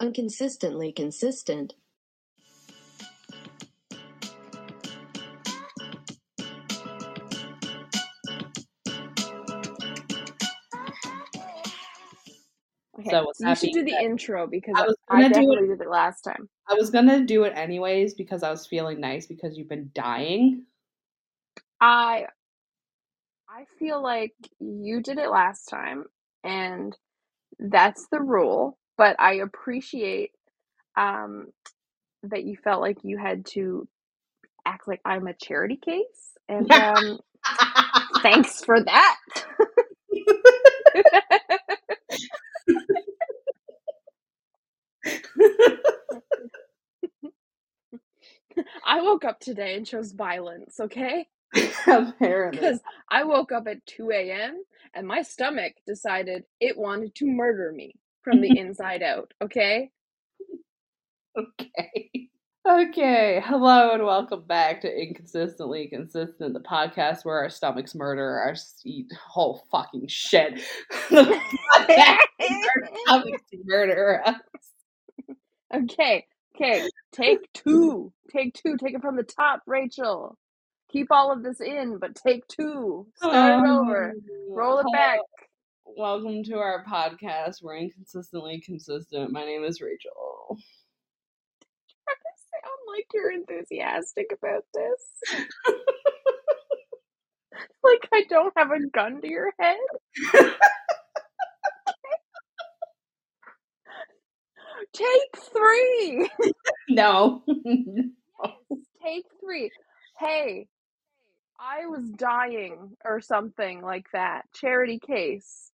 Inconsistently consistent. Okay, So you should do the said, intro because I I, was gonna do it- definitely did it last time. I was gonna do it anyways because I was feeling nice because you've been dying. I I feel like you did it last time, and that's the rule. But I appreciate um, that you felt like you had to act like I'm a charity case, and um, thanks for that. I woke up today and chose violence, okay? Apparently. Because I woke up at 2 a.m. and my stomach decided it wanted to murder me from the inside out, okay? Okay. Okay. Hello and welcome back to Inconsistently Consistent, the podcast where our stomachs murder our eat whole fucking shit. the podcast where our stomachs murder us. okay, okay, take two. Take two. Take it from the top, Rachel. Keep all of this in, but take two. Start it over. Um, roll it back. Welcome to our podcast. We're inconsistently consistent. My name is Rachel. I sound like you're enthusiastic about this. like I don't have a gun to your head. Take three. No. Take three. Hey, I was dying or something like that. Charity case.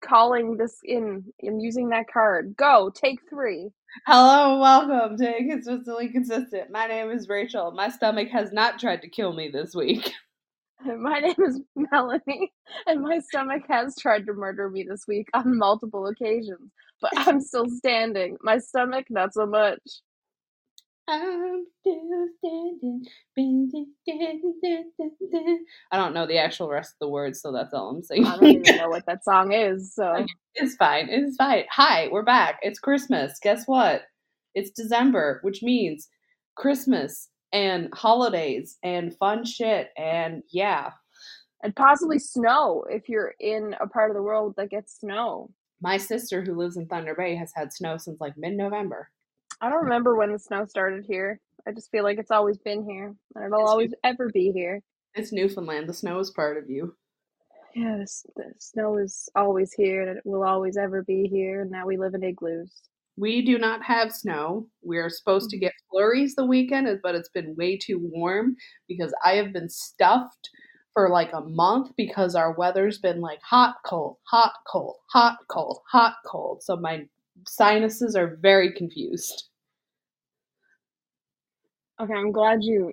Calling this in and using that card. Go, take three. Hello welcome to Inconsistently Consistent. My name is Rachel. My stomach has not tried to kill me this week. My name is Melanie, and my stomach has tried to murder me this week on multiple occasions, but I'm still standing. My stomach, not so much. I'm still standing. I don't know the actual rest of the words, so that's all I'm saying. I don't even know what that song is, so. It's fine. It's fine. Hi, we're back. It's Christmas. Guess what? It's December, which means Christmas and holidays and fun shit. And yeah, And possibly snow if you're in a part of the world that gets snow. my sister who lives in Thunder Bay has had snow since like mid November. I don't remember when the snow started here. I just feel like it's always been here, and it'll It's- always ever be here. It's Newfoundland. The snow is part of you. Yeah, the, the snow is always here, and it will always ever be here. And now we live in igloos. We do not have snow. We are supposed to mm. get flurries the weekend, but it's been way too warm because I have been stuffed for like a month because our weather's been like hot, cold, hot, cold, hot, cold, hot, cold. So my sinuses are very confused. Okay, I'm glad you.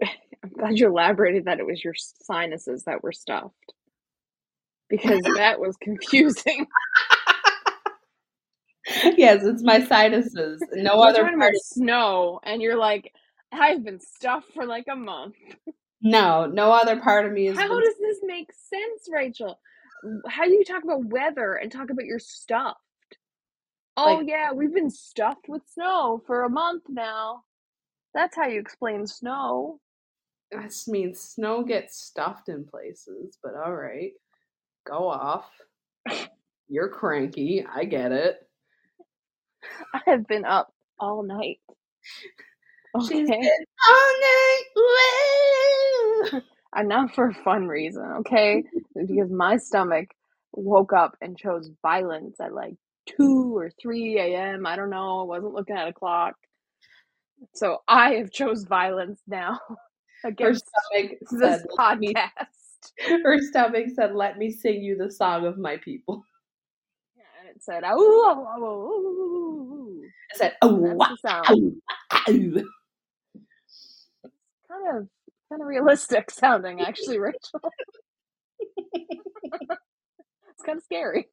I'm glad you elaborated that it was your sinuses that were stuffed, because that was confusing. yes, it's my sinuses. No other part. about snow, and you're like, I've been stuffed for like a month. No, no other part of me is. How does this make sense, Rachel? How do you talk about weather and talk about your stuffed? Oh Like- yeah, we've been stuffed with snow for a month now. That's how you explain snow. This means snow gets stuffed in places, but all right. Go off. You're cranky. I get it. I have been up all night. Okay. all night. Woo! And not for a fun reason, okay? because my stomach woke up and chose violence at like 2 or 3 a.m. I don't know. I wasn't looking at a clock. So I have chose violence now Her against stomach this said, me, podcast. her stomach said, "Let me sing you the song of my people." Yeah, and it said, "Ooh, ooh, ooh, ooh, ooh, ooh." I said, "Oh, That's wow, the sound. ow." Kind of, kind of realistic sounding, actually, Rachel. it's kind of scary.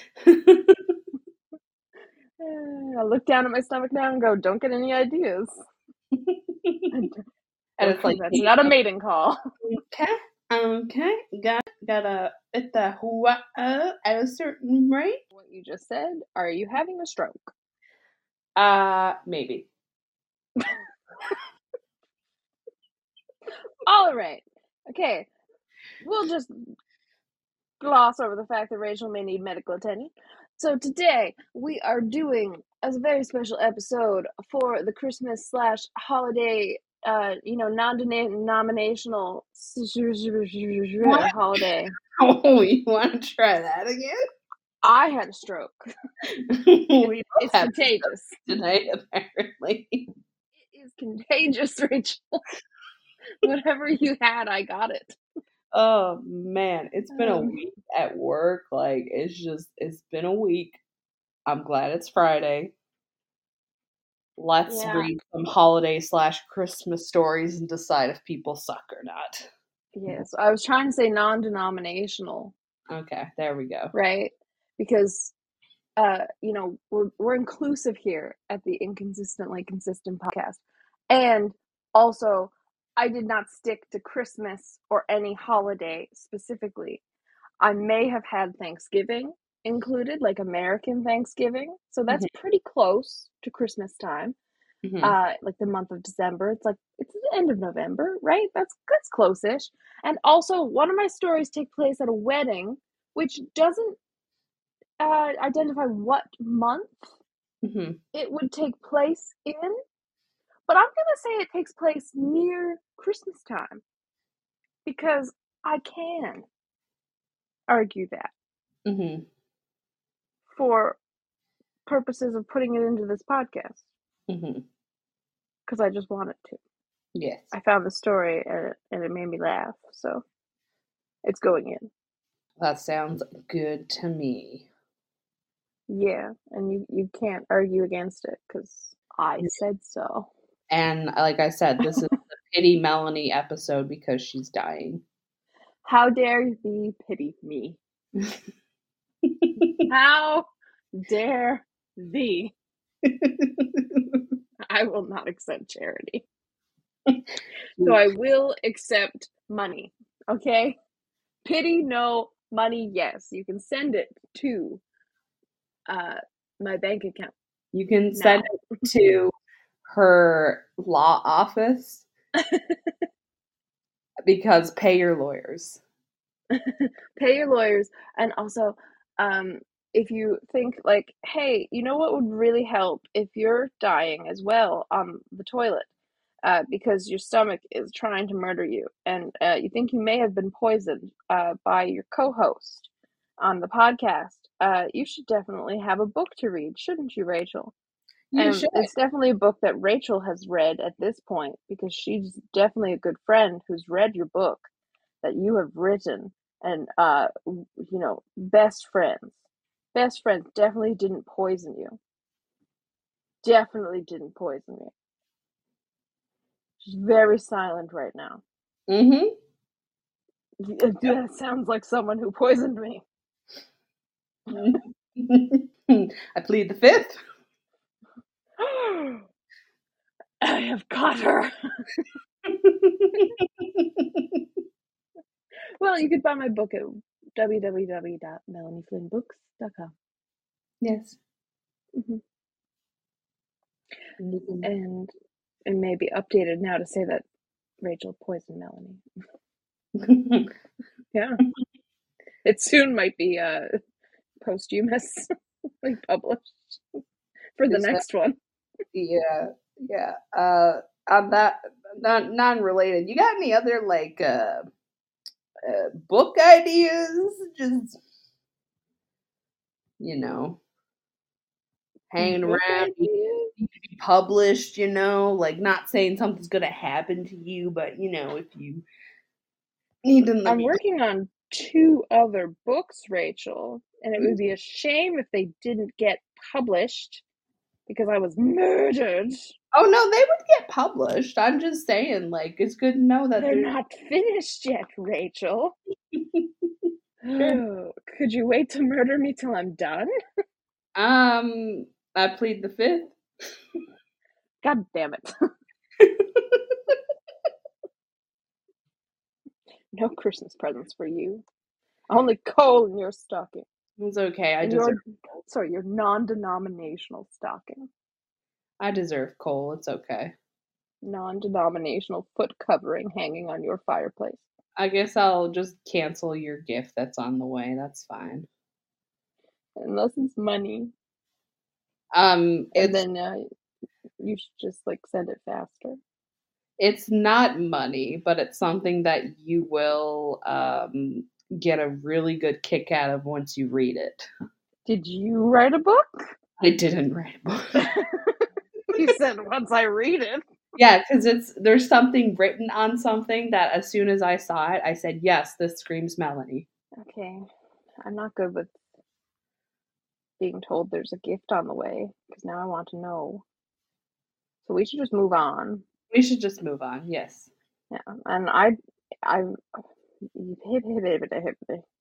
I look down at my stomach now and go, "Don't get any ideas." and it's like, that's not a um, mating call. okay, um, okay, got got a at the Hua uh, at a certain rate. What you just said? Are you having a stroke? Uh, maybe. All right. Okay. We'll just gloss over the fact that Rachel may need medical attention. So today we are doing a very special episode for the Christmas slash holiday, uh, you know, non-denominational holiday. Oh, you want to try that again? I had a stroke. It's have contagious. tonight, apparently. It is contagious, Rachel. Whatever you had, I got it. Oh man, it's been a Um. week at work. Like it's just it's been a week. I'm glad it's Friday. Let's Yeah. read some holiday slash Christmas stories and decide if people suck or not. Yes, I was trying to say non-denominational, Okay, there we go. right? Because uh, you know, we're we're inclusive here at the Inconsistently Consistent podcast. And also, I did not stick to Christmas or any holiday specifically. I may have had Thanksgiving included, like American Thanksgiving. So that's pretty close to Christmas time. Mhm. uh like the month of December. It's like it's the end of November, right? That's that's close-ish. And also one of my stories take place at a wedding, which doesn't uh identify what month Mhm. it would take place in, but I'm gonna say it takes place near Christmas time. Because I can argue that Mhm. for purposes of putting it into this podcast. Because I just wanted to. Yes. I found the story and it, and it made me laugh, so it's going in. That sounds good to me. Yeah, and you you can't argue against it because I said so. And like I said, this is the pity Melanie episode because she's dying. How dare thee pity me? How dare thee? I will not accept charity. So I will accept money. Okay? Pity no, money yes. You can send it to uh my bank account. You can send now. it to her law office because pay your lawyers. pay your lawyers and also um if you think like hey you know what would really help if you're dying as well on the toilet uh, because your stomach is trying to murder you and uh, you think you may have been poisoned uh, by your co-host on the podcast uh, you should definitely have a book to read shouldn't you rachel You and should. it's definitely a book that Rachel has read at this point because she's definitely a good friend who's read your book that you have written and uh you know best friends best friends definitely didn't poison you definitely didn't poison me she's very silent right now Mm-hmm. that sounds like someone who poisoned me I plead the fifth. i have caught her well you could buy my book at www.melanieflynnbooks.com yes. Mhm. And you can- and it may be updated now to say that Rachel poisoned Melanie. Yeah, it soon might be uh posthumous, like published for the that- next one. Yeah, yeah. Uh, on that, non non-related. You got any other like uh, uh book ideas? Just you know, hanging Book around. ideas? need to be published, you know, like not saying something's gonna happen to you, but you know, if you need them to I'm working on two other books, Rachel, and it would be a shame if they didn't get published because I was murdered. Oh no, they would get published. I'm just saying, like, it's good to know that They're there's- not finished yet, Rachel. Oh, could you wait to murder me till I'm done? Um, I plead the fifth. God damn it. no Christmas presents for you. Only coal in your stocking. It's okay. I deserve. your sorry, your non-denominational stocking. I deserve coal. It's okay. Non-denominational foot covering hanging on your fireplace. I guess I'll just cancel your gift that's on the way. That's fine. Unless it's money. Um, And then uh, you should just like send it faster. it's not money, but it's something that you will um get a really good kick out of once you read it. Did you write a book? I didn't write a book. you said once I read it. yeah, because it's there's something written on something that as soon as I saw it, I said, "Yes, this screams Melanie." Okay. I'm not good with being told there's a gift on the way because now I want to know. So we should just move on. We should just move on. Yes. Yeah. And I, I,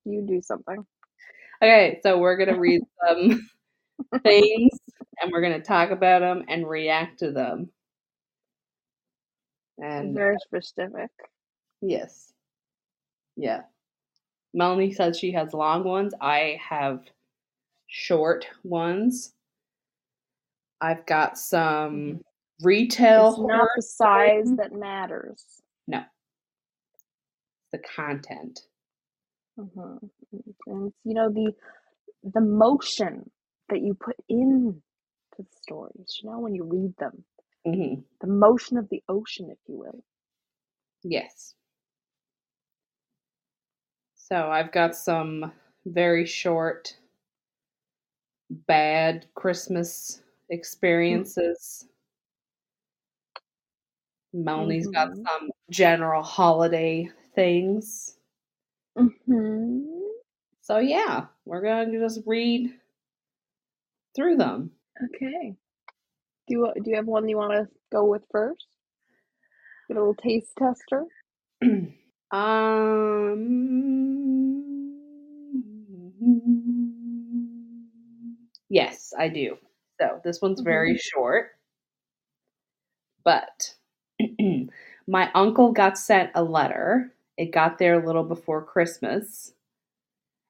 you do something. Okay, so we're gonna read some things, and we're gonna talk about them and react to them. And Very specific. yes, yeah. Melanie says she has long ones. I have short ones. I've got some mm-hmm. retail It's not the size that matters. No, the content. hmm And you know the the motion that you put in to the stories. You know when you read them, hmm the motion of the ocean, if you will. Yes. So I've got some very short, bad Christmas experiences. Melanie's got Mhm. some general holiday things. hmm So yeah, we're going to just read through them. Okay. Do you do you have one you want to go with first? Get a little taste tester. um, yes, I do. So this one's very short, but my uncle got sent a letter. It got there a little before Christmas,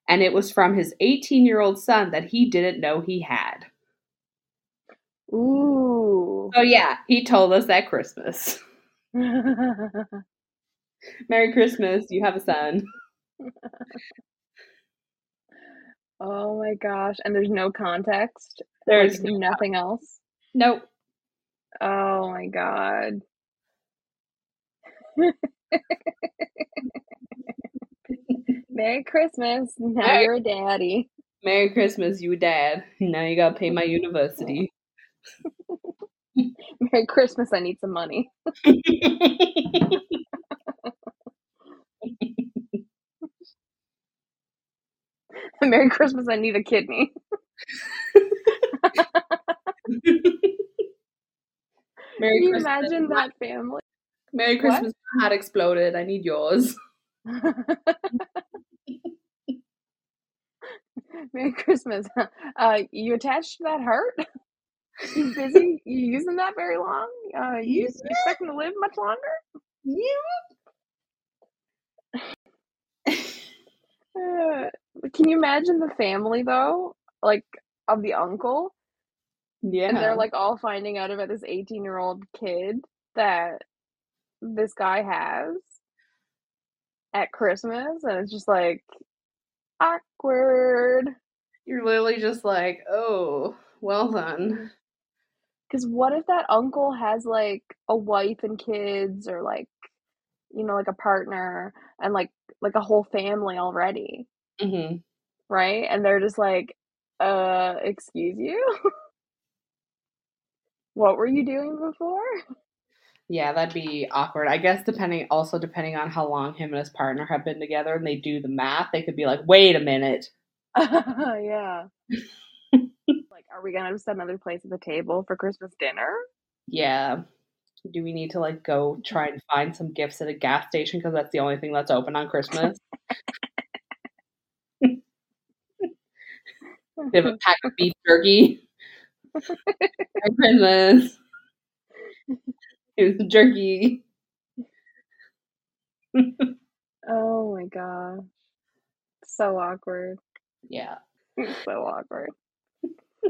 and it was from his 18 year old son that he didn't know he had. Ooh. So, yeah, he told us at Christmas. Merry Christmas, you have a son. oh my gosh! And there's no context. There's like, nothing else. nope. Oh my god. Merry Christmas. Now Merry- you're a daddy. Merry Christmas, you dad. Now you gotta pay my university. Merry Christmas. I need some money. Merry Christmas. I need a kidney. Merry Can you Christmas. imagine that family? Merry What? Christmas. My heart exploded. I need yours. Merry Christmas. Uh, you attached to that heart? You busy? You using that very long? Uh, you, you expecting to live much longer? Uh, can you imagine the family though, like of the uncle, Yeah. and they're like all finding out about this eighteen-year-old kid that this guy has at Christmas, and it's just like awkward. You're literally just like, oh, well then. Because what if that uncle has like a wife and kids, or like, you know, like a partner and like like a whole family already, hmm right? And they're just like, uh, excuse you? what were you doing before? Yeah, that'd be awkward. I guess depending also depending on how long him and his partner have been together and they do the math, they could be like, wait a minute. yeah. like, are we gonna just another place at the table for Christmas dinner? Yeah. Do we need to like go try and find some gifts at a gas station because that's the only thing that's open on Christmas? They have a pack of beef jerky. Merry Christmas. Here's the jerky. Oh my god. so awkward. Yeah. so awkward.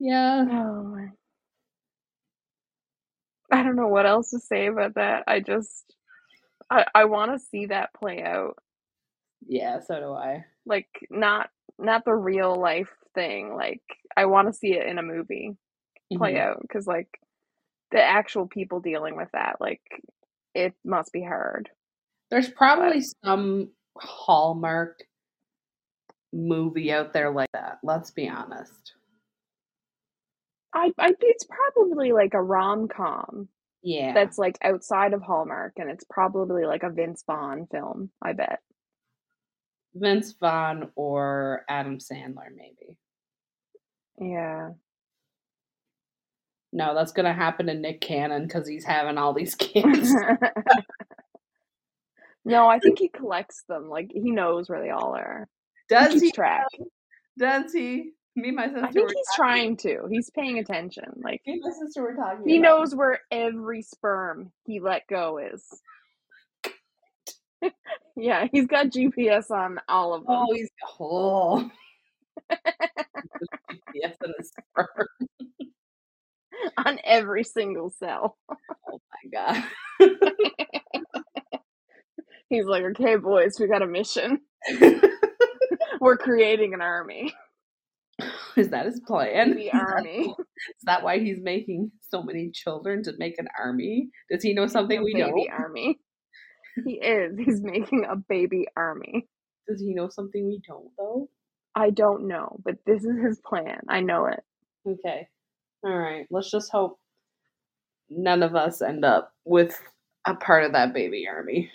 Yeah. Oh my. I don't know what else to say about that. I just I I want to see that play out. Yeah, so do I. Like not not the real life thing. Like I want to see it in a movie play Mhm. out cuz like the actual people dealing with that like it must be hard. There's probably some Hallmark movie out there like that. Let's be honest. I I it's probably like a rom-com Yeah. that's like outside of Hallmark and it's probably like a Vince Vaughn film, I bet. Vince Vaughn or Adam Sandler, maybe. Yeah. No, that's gonna happen to Nick Cannon because he's having all these kids. no, I think he collects them. Like he knows where they all are. Does he he? track. Does he? Me and my sister. I think he's talking- trying to. He's paying attention. Like Me and my sister were talking. he knows where every sperm he let go is. yeah, he's got GPS on all of them. Oh, he's oh. yes, and his sperm. On every single cell. Oh my god. He's like, okay, boys, we got a mission. We're creating an army. Is that his plan? The army. Is that why he's making so many children to make an army? Does he know something A we don't? Baby army. He is. He's making a baby army. Does he know something we don't though? I don't know, but this is his plan. I know it. Okay. All right. Let's just hope none of us end up with a part of that baby army.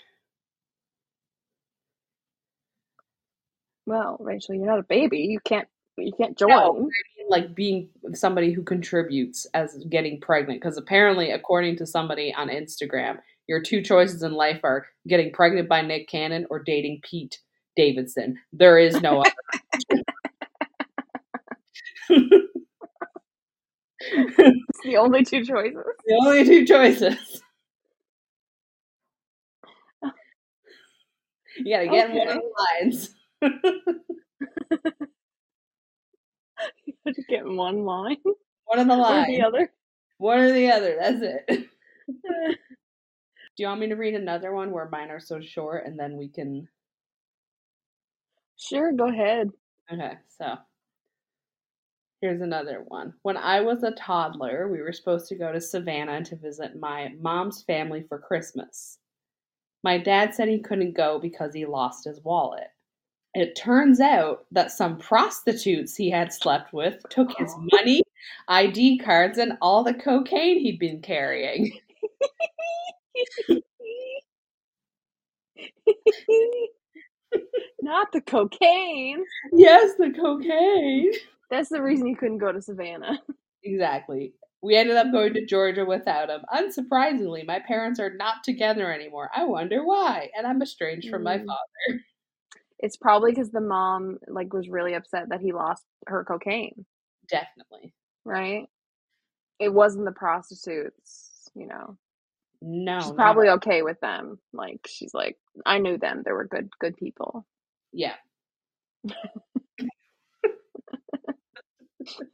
Well, Rachel, you're not a baby. You can't. You can't join. No. Like being somebody who contributes as getting pregnant. Because apparently, according to somebody on Instagram, your two choices in life are getting pregnant by Nick Cannon or dating Pete Davidson. There is no other. It's the only two choices. the only two choices. You gotta get in one of the lines. You to get in one line One of the lines. the other. One or the other. That's it. Do you want me to read another one where mine are so short and then we can Sure, go ahead. Okay, so here's another one. When I was a toddler, we were supposed to go to Savannah to visit my mom's family for Christmas. My dad said he couldn't go because he lost his wallet. It turns out that some prostitutes he had slept with took his money, ID cards, and all the cocaine he'd been carrying. Not the cocaine. Yes, the cocaine. That's the reason you couldn't go to Savannah. Exactly. We ended up going to Georgia without him. Unsurprisingly, my parents are not together anymore. I wonder why. And I'm estranged from my Mm. father. It's probably because the mom like was really upset that he lost her cocaine, Definitely. right? It wasn't the prostitutes, you know. No. she's probably at- okay with them. Like she's like, I knew them. They were good, good people. Yeah.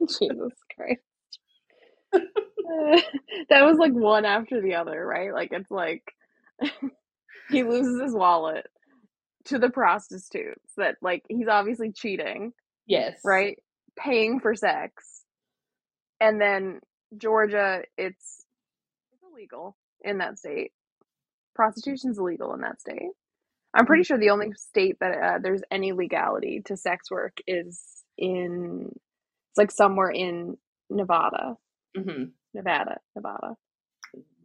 Jesus Christ. Uh, that was like one after the other, right? Like it's like he loses his wallet to the prostitutes that like he's obviously cheating, Yes. right? Paying for sex. And then Georgia, it's it's illegal in that state. Prostitution's illegal in that state. I'm pretty sure the only state that uh, there's any legality to sex work is in it's like somewhere in Nevada, hmm Nevada, Nevada,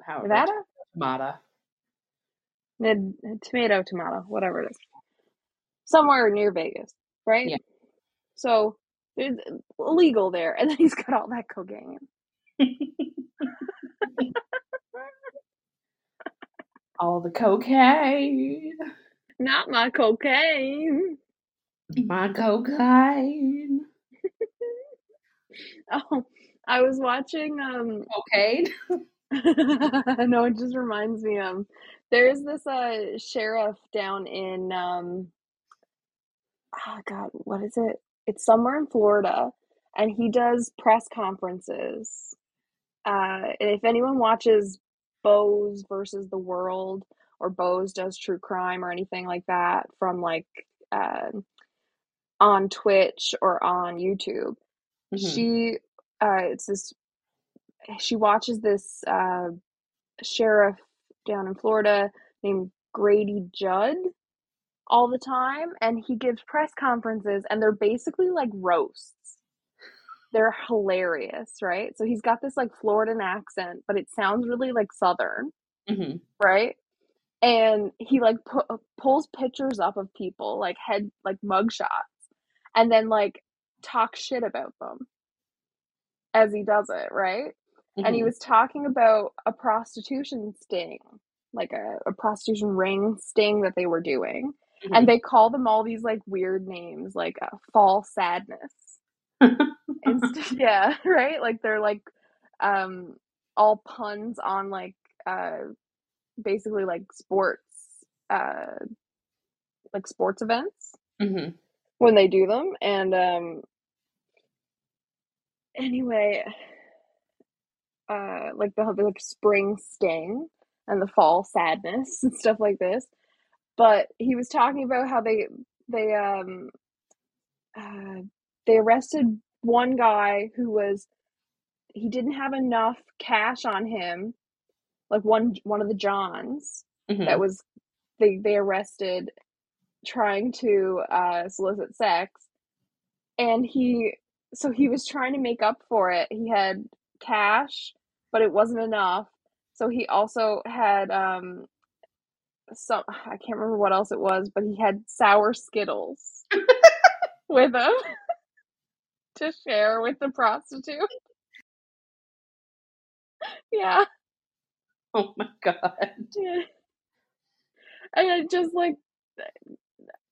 However, Nevada, Tomato. Ned, tomato, tomato, whatever it is, somewhere near Vegas, right? Yeah. So there's illegal there, and then he's got all that cocaine. All the cocaine. Not my cocaine. My cocaine. Oh, I was watching um Cocaine? no, it just reminds me um there's this uh sheriff down in um oh god, what is it? It's somewhere in Florida, and he does press conferences. Uh, and if anyone watches Bose versus the World or Bose does true crime or anything like that from like uh, on Twitch or on YouTube, Mhm. she uh, it's this she watches this uh, sheriff down in Florida named Grady Judd all the time and he gives press conferences and they're basically like roasts. They're hilarious, right? So he's got this like Floridan accent, but it sounds really like southern, Mhm. right? And he like pu- pulls pictures up of people, like head like mugshots, and then like talk shit about them as he does it, right? and he Mhm. was talking about a prostitution sting, like a, a prostitution ring sting that they were doing. Mhm. And they call them all these like weird names, like uh, fall sadness. Yeah, right? Like they're like um all puns on like uh basically like sports uh like sports events Mhm. When they do them and um anyway uh like the, the like spring sting and the fall sadness and stuff like this but he was talking about how they they um uh, they arrested one guy who was he didn't have enough cash on him like one one of the johns that Mhm. was they they arrested trying to uh solicit sex and he so he was trying to make up for it. He had cash but it wasn't enough. So he also had um some i can't remember what else it was but he had sour skittles with him to share with the prostitute. Yeah. Oh my god. yeah. And I just like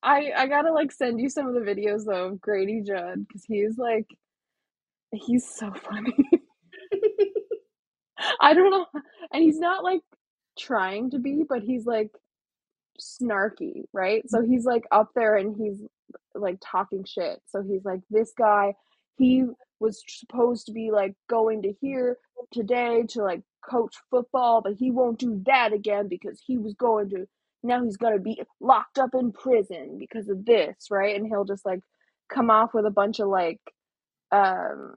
I I gotta like send you some of the videos though of Grady Judd because he's like he's so funny. I don't know, and he's not like trying to be, but he's like snarky, right? So mm-hmm. he's like up there and he's like talking shit. So he's like, this guy, he was supposed to be like going to here today to like coach football, but he won't do that again because he was going to now he's gonna be locked up in prison because of this, right? And he'll just like come off with a bunch of like um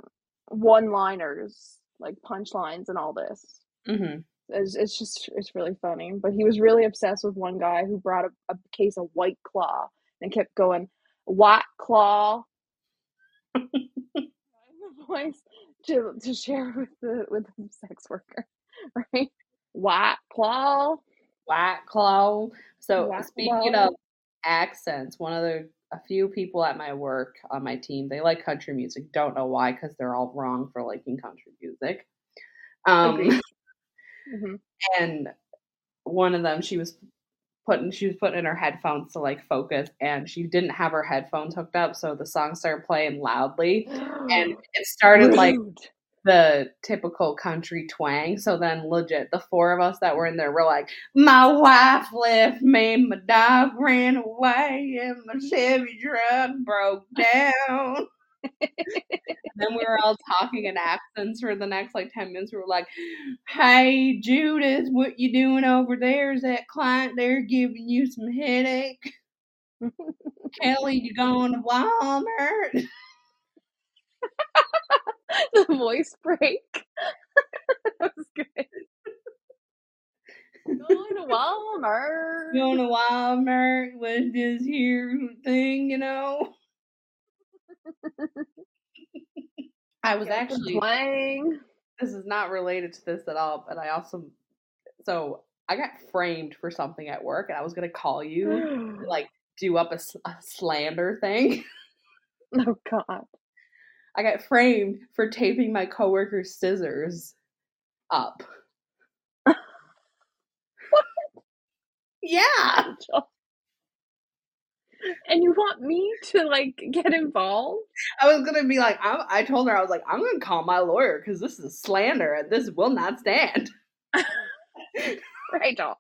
one liners, like punchlines and all this. Mhm. It's, it's just it's really funny. But he was really obsessed with one guy who brought a, a case of White Claw and kept going White Claw voice to to share with the with the sex worker, right? White Claw. White Claw. So White speaking Claw. of accents, one of the a few people at my work on my team they like country music. Don't know why because they're all wrong for liking country music. Um. Mhm. and one of them she was putting she was putting in her headphones to like focus and she didn't have her headphones hooked up so the song started playing loudly and it started like. The typical country twang. So then legit the four of us that were in there were like my wife left me my dog ran away and my chevy truck broke down. Then we were all talking in accents for the next like 10 minutes. We were like hey judith what you doing over there? Is that client there giving you some headache? Kelly you going to walmart the voice break. that was good. Going to Walmart. going to walmart with this here thing you know i was actually playing. this is not related to this at all but i also so i got framed for something at work and i was going to call you like do up a slander thing oh god. I got framed for taping my coworker's scissors up. what? Yeah. And you want me to like get involved? I was gonna be like, I'm, I told her I was like, I'm gonna call my lawyer because this is slander and this will not stand. Rachel.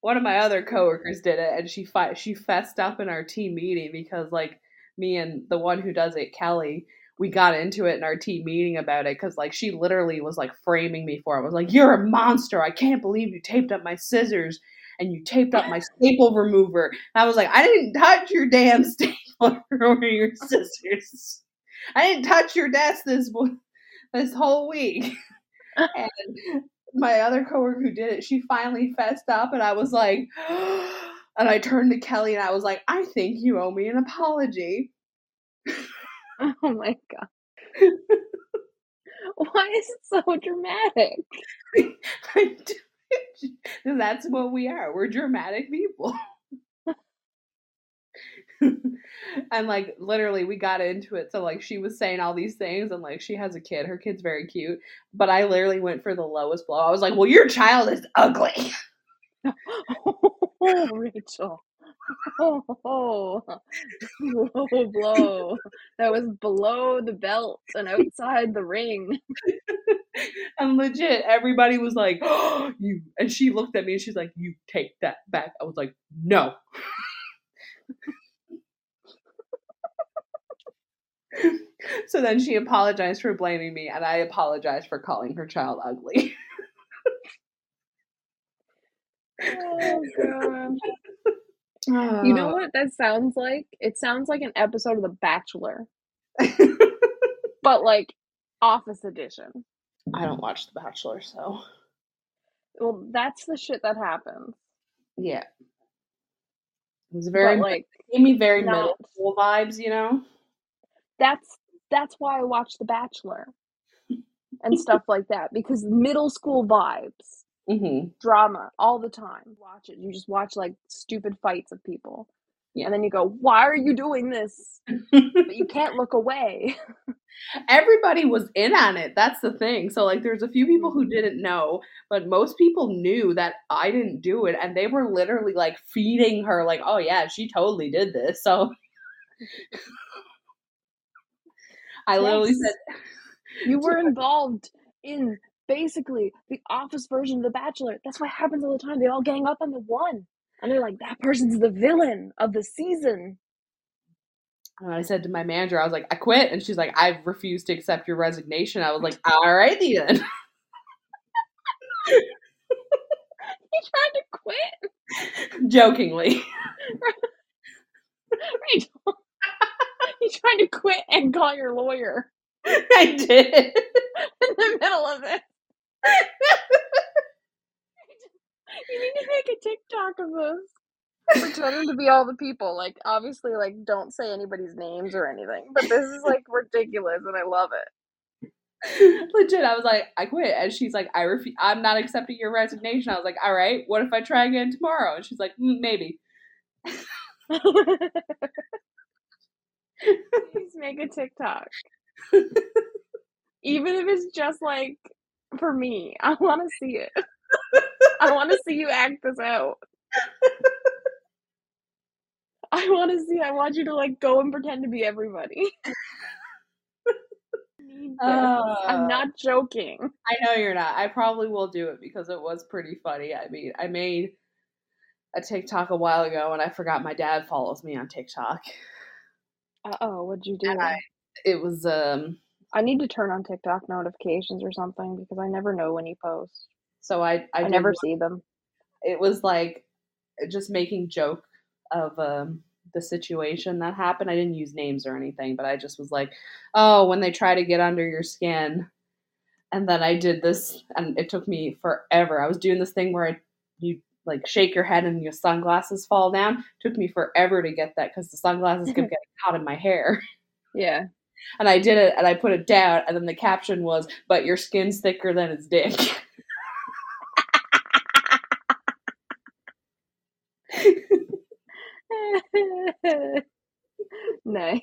one of my other coworkers did it, and she fi- she fessed up in our team meeting because like me and the one who does it, Kelly, we got into it in our team meeting about it because like she literally was like framing me for it. I Was like, "You're a monster! I can't believe you taped up my scissors." And you taped up my staple remover. And I was like, I didn't touch your damn stapler or your scissors. I didn't touch your desk this this whole week. and my other coworker who did it, she finally fessed up, and I was like, and I turned to Kelly and I was like, I think you owe me an apology. Oh my god. Why is it so dramatic? That's what we are. We're dramatic people. and like literally we got into it so like she was saying all these things and like she has a kid her kid's very cute but i literally went for the lowest blow i was like well your child is ugly oh. oh rachel. Oh, oh, low blow. That was below the belt and outside the ring. And legit everybody was like oh, you and she looked at me and she's like you take that back. I was like no. So then she apologized for blaming me, and I apologized for calling her child ugly. Oh god. You know ah. what that sounds like? It sounds like an episode of The Bachelor. but like Office Edition. I don't watch The Bachelor, so. Well, that's the shit that happens. Yeah. It was very But, like gave me very not- middle school vibes, you know. that's that's why I watch The Bachelor and stuff like that because middle school vibes, Mm-hmm. drama all the time. Watch it. You just watch like stupid fights of people. Yeah. And then you go, "Why are you doing this?" But you can't look away. Everybody was in on it. That's the thing. So like, there's a few people who didn't know, but most people knew that I didn't do it, and they were literally like feeding her, like, "Oh yeah, she totally did this." So. I literally said, You were involved in basically the office version of The Bachelor. That's what happens all the time. They all gang up on the one. And they're like, that person's the villain of the season. And I said to my manager, I was like, I quit. And she's like, I refuse to accept your resignation. I was like, all right, then. He tried to quit. Jokingly. Rachel. he tried to quit and call your lawyer I did. in the middle of it. You need to make a TikTok of this. Pretending to be all the people. Like, obviously, like, don't say anybody's names or anything. But this is, like, ridiculous, and I love it. Legit, I was like, I quit. And she's like, I refuse. I'm not accepting your resignation. I was like, all right, what if I try again tomorrow? And she's like, mm, maybe. Please make a TikTok. Even if it's just like for me, I want to see it. I want to see you act this out. I want to see. I want you to like go and pretend to be everybody. Uh. I'm not joking. I know you're not. I probably will do it because it was pretty funny. I mean, I made a TikTok a while ago and I forgot my dad follows me on TikTok. Uh oh, what'd you do? I, it was um I need to turn on TikTok notifications or something because I never know when you post. so I I, I, never one- see them. it was like just making joke of um the situation that happened. I didn't use names or anything, but I just was like, "Oh, when they try to get under your skin." And then I did this and it took me forever. I was doing this thing where I you like shake your head and your sunglasses fall down. took me forever to get that cuz the sunglasses kept getting caught in my hair. Yeah. And I did it and I put it down and then the caption was, "But your skin's thicker than his dick." nice.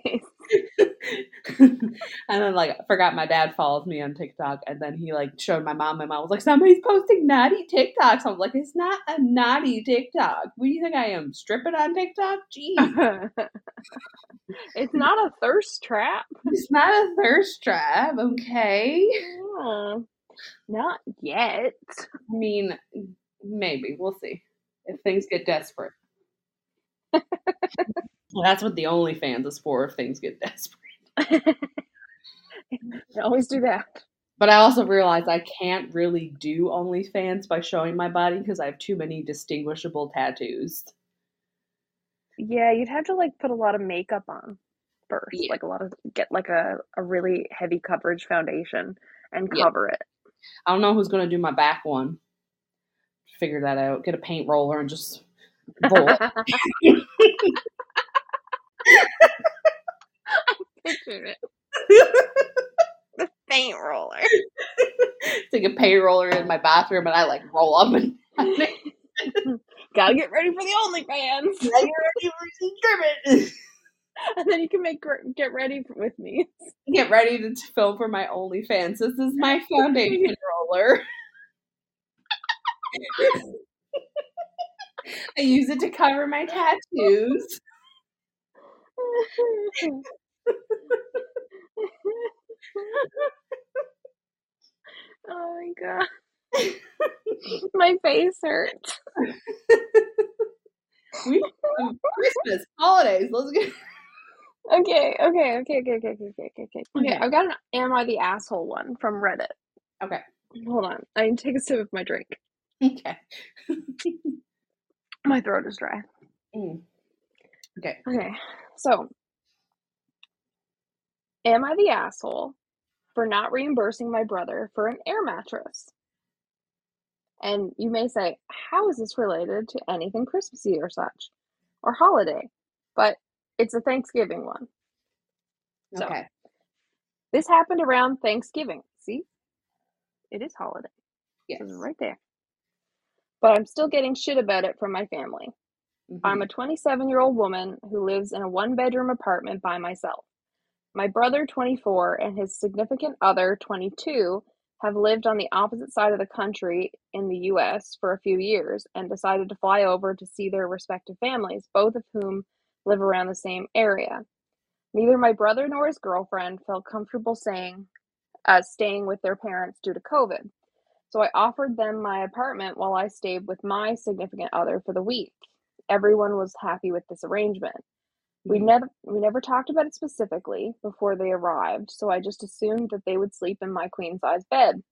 and then like I forgot my dad follows me on TikTok and then he like showed my mom. My mom was like, Somebody's posting naughty TikToks. I was like, It's not a naughty TikTok. What do you think I am? Stripping on TikTok? Jeez. it's not a thirst trap. it's not a thirst trap, okay? Oh, not yet. I mean, maybe. We'll see. if things get desperate. well, that's what the OnlyFans is for. If things get desperate. I always do that. But I also realize I can't really do OnlyFans by showing my body because I have too many distinguishable tattoos. Yeah, you'd have to like put a lot of makeup on first, Yeah. like a lot of get like a, a really heavy coverage foundation and Yeah. cover it. I don't know who's going to do my back one. Figure that out. Get a paint roller and just roll it. Picture it. The paint roller. It's like a paint roller in my bathroom and I like roll up and Gotta get ready for the OnlyFans, and then you can make get ready with me. Get ready to film for my OnlyFans. This is my foundation roller. I use it to cover my tattoos. Oh my god, my face hurts. We um, Christmas, holidays. Let's. Okay, okay, okay, okay, okay, okay, okay, okay. Okay, Okay. I've got an "Am I the asshole?" one from Reddit. Okay. Hold on, I need to take a sip of my drink. Okay. My throat is dry. Mm. Okay. Okay, so am I the asshole for not reimbursing my brother for an air mattress? And you may say, how is this related to anything Christmassy or such, or holiday? But it's a Thanksgiving one. So- Okay. This happened around Thanksgiving. See? It is holiday. Yes. It's right there. But I'm still getting shit about it from my family. I'm Mhm. a 27 year old woman who lives in a one bedroom apartment by myself. My brother, 24, and his significant other, 22, have lived on the opposite side of the country in the US for a few years and decided to fly over to see their respective families, both of whom live around the same area. Neither my brother nor his girlfriend felt comfortable saying, uh, staying with their parents due to COVID. So I offered them my apartment while I stayed with my significant other for the week. Everyone was happy with this arrangement. We Mhm. never we never talked about it specifically before they arrived, so I just assumed that they would sleep in my queen size bed.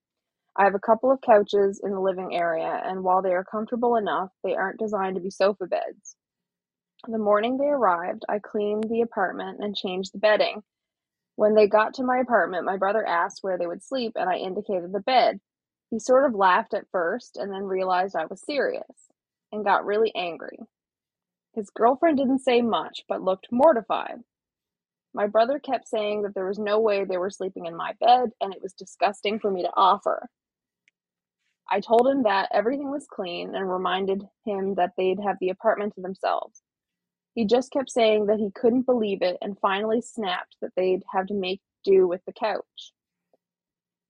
I have a couple of couches in the living area, and while they are comfortable enough, they aren't designed to be sofa beds. The morning they arrived, I cleaned the apartment and changed the bedding. When they got to my apartment, my brother asked where they would sleep, and I indicated the bed. He sort of laughed at first and then realized I was serious and got really angry. His girlfriend didn't say much, but looked mortified. My brother kept saying that there was no way they were sleeping in my bed and it was disgusting for me to offer. I told him that everything was clean and reminded him that they'd have the apartment to themselves. He just kept saying that he couldn't believe it and finally snapped that they'd have to make do with the couch.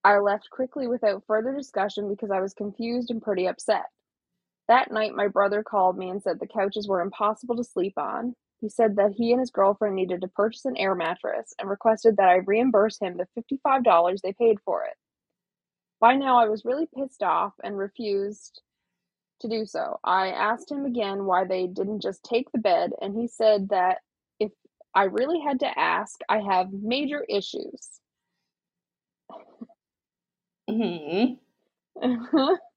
I left quickly without further discussion because I was confused and pretty upset. That night, my brother called me and said the couches were impossible to sleep on. He said that he and his girlfriend needed to purchase an air mattress and requested that I reimburse him the $55 they paid for it. By now, I was really pissed off and refused to do so. I asked him again why they didn't just take the bed, and he said that if I really had to ask, I have major issues. Mhm.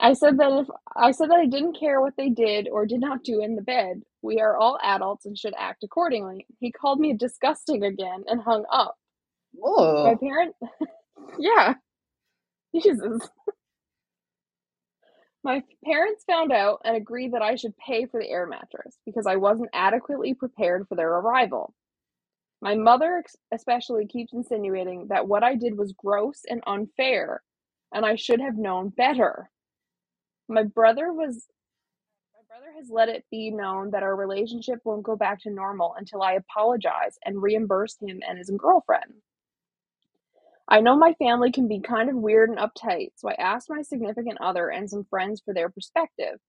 I said that if I said that I didn't care what they did or did not do in the bed. We are all adults and should act accordingly. He called me disgusting again and hung up. My Whoa. parent Yeah. Jesus. My parents found out and agreed that I should pay for the air mattress because I wasn't adequately prepared for their arrival. My mother especially keeps insinuating that what I did was gross and unfair and I should have known better. My brother was my brother has let it be known that our relationship won't go back to normal until I apologize and reimburse him and his girlfriend. I know my family can be kind of weird and uptight, so I asked my significant other and some friends for their perspective.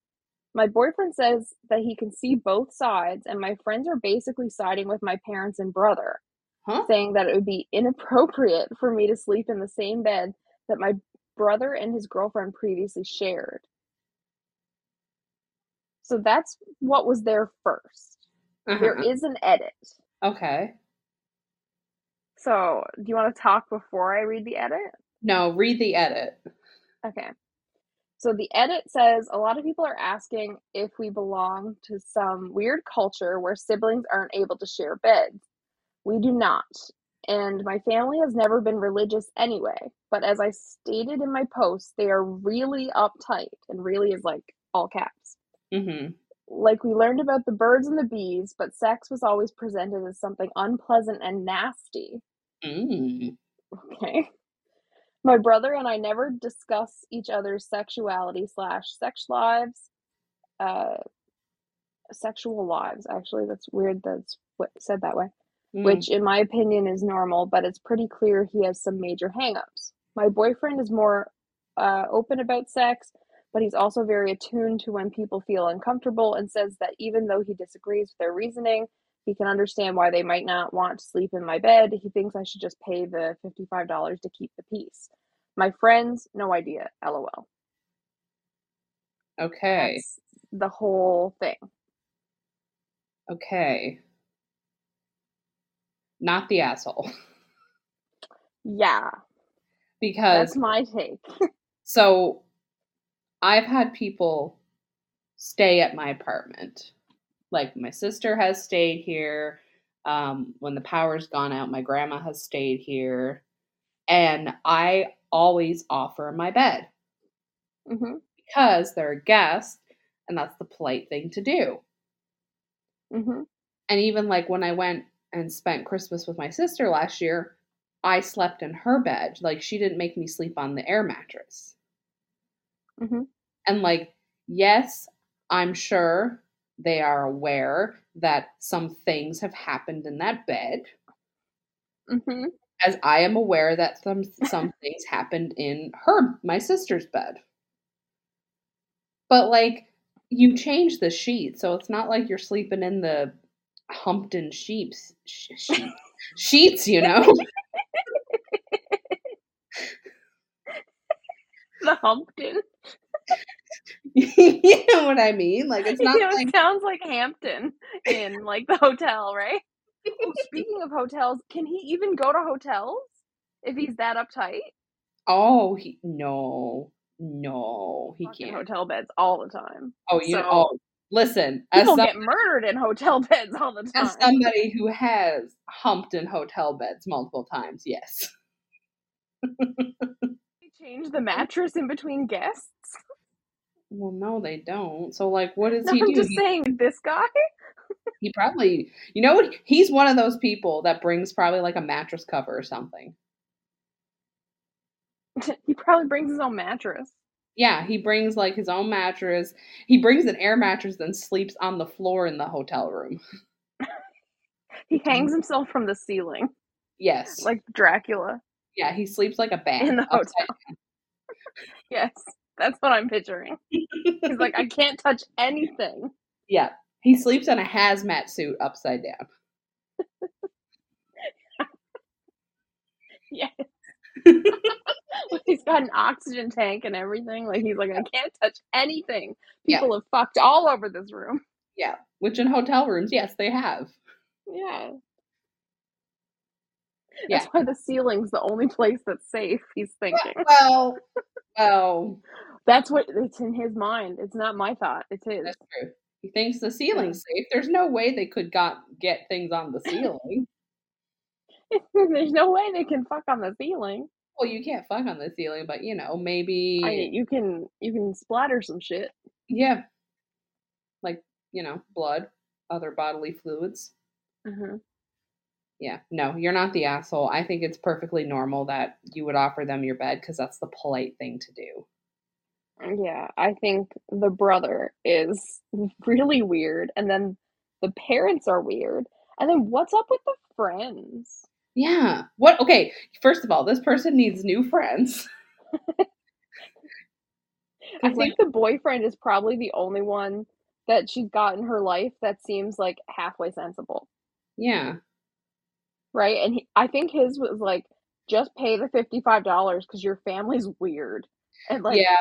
My boyfriend says that he can see both sides, and my friends are basically siding with my parents and brother, Huh? saying that it would be inappropriate for me to sleep in the same bed that my brother and his girlfriend previously shared. So that's what was there 1st There Uh-huh. is an edit. Okay. So, do you want to talk before I read the edit? No, read the edit. Okay. So the edit says a lot of people are asking if we belong to some weird culture where siblings aren't able to share beds. We do not. And my family has never been religious anyway. But as I stated in my post, they are really uptight. And really is like all caps. Mm-hmm. Like we learned about the birds and the bees, but sex was always presented as something unpleasant and nasty. Mm. Okay. My brother and I never discuss each other's sexuality slash sex lives, uh, sexual lives. Actually, that's weird. That's what said that way. Mm. Which, in my opinion, is normal, but it's pretty clear he has some major hangups. My boyfriend is more uh, open about sex, but he's also very attuned to when people feel uncomfortable and says that even though he disagrees with their reasoning, he can understand why they might not want to sleep in my bed. He thinks I should just pay the $55 to keep the peace. My friends, no idea. LOL. Okay. That's the whole thing. Okay. Not the asshole. Yeah, Because that's my take. so I've had people stay at my apartment. Like my sister has stayed here. Um, when the power's gone out, my grandma has stayed here. And I always offer my bed hmm because they're a guest and that's the polite thing to do. hmm And even like when I went and spent Christmas with my sister last year, I slept in her bed. Like she didn't make me sleep on the air mattress. Hmm And like, yes, I'm sure they are aware that some things have happened in that bed, hmm as I am aware that some some things happened in her my sister's bed. But like you change the sheet, so it's not like you're sleeping in the Humpton sheets sh- sheet, sheets, you know. The Humpton. you know what I mean? Like it's not you know, like it sounds like Hampton in like the hotel, right? Oh, speaking of hotels, can he even go to hotels if he's that uptight? oh he no no he Fucking can't. hotel beds all the time. Oh, you So- oh listen, as People some, get murdered in hotel beds all the time. as somebody who has humped in hotel beds multiple times, yes. Change the mattress in between guests. Well, no, they don't. So like what does he I'm do? just saying, this guy. he probably you know what he's one of those people that brings probably like a mattress cover or something. he probably brings his own mattress. Yeah, he brings like his own mattress. He brings an air mattress then sleeps on the floor in the hotel room. He hangs himself from the ceiling Yes. like Dracula yeah, he sleeps like a bat. in the hotel. Yes, that's what I'm picturing. He's like, I can't touch anything. Yeah. He sleeps in a hazmat suit upside down. Yes. he's got an oxygen tank and everything. Like he's like, I can't touch anything. Yeah. People have fucked all over this room. Yeah. Which in hotel rooms, yes, they have. Yeah. Yeah. That's why the ceiling's the only place that's safe, he's thinking. Well, well, That's what it's in his mind. It's not my thought. It's his. that's true. He thinks the ceiling's safe. There's no way they could got get things on the ceiling. There's no way they can fuck on the ceiling. well, you can't fuck on the ceiling, but you know, maybe I you can you can splatter some shit. yeah. Like, you know, blood, other bodily fluids. Uh-huh. Yeah, no, you're not the asshole. I think it's perfectly normal that you would offer them your bed because that's the polite thing to do. Yeah, I think the brother is really weird, and then the parents are weird, and then what's up with the friends? Yeah. What? Okay. First of all, this person needs new friends. I think the boyfriend is probably the only one that she's got in her life that seems like halfway sensible, yeah. right? And he, I think his was like, just pay the fifty-five dollars because your family's weird, and like, yeah.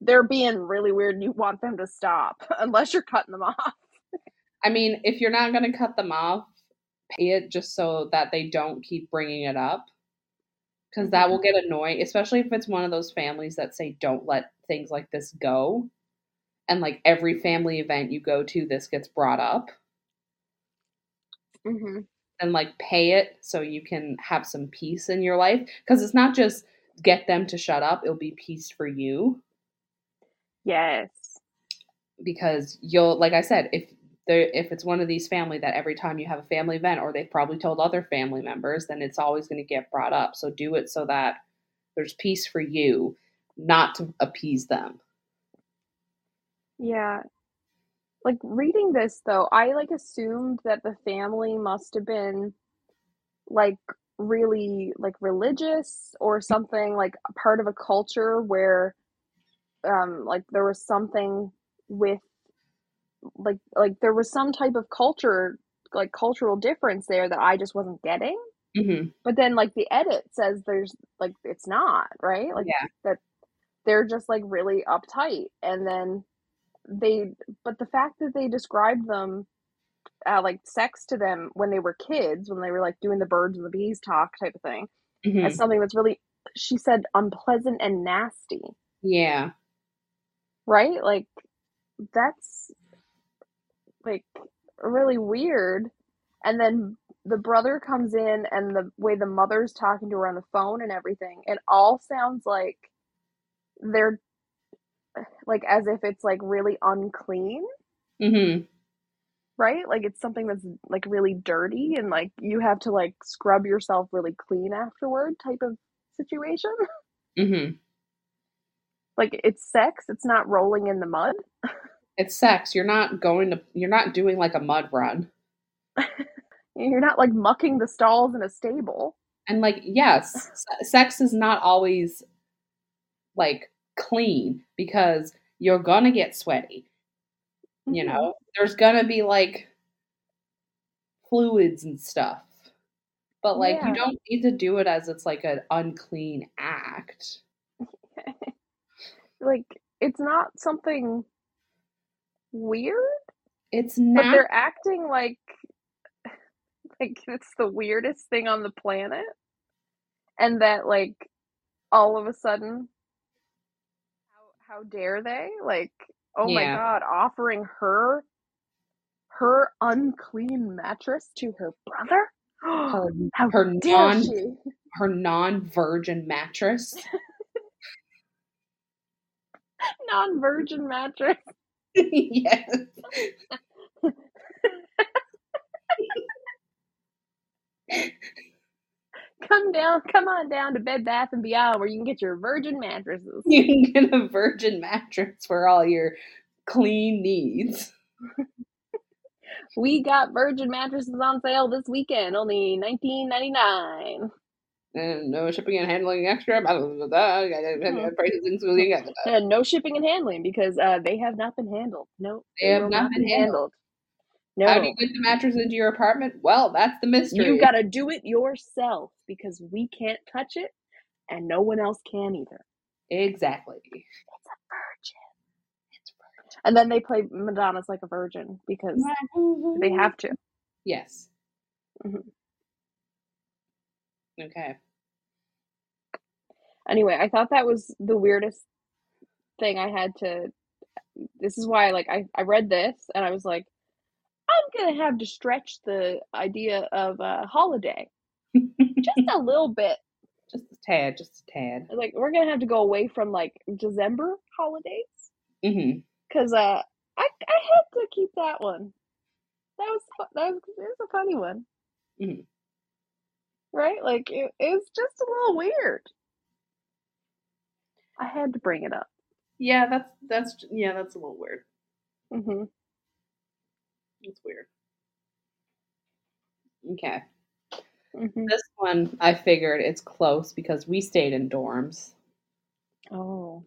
They're being really weird and you want them to stop unless you're cutting them off. I mean, if you're not going to cut them off, pay it just so that they don't keep bringing it up. Because that will get annoying, especially if it's one of those families that say, don't let things like this go. And like every family event you go to, this gets brought up. Mm-hmm. And like pay it so you can have some peace in your life. Because it's not just get them to shut up, it'll be peace for you. Yes. Because you'll, like I said, if there, if it's one of these family that every time you have a family event or they've probably told other family members, then it's always going to get brought up. So do it so that there's peace for you, not to appease them. Yeah. Like reading this though, I like assumed that the family must have been like really like religious or something like part of a culture where um like there was something with like like there was some type of culture like cultural difference there that I just wasn't getting. Mm-hmm. But then like the edit says there's like it's not, right? Like Yeah. that they're just like really uptight and then they but the fact that they described them uh, like sex to them when they were kids when they were like doing the birds and the bees talk type of thing Mhm. as something that's really she said unpleasant and nasty Yeah. Right? Like that's like really weird. And then the brother comes in and the way the mother's talking to her on the phone and everything it all sounds like they're like as if it's like really unclean. Mm-hmm. right? Like it's something that's like really dirty and like you have to like scrub yourself really clean afterward type of situation. Mm-hmm. Like it's sex it's not rolling in the mud It's sex. You're not going to. You're not doing like a mud run. you're not like mucking the stalls in a stable And like, yes, sex is not always like clean because you're gonna get sweaty. You Mhm. know, there's gonna be like fluids and stuff. But like, Yeah. you don't need to do it as it's like an unclean act. Like it's not something weird It's but not. they're acting like like it's the weirdest thing on the planet and that like all of a sudden how how dare they like oh my god offering her her unclean mattress to her brother her how her dare non she her non virgin mattress. non-virgin mattress yes. come down come on down to bed bath and beyond where you can get your virgin mattresses You can get a virgin mattress for all your clean needs. we got virgin mattresses on sale this weekend only 19.99 And no shipping and handling extra. Blah, blah, blah, blah, Hmm. Prices including no shipping and handling because uh, they have not been handled no They have will not been be handled. no How do you get the mattress into your apartment? Well, that's the mystery. you gotta do it yourself because we can't touch it and no one else can either exactly. it's a virgin It's virgin. and then they play madonna's like a virgin because they have to Yes. Mhm. Okay. Anyway i thought that was the weirdest thing i had to this is why like i, I read this and i was like i'm gonna have to stretch the idea of a holiday. Just a little bit. Just a tad. Just a tad. like we're gonna have to go away from like december holidays. Because uh i i had to keep that one. That was that was it was a funny one. Mhm. right? Like it, it was just a little weird i had to bring it up Yeah, that's that's yeah, that's a little weird. hmm It's weird. Okay. hmm This one I figured it's close because we stayed in dorms. oh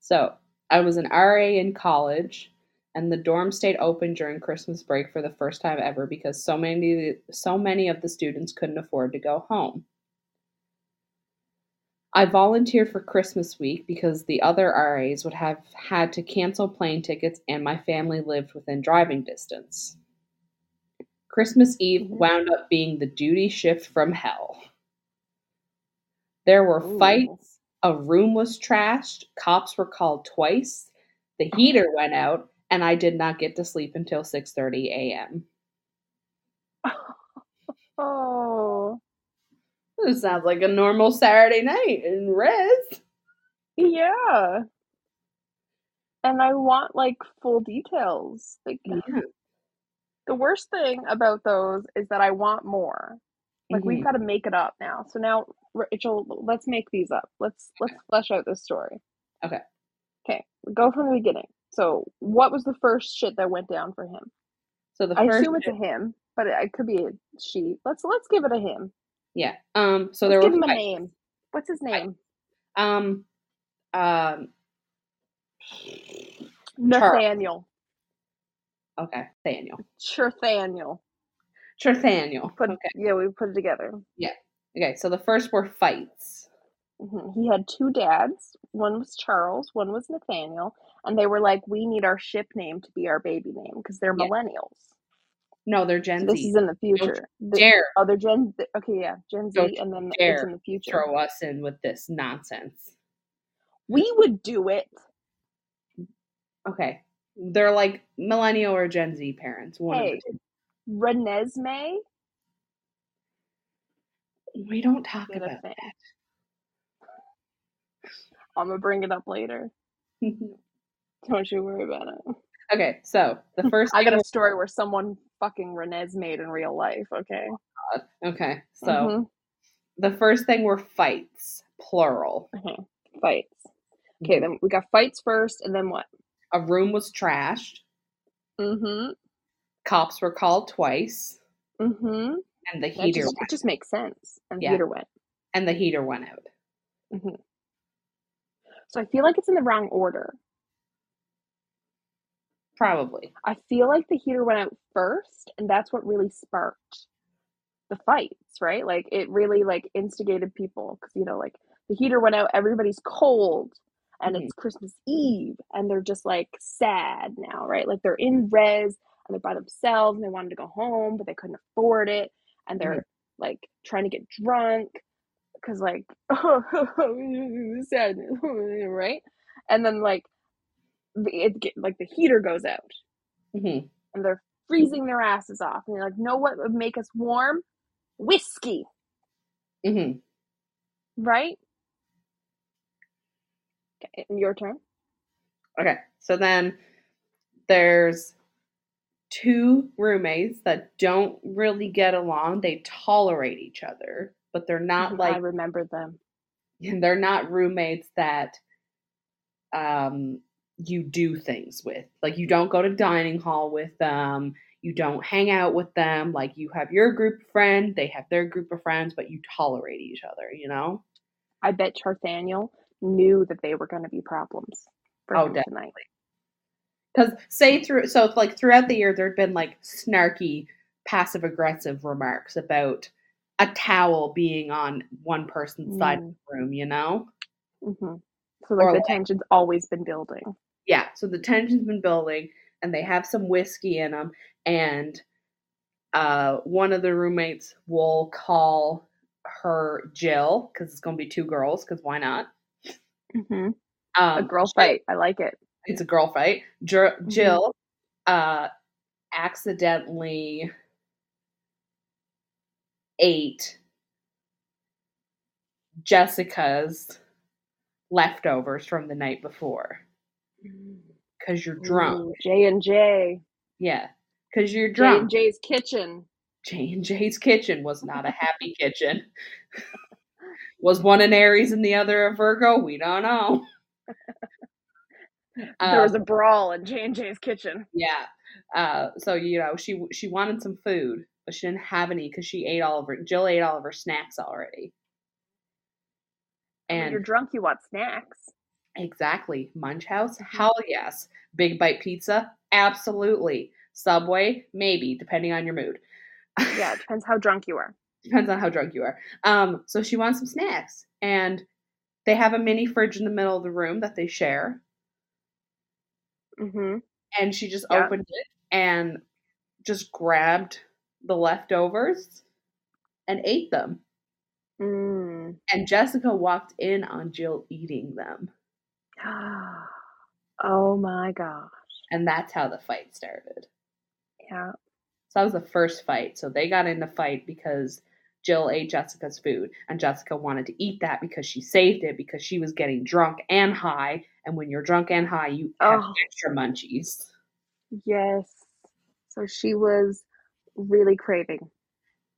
So I was an RA in college, and the dorm stayed open during Christmas break for the first time ever because so many so many of the students couldn't afford to go home. I volunteered for Christmas week because the other RAs would have had to cancel plane tickets and my family lived within driving distance. Christmas Eve Mhm. wound up being the duty shift from hell. There were Ooh. fights, a room was trashed, cops were called twice, the heater went out, and I did not get to sleep until 6:30 a.m. Oh, This sounds like a normal Saturday night in res. yeah. And I want like full details. Like Yeah. the worst thing about those is that I want more. Like we've Mhm. got to make it up now. So now, Rachel, let's make these up. Let's let's flesh out this story. Okay. Okay, go from the beginning. So, what was the first shit that went down for him? So the I assume it's a him, but it, it could be a she. Let's let's give it a him. Yeah. Um so Let's there give were him a name. What's his name? Um um Nathaniel. okay, Nathaniel. Nathaniel. Nathaniel. Put Okay. yeah, we put it together. Yeah. Okay, so the first were fights. Mhm. He had two dads. One was Charles. One was Nathaniel, and they were like, "We need our ship name to be our baby name because they're Yeah. millennials." No, they're Gen So this Z. is in the future. The, Dare oh, they're Gen. Okay, yeah, Gen Z, Don't and then it's in the future. throw us in with this nonsense. We would do it. Okay. They're like millennial or Gen Z parents. One Hey. of the two. Renesmee We don't talk about thing. I'm gonna bring it up later. Don't you worry about it. Okay, so the first I got a story where someone fucking Renez made in real life. Okay. okay, so Mhm. the first thing were fights, plural. Okay. Fights. Okay, Mhm. then we got fights first, and then what? A room was trashed. Mm-hmm. Cops were called twice, Mm-hmm. and the That heater just, went, it just makes sense. And Yeah. theater went. and the heater went out. Mm-hmm. So I feel like it's in the wrong order. Probably. I feel like the heater went out first, and that's what really sparked the fights, right? Like it really like instigated people because you know, like the heater went out, everybody's cold, and Mhm. it's Christmas Eve, and they're just like sad now, right? Like they're in res and they're by themselves, and they wanted to go home, but they couldn't afford it, and they're like trying to get drunk because like sadness, right? And then like it get, like the heater goes out hmm and they're freezing their asses off. And they're like, know what would make us warm? Whiskey, hmm right? Okay, your turn. Okay, so then there's two roommates that don't really get along. They tolerate each other, but they're not Mhm, I remember them. they're not roommates that um you do things with. Like you don't go to dining hall with them, you don't hang out with them. Like you have your group of friends, they have their group of friends, but you tolerate each other, you know? I bet Charthaniel knew that they were going to be problems for Oh, him definitely. tonight. Because say through so like throughout the year there'd been like snarky, passive aggressive remarks about a towel being on one person's side of Mm. the room, you know? hmm So like Or the like- tension's always been building. Yeah, so the tension's been building and they have some whiskey in them and uh one of the roommates will call her Jill because it's going to be two girls because why not? hmm Um, A girl fight. I like it. it's a girl fight. Jer- Jill uh accidentally ate Jessica's leftovers from the night before because you're drunk. J and J. Yeah, because you're drunk. J and J's kitchen. J and J's kitchen was not a happy kitchen. Was one an Aries and the other a Virgo? We don't know. there was Um, a brawl in J and J's kitchen. Yeah. Uh, so you know she she wanted some food, but she didn't have any because she ate all of her. Jill ate all of her snacks already. when And you're drunk, you want snacks. Exactly, Munch House, Mhm. hell yes. Big Bite Pizza, absolutely. Subway, maybe, depending on your mood. Yeah, it depends how drunk you are. Depends on how drunk you are. Um, so she wants some snacks, and They have a mini fridge in the middle of the room that they share. Mm-hmm. And she just Yeah. opened it and just grabbed the leftovers and ate them. Mm. And Jessica walked in on Jill eating them. oh my gosh. And that's how the fight started. Yeah. So that was the first fight. So they got in the fight because Jill ate Jessica's food, and Jessica wanted to eat that because she saved it because she was getting drunk and high. And when you're drunk and high, you have Oh. extra munchies. Yes. So she was really craving,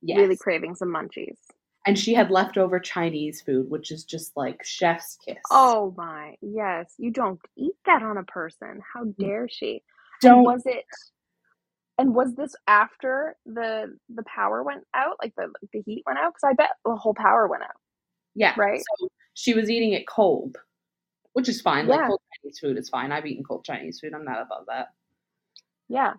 Yes. really craving some munchies. And she had leftover Chinese food, which is just like chef's kiss. Oh my, yes. You don't eat that on a person. How dare she? Mm. don't And was it and was this after the the power went out? Like the the heat went out? Because I bet the whole power went out. yeah. right? So she was eating it cold, which is fine. Like cold Chinese food is fine. I've eaten cold Chinese food. I'm not above that. Yeah.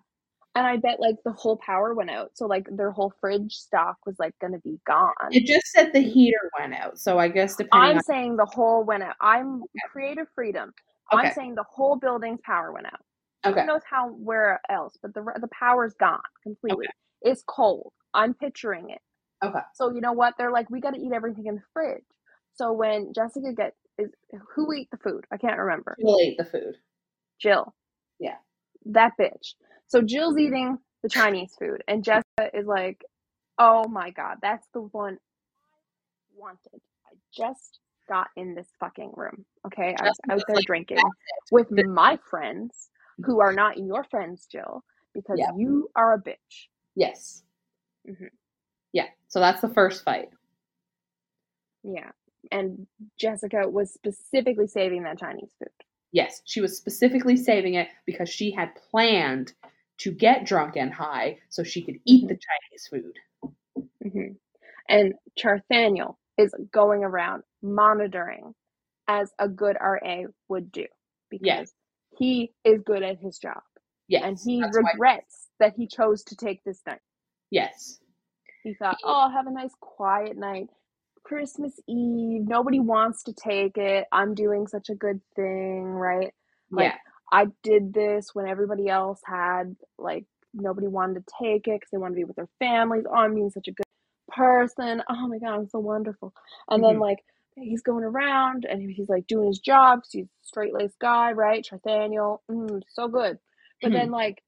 And I bet like the whole power went out. So like their whole fridge stock was like gonna be gone. It just said the heater went out, so I guess depending I'm on saying the whole went out. I'm creative freedom. I'm saying the whole building's power went out. okay, Who knows how where else? But the the power's gone completely. It's cold. I'm picturing it. okay, So you know what? They're like, we got to eat everything in the fridge. So when Jessica gets is who ate the food? I can't remember. Jill ate the food. Jill. Yeah. That bitch. So Jill's eating the Chinese food, and Jessica is like, "Oh my god, that's the one I wanted. I just got in this fucking room. Okay, I was out there drinking with my friends, who are not your friends, Jill, because Yeah. you are a bitch." Yes. Mhm. Yeah. So that's the first fight. Yeah. And Jessica was specifically saving that Chinese food. Yes, she was specifically saving it because she had planned to get drunk and high so she could eat the Chinese food. hmm And Charthaniel is going around monitoring as a good RA would do because Yes. he is good at his job Yes. and he that's regrets that he chose to take this night. yes. He thought, oh, I'll have a nice quiet night. Christmas Eve, nobody wants to take it. I'm doing such a good thing, right? Like, yeah. I did this when everybody else had like nobody wanted to take it because they wanted to be with their families. Oh, I'm being such a good person. Oh my god, I'm so wonderful. And then Mhm. like he's going around and he's like doing his job he's a straight laced guy, right? Charthaniel, mm, so good. But then like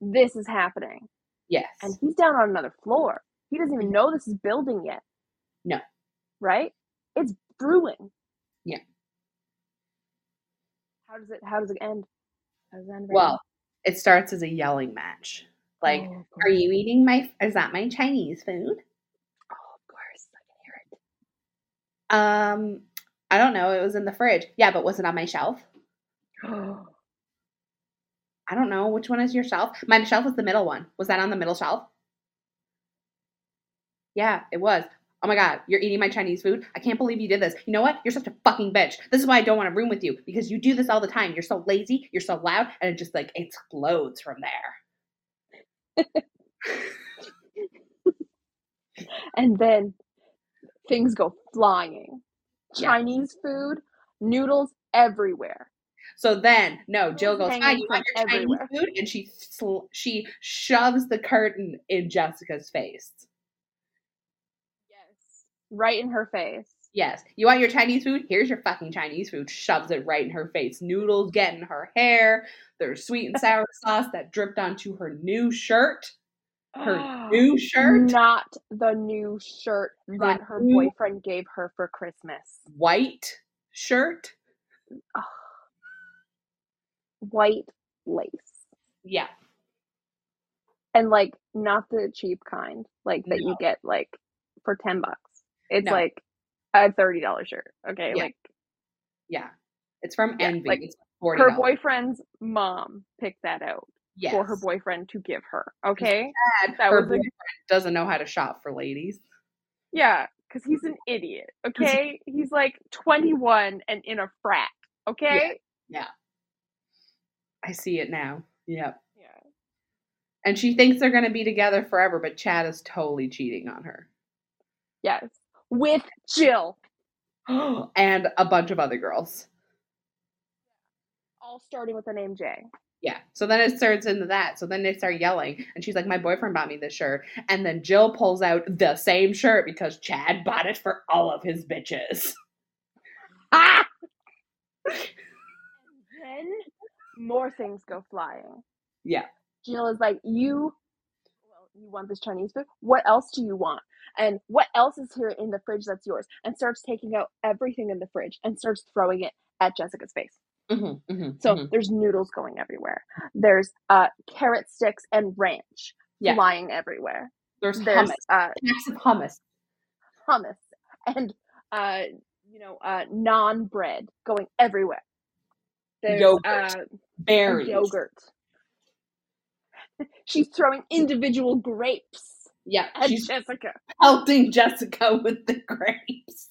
this is happening Yes. and he's down on another floor. He doesn't even know this is building yet. No. Right? It's brewing. How does it how does it end? How does it end? right well, it starts as a yelling match. Like, Oh, are you eating my is that my Chinese food? Oh, of course, I can hear it. Um, I don't know. It was in the fridge. Yeah, but was it on my shelf? it. I don't know. Which one is your shelf? My shelf was the middle one. Was that on the middle shelf? Yeah, it was. Oh my god, you're eating my Chinese food? I can't believe you did this. You know what? You're such a fucking bitch. This is why I don't want to room with you because you do this all the time. You're so lazy, you're so loud, and it just like explodes from there. and then things go flying. Yeah. Chinese food, noodles everywhere. So then, no, Jill goes, "Fine, you want your Chinese food?" And she sl- she shoves the curtain in Jessica's face. Right in her face. Yes, you want your Chinese food? Here's your fucking Chinese food. Shoves it right in her face. Noodles get in her hair. There's sweet and sour sauce that dripped onto her new shirt. Her new shirt, Not the new shirt that her boyfriend gave her for Christmas. white shirt. White lace. Yeah, And like not the cheap kind, like that you get like for 10 bucks. It's No. like a $30 shirt. Okay? Yeah. Like yeah. It's from Yeah, Envy. like, it's forty. her boyfriend's mom picked that out yes. for her boyfriend to give her. Okay? Dad, that her was a- boyfriend doesn't know how to shop for ladies. Yeah, because he's an idiot. Okay? he's like 21 and in a frat. Okay? Yeah. I see it now. Yep. Yeah. And she thinks they're going to be together forever, but Chad is totally cheating on her. Yes. With Jill. and a bunch of other girls. All starting with the name Jay. Yeah. So then it turns into that. So then they start yelling, and she's like, "My boyfriend bought me this shirt." And then Jill pulls out the same shirt because Chad bought it for all of his bitches. Ah! then more things go flying. Yeah. Jill is like, "You, you want this Chinese food? What else do you want? And what else is here in the fridge that's yours?" And starts taking out everything in the fridge and starts throwing it at Jessica's face. Mm-hmm, mm-hmm, So mm-hmm. there's noodles going everywhere. There's uh carrot sticks and ranch Yeah. flying everywhere. there's, There's hummus, uh hummus. hummus and uh you know uh naan bread going everywhere. There's Yogurt. uh berries. yogurt. She's throwing individual grapes Yeah, at she's Jessica. pelting Jessica with the grapes.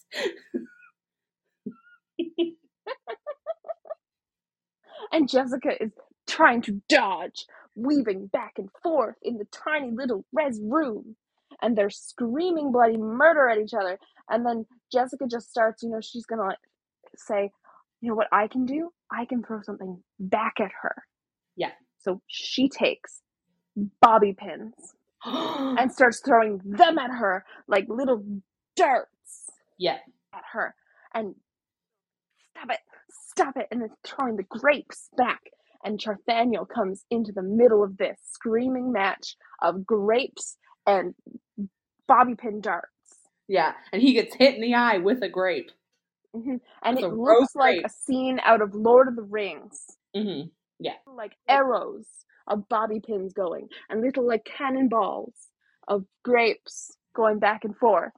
And Jessica is trying to dodge, weaving back and forth in the tiny little res room. And they're screaming bloody murder at each other. And then Jessica just starts, you know, she's gonna like say, you know what I can do? I can throw something back at her. Yeah. So she takes bobby pins and starts throwing them at her like little darts yeah, at her and stop it, stop it, and then throwing the grapes back. And Charthaniel comes into the middle of this screaming match of grapes and bobby pin darts. yeah, and he gets hit in the eye with a grape. hmm And it looks like grape. a scene out of Lord of the Rings. Mm-hmm. Yeah. Like arrows of bobby pins going, and little like cannonballs of grapes going back and forth.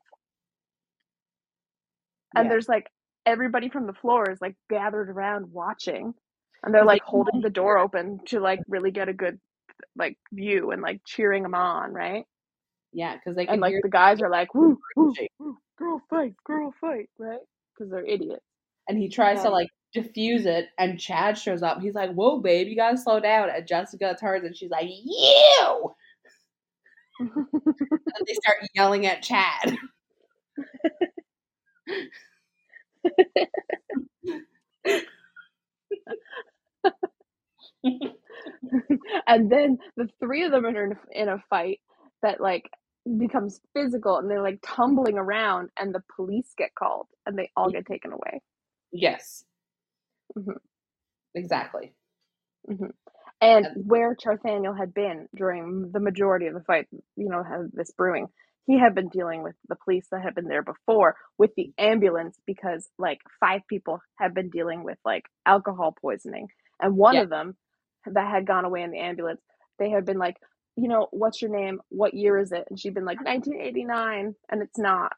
And Yeah. there's like everybody from the floor is like gathered around watching. And they're They like holding the door open to like really get a good like view and like cheering them on, right? Yeah, because they can And like the guys are like, woo, woo, woo, girl fight, girl fight, right? Because they're idiots. and he tries to Um, like diffuse it, and Chad shows up. He's like, "Whoa, babe, you gotta slow down." And Jessica turns, and she's like, "You!" And they start yelling at Chad. and then the three of them are in a, in a fight that like becomes physical and they're like tumbling around and the police get called and they all get taken away yes, Mhm. exactly. and And- where charthaniel had been during the majority of the fight you know had this brewing he had been dealing with the police that had been there before with the ambulance because like five people had been dealing with like alcohol poisoning. And one Yeah. of them that had gone away in the ambulance they had been like you know what's your name? What year is it? And she'd been like 1989 and it's not.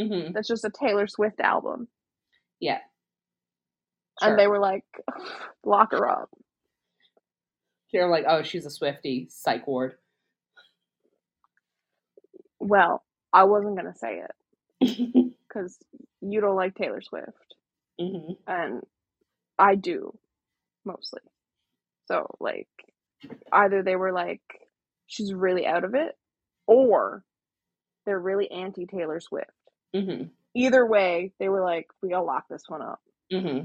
Hmm that's just a taylor swift album. Yeah. Sure. and they were like lock her up They're like, "Oh, she's a Swifty, psych ward." well i wasn't going to say it because you don't like taylor swift hmm and I do mostly. So like either they were like she's really out of it or they're really anti Taylor Swift. hmm Either way, they were like we gotta lock this one up. hmm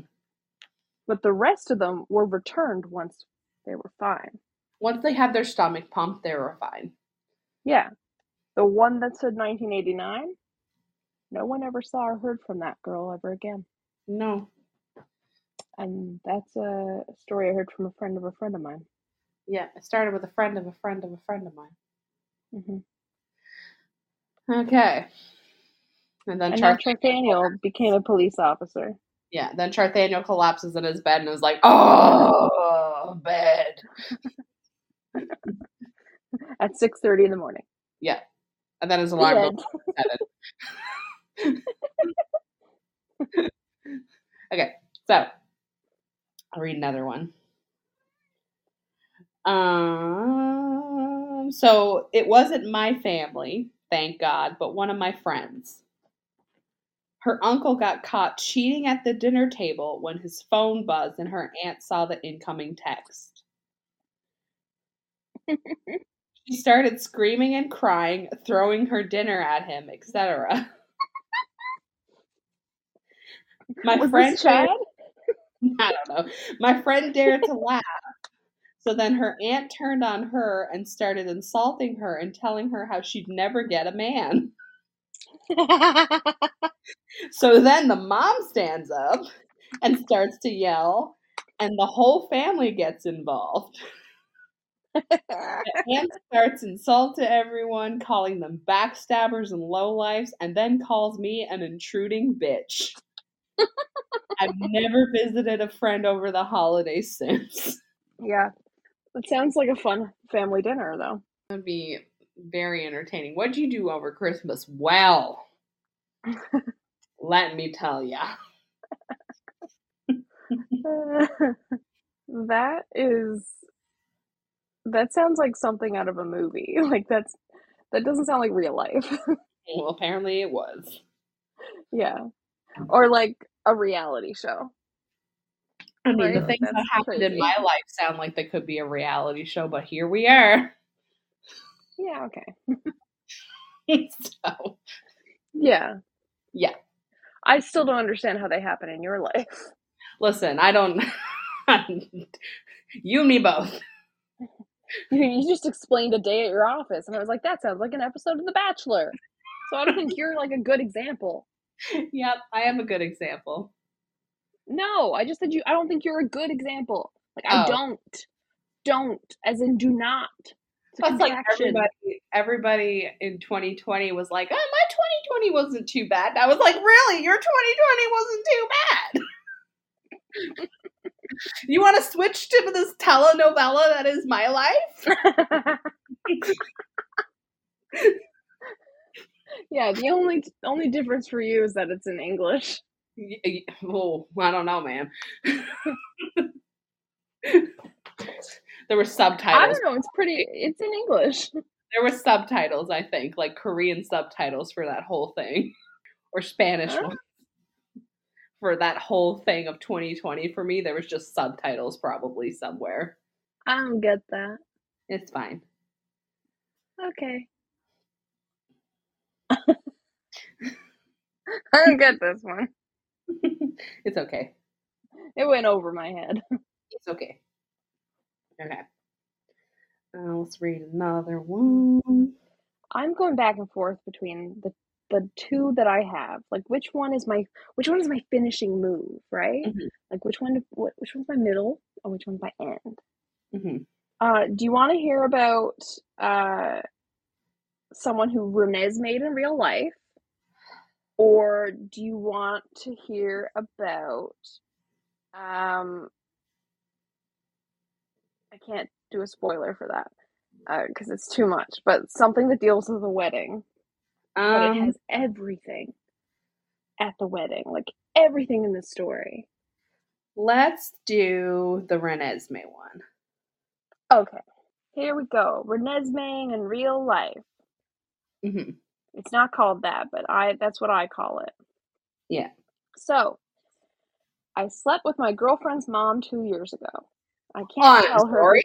But the rest of them were returned once they were fine. Once they had their stomach pumped, they were fine. Yeah. The one that said 1989, no one ever saw or heard from that girl ever again. No. And that's a story I heard from a friend of a friend of mine. Yeah, it started with a friend of a friend of a friend of mine. hmm Okay. And then And now Char- Charthaniel became a police officer. Yeah, then Charthaniel collapses in his bed and is like, "Oh, bed." at 6.30 in the morning Yeah, and then his alarm seven. okay, so I'll read another one. Um, so it wasn't my family, thank God, but one of my friends. Her uncle got caught cheating at the dinner table when his phone buzzed and her aunt saw the incoming text. she started screaming and crying, throwing her dinner at him, etc. My Was friend Chad? I don't know. My friend dared to laugh. So then her aunt turned on her and started insulting her and telling her how she'd never get a man. So then the mom stands up and starts to yell, and the whole family gets involved. Aunt starts insult to everyone, calling them backstabbers and lowlifes, and then calls me an intruding bitch. I've never visited a friend over the holidays since. yeah. It sounds like a fun family dinner, though. Would be very entertaining. What'd you do over Christmas? Well, let me tell ya. that is. That sounds like something out of a movie. Like, that's. That doesn't sound like real life. Well, apparently it was. yeah. Or like a reality show. I mean, the things that happened in my life sound like they could be a reality show, but here we are. Yeah, okay. so, Yeah. yeah. I still don't understand how they happen in your life. Listen, I don't. you and me both. You, just explained a day at your office, and I was like, that sounds like an episode of The Bachelor. So I don't think you're like a good example. Yep, I am a good example. No, I just said you. I don't think you're a good example. Like I Oh. don't, don't, as in do not. It's That's like everybody. Everybody in 2020 was like, "Oh, my 2020 wasn't too bad." I was like, "Really? Your 2020 wasn't too bad." you want to switch to this telenovela that is my life? yeah, the only only difference for you is that it's in English. Oh, I don't know, man. there were subtitles. I don't know. It's pretty. It's in English. There were subtitles, I think, like Korean subtitles for that whole thing, or Spanish Huh? ones. For that whole thing of 2020, for me, there was just subtitles probably somewhere. I don't get that. It's fine. Okay. I don't get this one. it's okay. It went over my head. It's okay. Okay. Uh, let's read another one. I'm going back and forth between the the two that I have. Like which one is my which one is my finishing move, right? Mhm. Like which one what which one's my middle and which one's my end? hmm Uh do you want to hear about uh someone who Renesmeed in real life? Or do you want to hear about um can't do a spoiler for that because it's too much, but something that deals with a wedding but it Um, has everything at the wedding, like everything in the story. let's do the Renesmee one. Okay, here we go. Renesmee in real life. hmm It's not called that, but I that's what I call it. Yeah. So, I slept with my girlfriend's mom two years ago. I can't I'm tell her.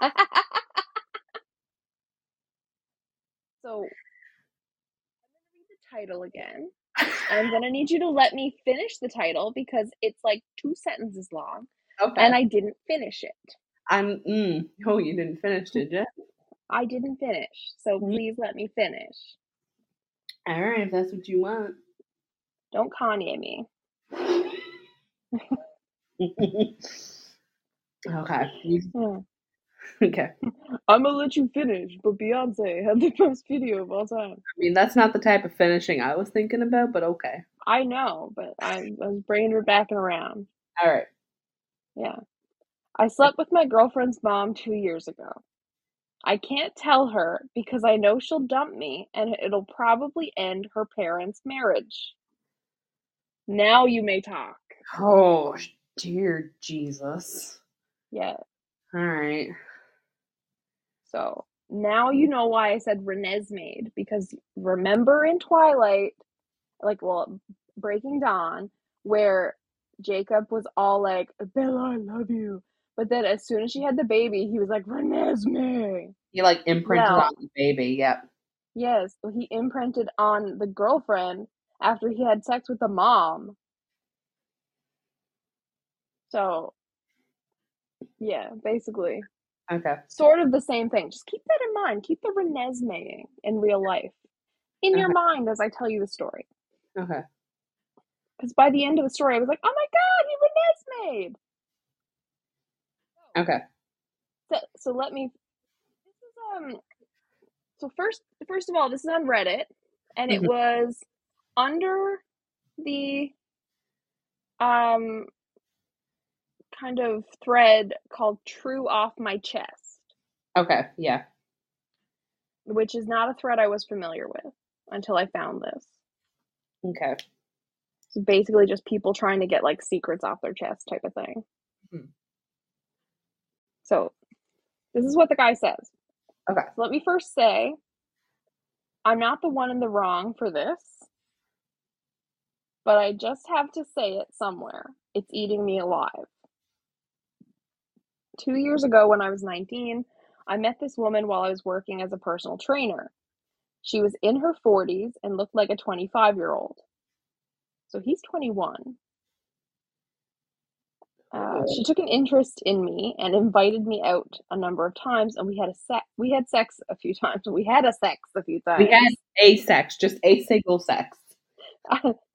so, I'm gonna read the title again. I'm gonna need you to let me finish the title because it's like two sentences long, Okay. and I didn't finish it. I'm. Mm, oh, you didn't finish, did you? I didn't finish, so Mhm. please let me finish. All right, if that's what you want. Don't Kanye me. okay. Hmm. okay. I'm gonna let you finish, but Beyonce had the best video of all time. I mean, that's not the type of finishing I was thinking about, but okay. I know, but I, I was brain backing around. All right. Yeah. I slept with my girlfriend's mom two years ago. I can't tell her because I know she'll dump me and it'll probably end her parents' marriage. Now you may talk. Oh, dear Jesus. Yeah. All right. So now you mm. know why I said Renesmeed because remember in Twilight, like well, Breaking Dawn, where Jacob was all like, "Bella, I love you," but then as soon as she had the baby, he was like, "Renesmee." He like imprinted Well- on the baby. Yep. Yes, he imprinted on the girlfriend, after he had sex with the mom. So, yeah, basically, Okay. sort of the same thing. Just keep that in mind. Keep the renesmeeing in real life in your Okay. mind as I tell you the story. Okay. Because by the end of the story, I was like, oh my god, he renesmeed. Okay. So, so let me. This is um. So first, first of all, this is on Reddit, and it Mhm. was under the um kind of thread called "True Off My Chest," Okay. Yeah. which is not a thread I was familiar with until I found this. Okay. So basically, just people trying to get like secrets off their chest, type of thing. Mhm. So, this is what the guy says. Okay. So let me first say, I'm not the one in the wrong for this, but I just have to say it somewhere. It's eating me alive. Two years ago, when I was 19, I met this woman while I was working as a personal trainer. She was in her 40s and looked like a 25 year old. So he's 21. Uh, she took an interest in me and invited me out a number of times, and we had a se- we had sex a few times. We had a sex a few times. We had a sex, just a single sex.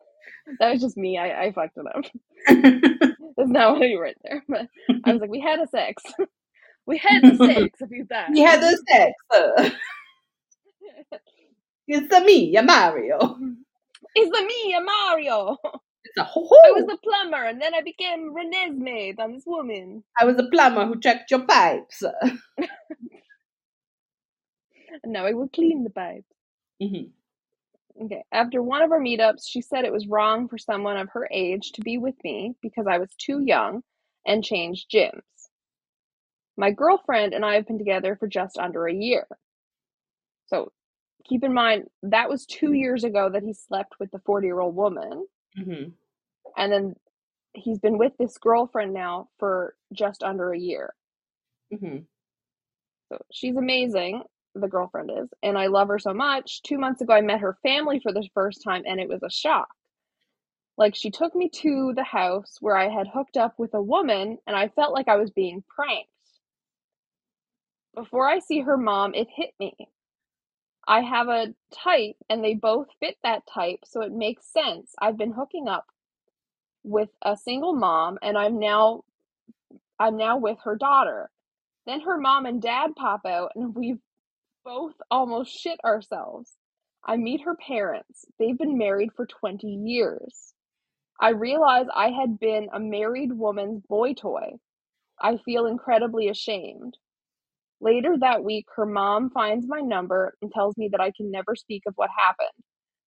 that was just me. I, I fucked it up. That's not what you wrote there. But I was like, we had a sex. we had the sex a few times. we had the sex. it's a me, a Mario. It's the me, a Mario. It's a ho I was a plumber, and then I became Renesmee on this woman. I was a plumber who checked your pipes. And now I will clean the pipes. Mhm. Okay. After one of our meetups, she said it was wrong for someone of her age to be with me because I was too young and changed gyms. My girlfriend and I have been together for just under a year. So keep in mind, that was two years ago that he slept with the 40 year old woman. Mhm. And then he's been with this girlfriend now for just under a year. Mhm. So she's amazing, the girlfriend is, and I love her so much. Two months ago, I met her family for the first time, and it was a shock. Like, she took me to the house where I had hooked up with a woman, and I felt like I was being pranked. Before I see her mom, it hit me. I have a type, and they both fit that type, so it makes sense. I've been hooking up with a single mom, and I'm now I'm now with her daughter. Then her mom and dad pop out, and we've both almost shit ourselves. I meet her parents. They've been married for 20 years. I realize I had been a married woman's boy toy. I feel incredibly ashamed. Later that week, her mom finds my number and tells me that I can never speak of what happened.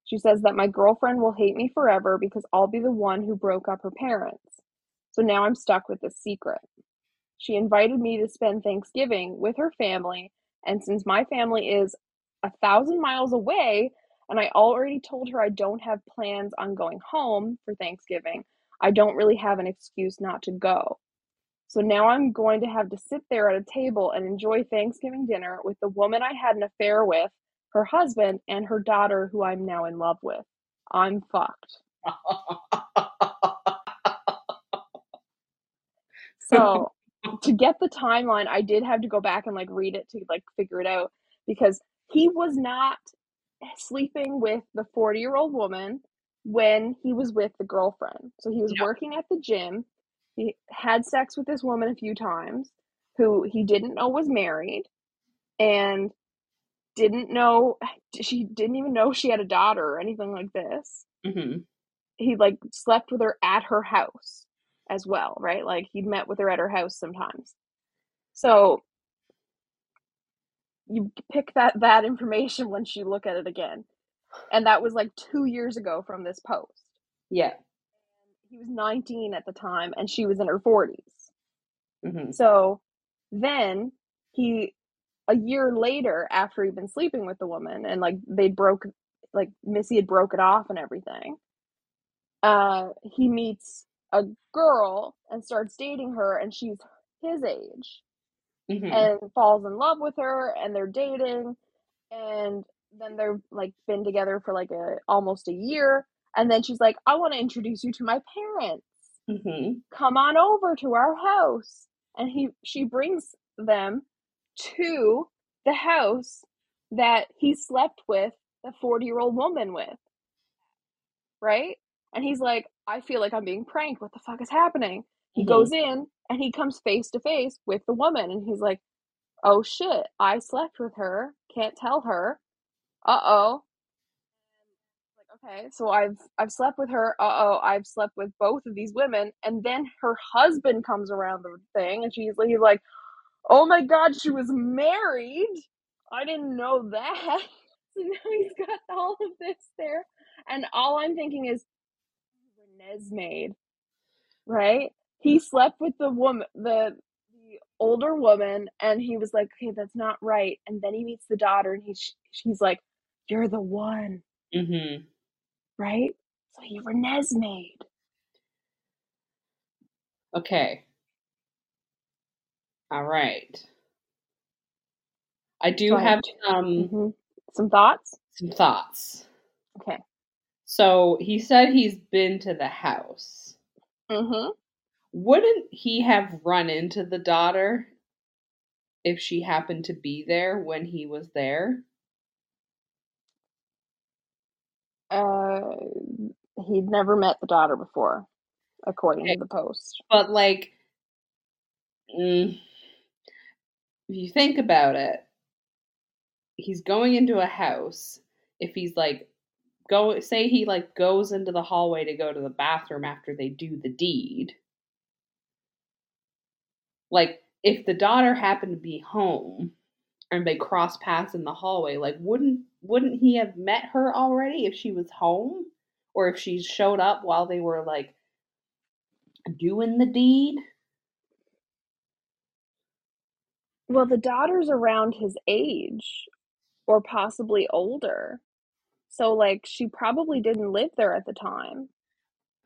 She says that my girlfriend will hate me forever because I'll be the one who broke up her parents. So now I'm stuck with this secret. She invited me to spend Thanksgiving with her family, and since my family is a thousand miles away, and I already told her I don't have plans on going home for Thanksgiving, I don't really have an excuse not to go. So now I'm going to have to sit there at a table and enjoy Thanksgiving dinner with the woman I had an affair with, her husband, and her daughter, who I'm now in love with. I'm fucked. So to get the timeline, I did have to go back and like read it to like figure it out because he was not sleeping with the 40 year old woman when he was with the girlfriend. So he was Yeah. working at the gym. He had sex with this woman a few times who he didn't know was married and didn't know she didn't even know she had a daughter or anything like this. Mhm. He like slept with her at her house as well, right? Like he'd met with her at her house sometimes. So you pick that that information once you look at it again. And that was like 2 years ago from this post. Yeah. He was 19 at the time and she was in her 40s. Mhm. So then he a year later after he'd been sleeping with the woman and like they broke like Missy had broke it off and everything. Uh he meets a girl and starts dating her and she's his age Mhm. and falls in love with her and they're dating and then they're like been together for like a almost a year And then she's like, I want to introduce you to my parents. Mm-hmm. Come on over to our house. And he she brings them to the house that he slept with the 40 year old woman with. Right? And he's like, I feel like I'm being pranked. What the fuck is happening? He Mhm. goes in and he comes face to face with the woman and he's like, Oh shit, I slept with her. Can't tell her. Uh oh. Like, okay, so I've I've slept with her. Uh oh, I've slept with both of these women, and then her husband comes around the thing, and she's like, he's like, oh my god, she was married. I didn't know that. So now he's got all of this there, and all I'm thinking is, Renesmeed, right? He slept with the woman, the the older woman, and he was like, okay, that's not right. And then he meets the daughter, and he's she's like, you're the one Mm-hmm. right? So he Renesmeed. Okay. All right. I do So have have two- some hmm Some thoughts? some thoughts. Okay. So he said he's been to the house. Mm-hmm. Wouldn't he have run into the daughter if she happened to be there when he was there? Uh, he'd never met the daughter before, according Okay. to the post. But like, mm, if you think about it, he's going into a house. If he's like, go say he like goes into the hallway to go to the bathroom after they do the deed. Like, if the daughter happened to be home and they cross paths in the hallway, like, wouldn't wouldn't he have met her already if she was home, or if she showed up while they were like doing the deed? Well, the daughter's around his age, or possibly older. So, like, she probably didn't live there at the time,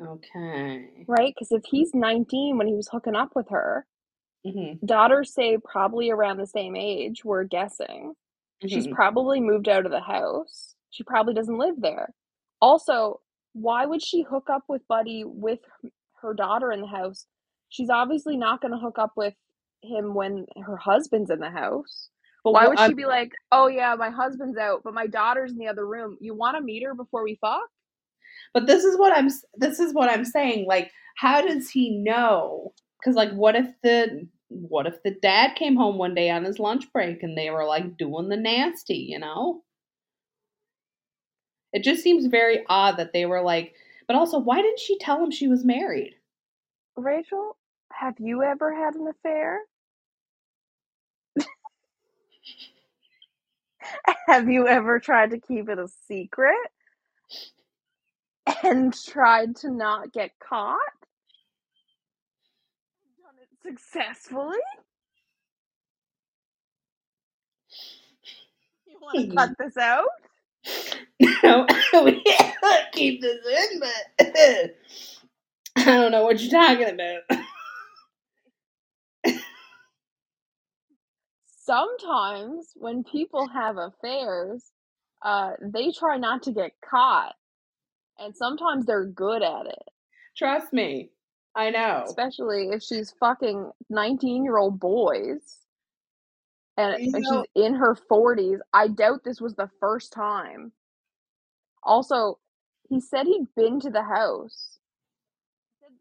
Okay. right? Because if he's 19 when he was hooking up with her, hmm daughters say probably around the same age, we're guessing. She's Mhm. probably moved out of the house. She probably doesn't live there. Also, why would she hook up with Buddy with her daughter in the house? She's obviously not going to hook up with him when her husband's in the house. But Why would I'm- she be like, "Oh yeah, my husband's out, but my daughter's in the other room. You want to meet her before we fuck?" But this is what I'm this is what I'm saying. Like, how does he know? Because like, what if the what if the dad came home one day on his lunch break and they were like doing the nasty? You know, it just seems very odd that they were like. But also, why didn't she tell him she was married? Rachel, have you ever had an affair? have you ever tried to keep it a secret and tried to not get caught? Done it successfully? You want to hmm. cut this out? no, we can't keep this in, but I don't know what you're talking about. Sometimes when people have affairs, uh, they try not to get caught, and sometimes they're good at it. Trust me, I know. especially if she's fucking 19 year old boys and, You and know- she's in her 40s i doubt this was the first time also he said he'd been to the house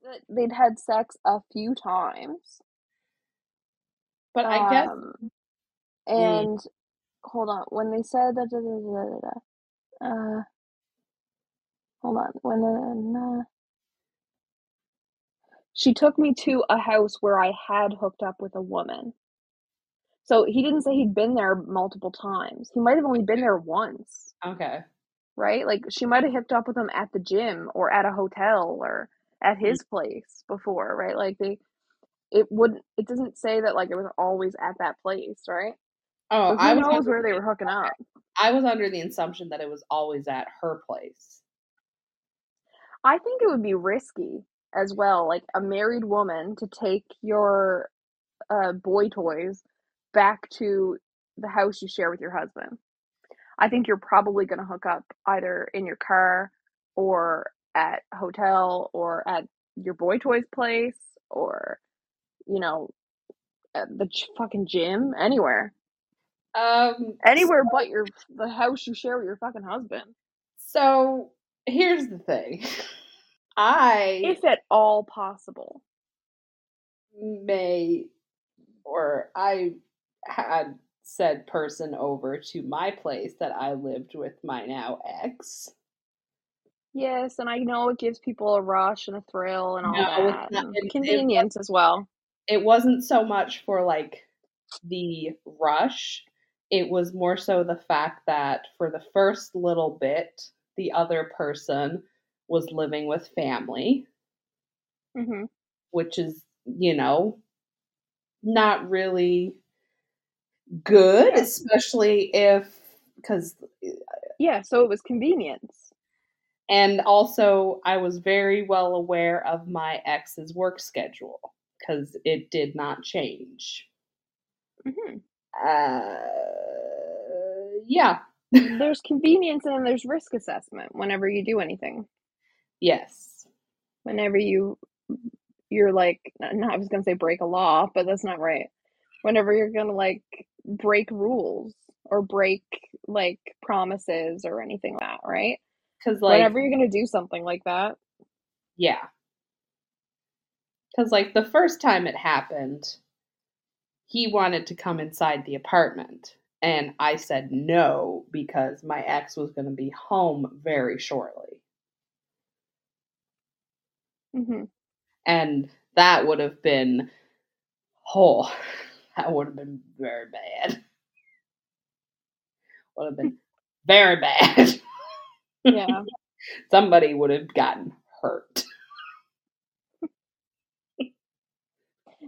that they'd had sex a few times But I guess um, and hold on when they said that da, da, da, da, da, uh hold on when uh, she took me to a house where i had hooked up with a woman. So he didn't say he'd been there multiple times. He might have only been there once. Okay. right? Like she might have hooked up with him at the gym or at a hotel or at his place before right? Like they it wouldn't it doesn't say that like it was always at that place right Oh, I was knows under, where they were hooking up I was under the assumption that it was always at her place. I think it would be risky as well, like a married woman to take your uh, boy toys back to the house you share with your husband. I think you're probably going to hook up either in your car or at a hotel or at your boy toys place or you know at the ch- fucking gym anywhere Um, anywhere but your the house you share with your fucking husband so here's the thing. I if at all possible may or I had said person over to my place that I lived with my now ex. yes and i know it gives people a rush and a thrill and all No, that not- and convenience as well It wasn't so much for like the rush, it was more so the fact that for the first little bit, the other person was living with family, hmm which is, you know, not really good, Yeah. especially if because yeah so it was convenience and also I was very well aware of my ex's work schedule because it did not change. hmm Uh, yeah, there's convenience and there's risk assessment whenever you do anything. Yes, whenever you you're like no, i was gonna say break a law but that's not right. Whenever you're gonna like break rules or break like promises or anything like that right? Because like whenever you're gonna do something like that. Yeah, because like the first time it happened, he wanted to come inside the apartment, and I said no because my ex was going to be home very shortly. hmm and that would have been oh that would have been very bad. Would have been very bad. Yeah. Somebody would have gotten hurt.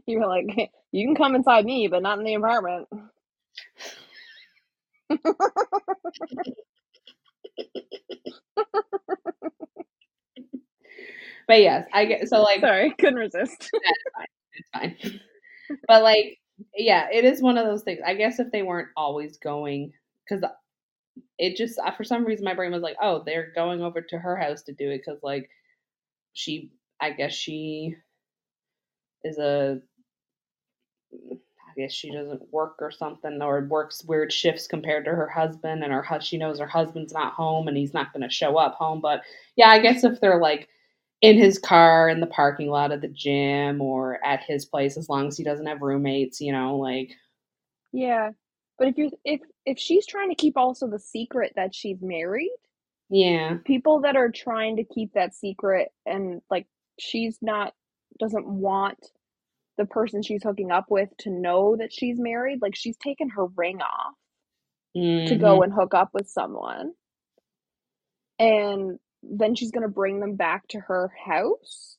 You were like you can come inside me but not in the apartment. But yes i get so like sorry couldn't resist. It's fine but like yeah it is one of those things i guess if they weren't always going because it just for some reason my brain was like oh they're going over to her house to do it because like she i guess she is a I guess she doesn't work or something, or works weird shifts compared to her husband, and her hus- she knows her husband's not home and he's not going to show up home. But yeah, I guess if they're like in his car in the parking lot of the gym or at his place, as long as he doesn't have roommates, you know, like yeah but if you if if she's trying to keep also the secret that she's married yeah, people that are trying to keep that secret and like she's not doesn't want the person she's hooking up with to know that she's married like she's taken her ring off to Mhm. go and hook up with someone and then she's going to bring them back to her house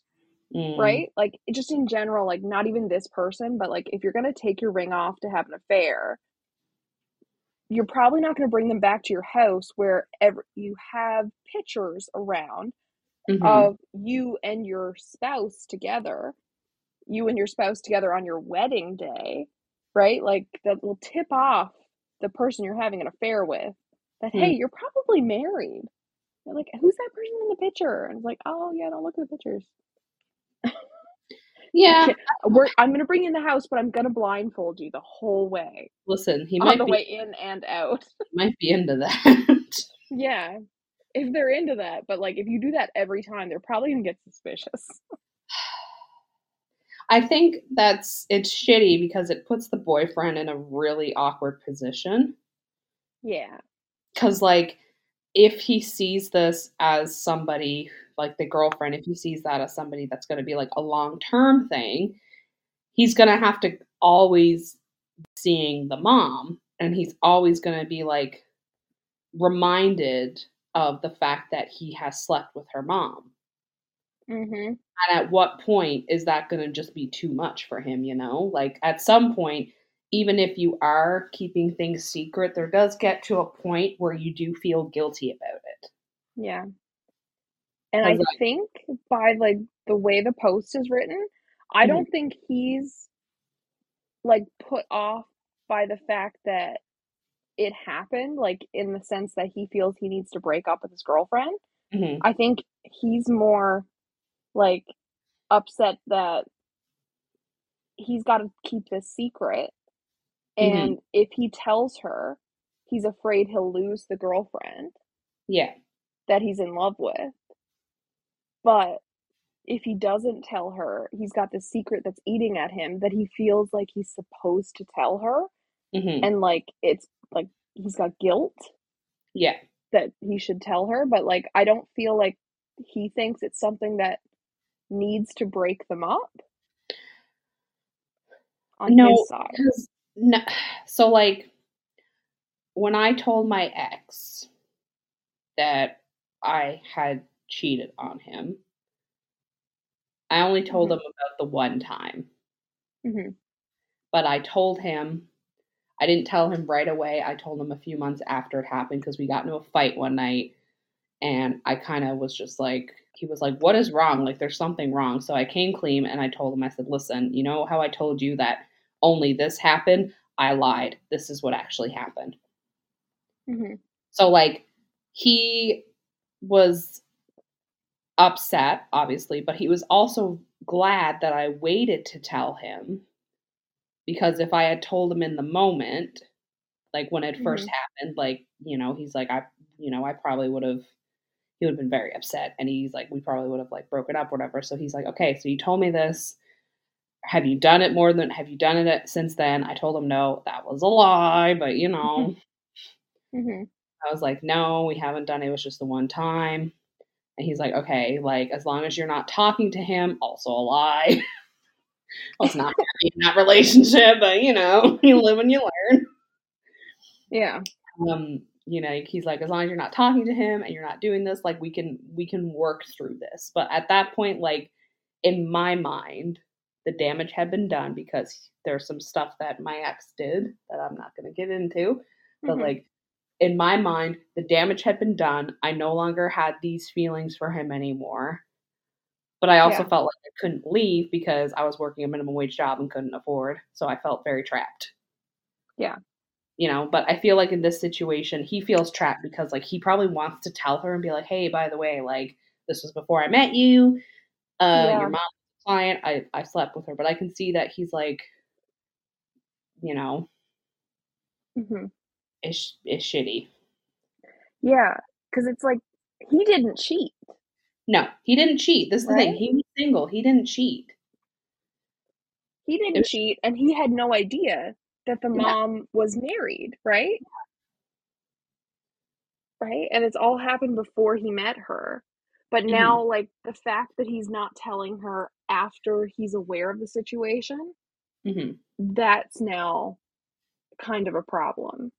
Mm. right like just in general like not even this person but like if you're going to take your ring off to have an affair you're probably not going to bring them back to your house where ever you have pictures around Mhm. of you and your spouse together, you and your spouse together on your wedding day, right? Like that will tip off the person you're having an affair with that, hey, Hmm. you're probably married. They're like, who's that person in the picture? And it's like, oh, yeah, don't look at the pictures. yeah. I'm going to bring you in the house, but I'm going to blindfold you the whole way Listen, he might on the be way in and out. might be into that. yeah. If they're into that, but like if you do that every time, they're probably gonna get suspicious. I think that's it's shitty because it puts the boyfriend in a really awkward position. Yeah. Because, like, if he sees this as somebody, like the girlfriend, if he sees that as somebody that's going to be like a long term thing, he's going to have to always seeing the mom and he's always going to be like reminded of the fact that he has slept with her mom. Mm-hmm. And at what point is that going to just be too much for him, you know? Like at some point, even if you are keeping things secret, there does get to a point where you do feel guilty about it. Yeah. And I like- think by like the way the post is written, I Mhm. don't think he's like put off by the fact that it happened, like in the sense that he feels he needs to break up with his girlfriend. Mhm. I think he's more like upset that he's got to keep this secret. Mhm. And if he tells her, he's afraid he'll lose the girlfriend Yeah. that he's in love with. But if he doesn't tell her, he's got this secret that's eating at him that he feels like he's supposed to tell her. hmm And like, it's like he's got guilt Yeah. that he should tell her. But like, I don't feel like he thinks it's something that needs to break them up on No, his side. no, so like when I told my ex that I had cheated on him, I only told Mhm. him about the one time. hmm But I told him, I didn't tell him right away. I told him a few months after it happened because we got into a fight one night and I kind of was just like, he was like, What is wrong? Like, there's something wrong. So I came clean and I told him, I said, Listen, you know how I told you that only this happened? I lied. This is what actually happened. hmm So, like, he was upset, obviously, but he was also glad that I waited to tell him because if I had told him in the moment, like when it 1st Mhm. happened, like, you know, he's like, I, you know, I probably would have, he would have been very upset. And he's like, we probably would have like broken up, whatever. So he's like, okay, so you told me this. Have you done it more than, have you done it since then? I told him, no, that was a lie, but you know. hmm I was like, no, we haven't done it. It was just the one time. And he's like, okay, like as long as you're not talking to him, also a lie. I was not happy in that relationship, but you know, you live and you learn. Yeah. Um, you know, he's like, as long as you're not talking to him and you're not doing this, like we can we can work through this. But at that point, like in my mind, the damage had been done because there's some stuff that my ex did that I'm not gonna get into. But Mhm. like in my mind, the damage had been done. I no longer had these feelings for him anymore. But I also Yeah. felt like I couldn't leave because I was working a minimum wage job and couldn't afford. So I felt very trapped. Yeah. You know, but I feel like in this situation, he feels trapped because like he probably wants to tell her and be like, "Hey, by the way, like this was before I met you. Uh Yeah. your mom's client. I I slept with her." But I can see that he's like you know, hmm is is shitty. Yeah. Because it's like he didn't cheat. No, he didn't cheat. This is the thing. He was single. He didn't cheat. He didn't was cheat, and he had no idea that the yeah. mom was married, right? Right? And it's all happened before he met her. But Mhm. now, like, the fact that he's not telling her after he's aware of the situation, Mhm. that's now kind of a problem,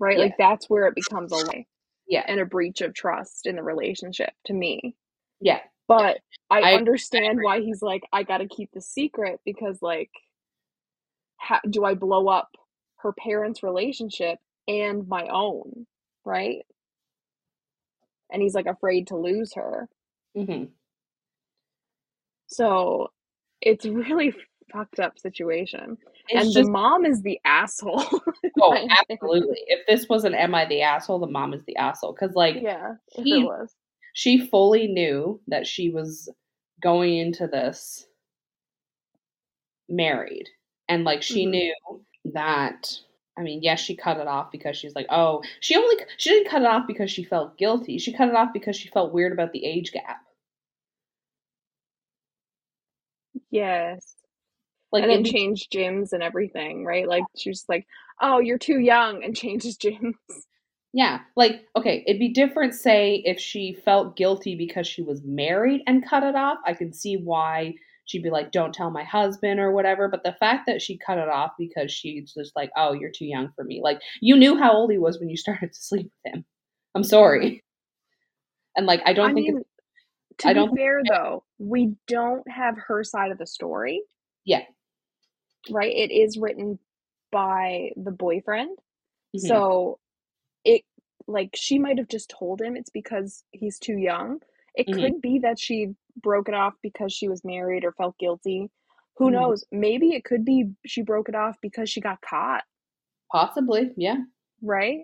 right? Yeah. Like, that's where it becomes a lie Yeah. and a breach of trust in the relationship to me. Yeah. But I I I understand agree. why he's like, I gotta keep the secret because, like, how do I blow up her parents' relationship and my own, right? And he's like afraid to lose her. Mhm. So it's really fucked up situation. It's And the mom is the asshole, Oh, absolutely. If this was an "Am I the asshole?" the mom is the asshole because like Yeah, he was. she fully knew that she was going into this married, and like she Mhm. knew that. I mean, yes, she cut it off because she's like, oh, she only she didn't cut it off because she felt guilty. She cut it off because she felt weird about the age gap. Yes. Like And then be change gyms and everything, right? Like she was like, "Oh, you're too young," and changes gyms. Yeah, like okay, it'd be different say if she felt guilty because she was married and cut it off. I can see why she'd be like, "Don't tell my husband" or whatever, but the fact that she cut it off because she's just like, "Oh, you're too young for me." Like you knew how old he was when you started to sleep with him. I'm sorry. And like I I don't think it's mean, to I be don't fair though, we don't have her side of the story, Yeah. right? It is written by the boyfriend. Mhm. So it like she might have just told him it's because he's too young. It Mhm. could be that she broke it off because she was married or felt guilty. Who Mhm. knows? Maybe it could be she broke it off because she got caught, Possibly, yeah. right?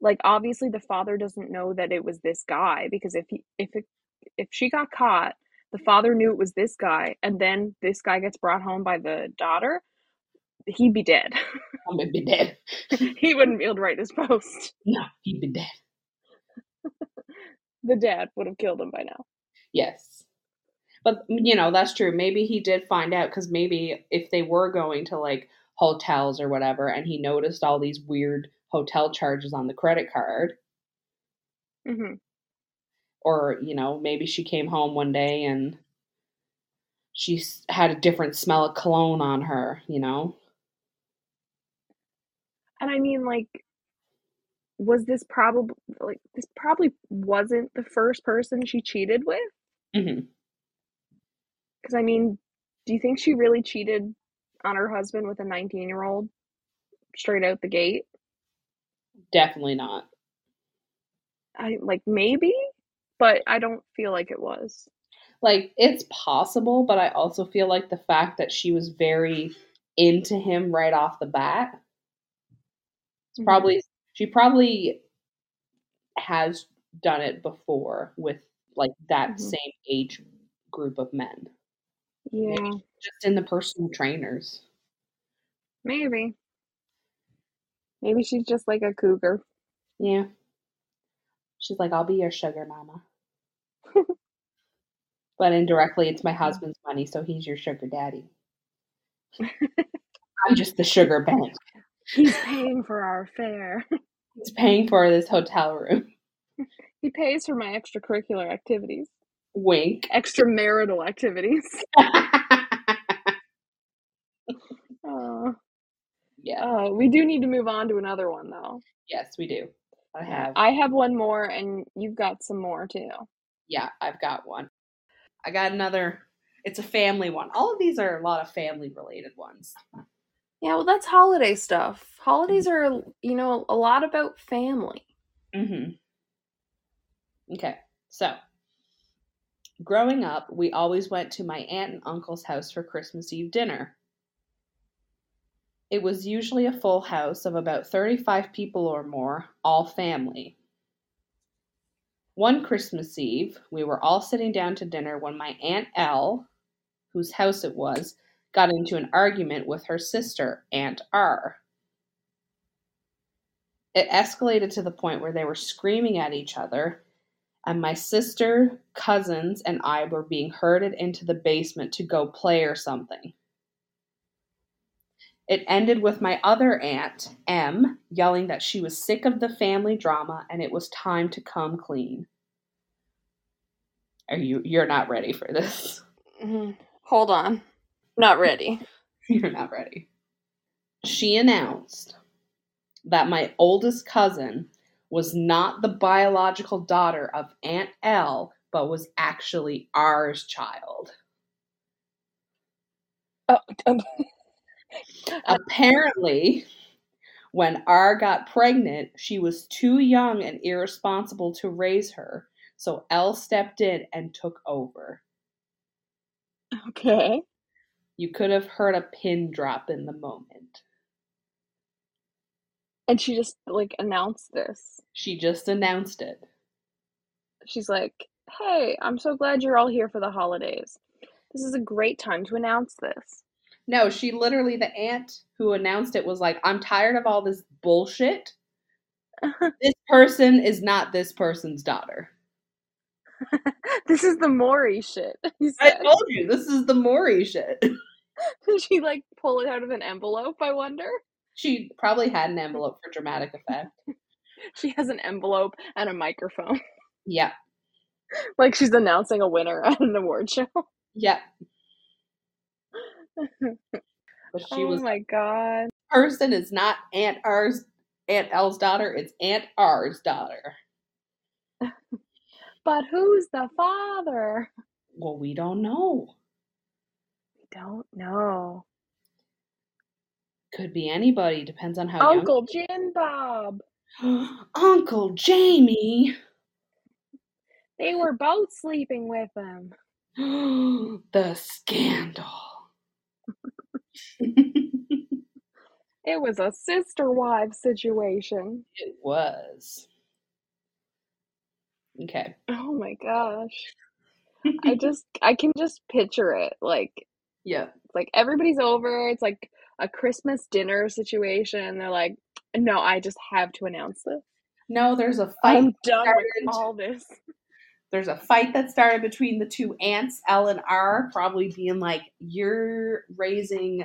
Like obviously the father doesn't know that it was this guy because if he if it if if she got caught, the father knew it was this guy, and then this guy gets brought home by the daughter, he'd be dead. I'm gonna be dead. he wouldn't be able to write this post. No, he'd be dead. The dad would have killed him by now. Yes. But you know, that's true. Maybe he did find out because maybe if they were going to like hotels or whatever and he noticed all these weird hotel charges on the credit card, hmm or you know, maybe she came home one day and she had a different smell of cologne on her, you know? And I mean, like, was this probably like this probably wasn't the first person she cheated with? Hmm Because I mean, do you think she really cheated on her husband with a 19 year old straight out the gate? Definitely not. I like maybe, but I don't feel like it was. Like, it's possible, but I also feel like the fact that she was very into him right off the bat It's Mhm. probably she probably has done it before with like that Mhm. same age group of men. Yeah, Just in the personal trainers. maybe. Maybe she's just like a cougar. Yeah. She's like, I'll be your sugar mama. but indirectly it's my husband's money, so he's your sugar daddy. I'm just the sugar bank. He's paying for our fare. He's paying for this hotel room. He pays for my extracurricular activities, Wink. extramarital activities. Oh, yeah. oh, we do need to move on to another one though. Yes, we do. I have. I have one more, and you've got some more too. Yeah, I've got one. I got another. It's a family one. All of these are a lot of family related ones. Yeah, well, that's holiday stuff. Holidays mm-hmm. are, you know, a lot about family. Mm-hmm. Okay, so growing up, we always went to my aunt and uncle's house for Christmas Eve dinner. It was usually a full house of about 35 people or more, all family. One Christmas Eve, we were all sitting down to dinner when my Aunt L, whose house it was, got into an argument with her sister, Aunt R. It escalated to the point where they were screaming at each other, and my sister, cousins, and I were being herded into the basement to go play or something. It ended with my other aunt, M, yelling that she was sick of the family drama and it was time to come clean. Are you you're not ready for this? Mhm. Hold on. Not ready. You're not ready. She announced that my oldest cousin was not the biological daughter of Aunt L, but was actually ours child. Oh, um, Apparently, when R got pregnant, she was too young and irresponsible to raise her, so L stepped in and took over. okay. You could have heard a pin drop in the moment. And she just like announced this. She just announced it. She's like, "Hey, I'm so glad you're all here for the holidays. This is a great time to announce this." No, she literally, the aunt who announced it was like, I'm tired of all this bullshit. This person is not this person's daughter. this is the Maury shit. I told you, this is the Maury shit. Did she like pull it out of an envelope? I wonder. She probably had an envelope for dramatic effect. She has an envelope and a microphone, Yeah, like she's announcing a winner at an award show. yeah. But she oh was my god. person is not Aunt R's Aunt L's daughter, it's Aunt R's daughter. But who's the father? Well, we don't know. We don't know. Could be anybody, depends on how Uncle Jim Bob. Uncle Jamie. They were both sleeping with him. the scandal. It was a sister wife situation. it was. Okay. Oh my gosh. I just I can just picture it like yeah. like everybody's over. It's like a Christmas dinner situation. They're like, no, I just have to announce this. No, there's a fight. I'm done started. with all this. There's a fight that started between the two aunts, L and R, probably being like, "You're raising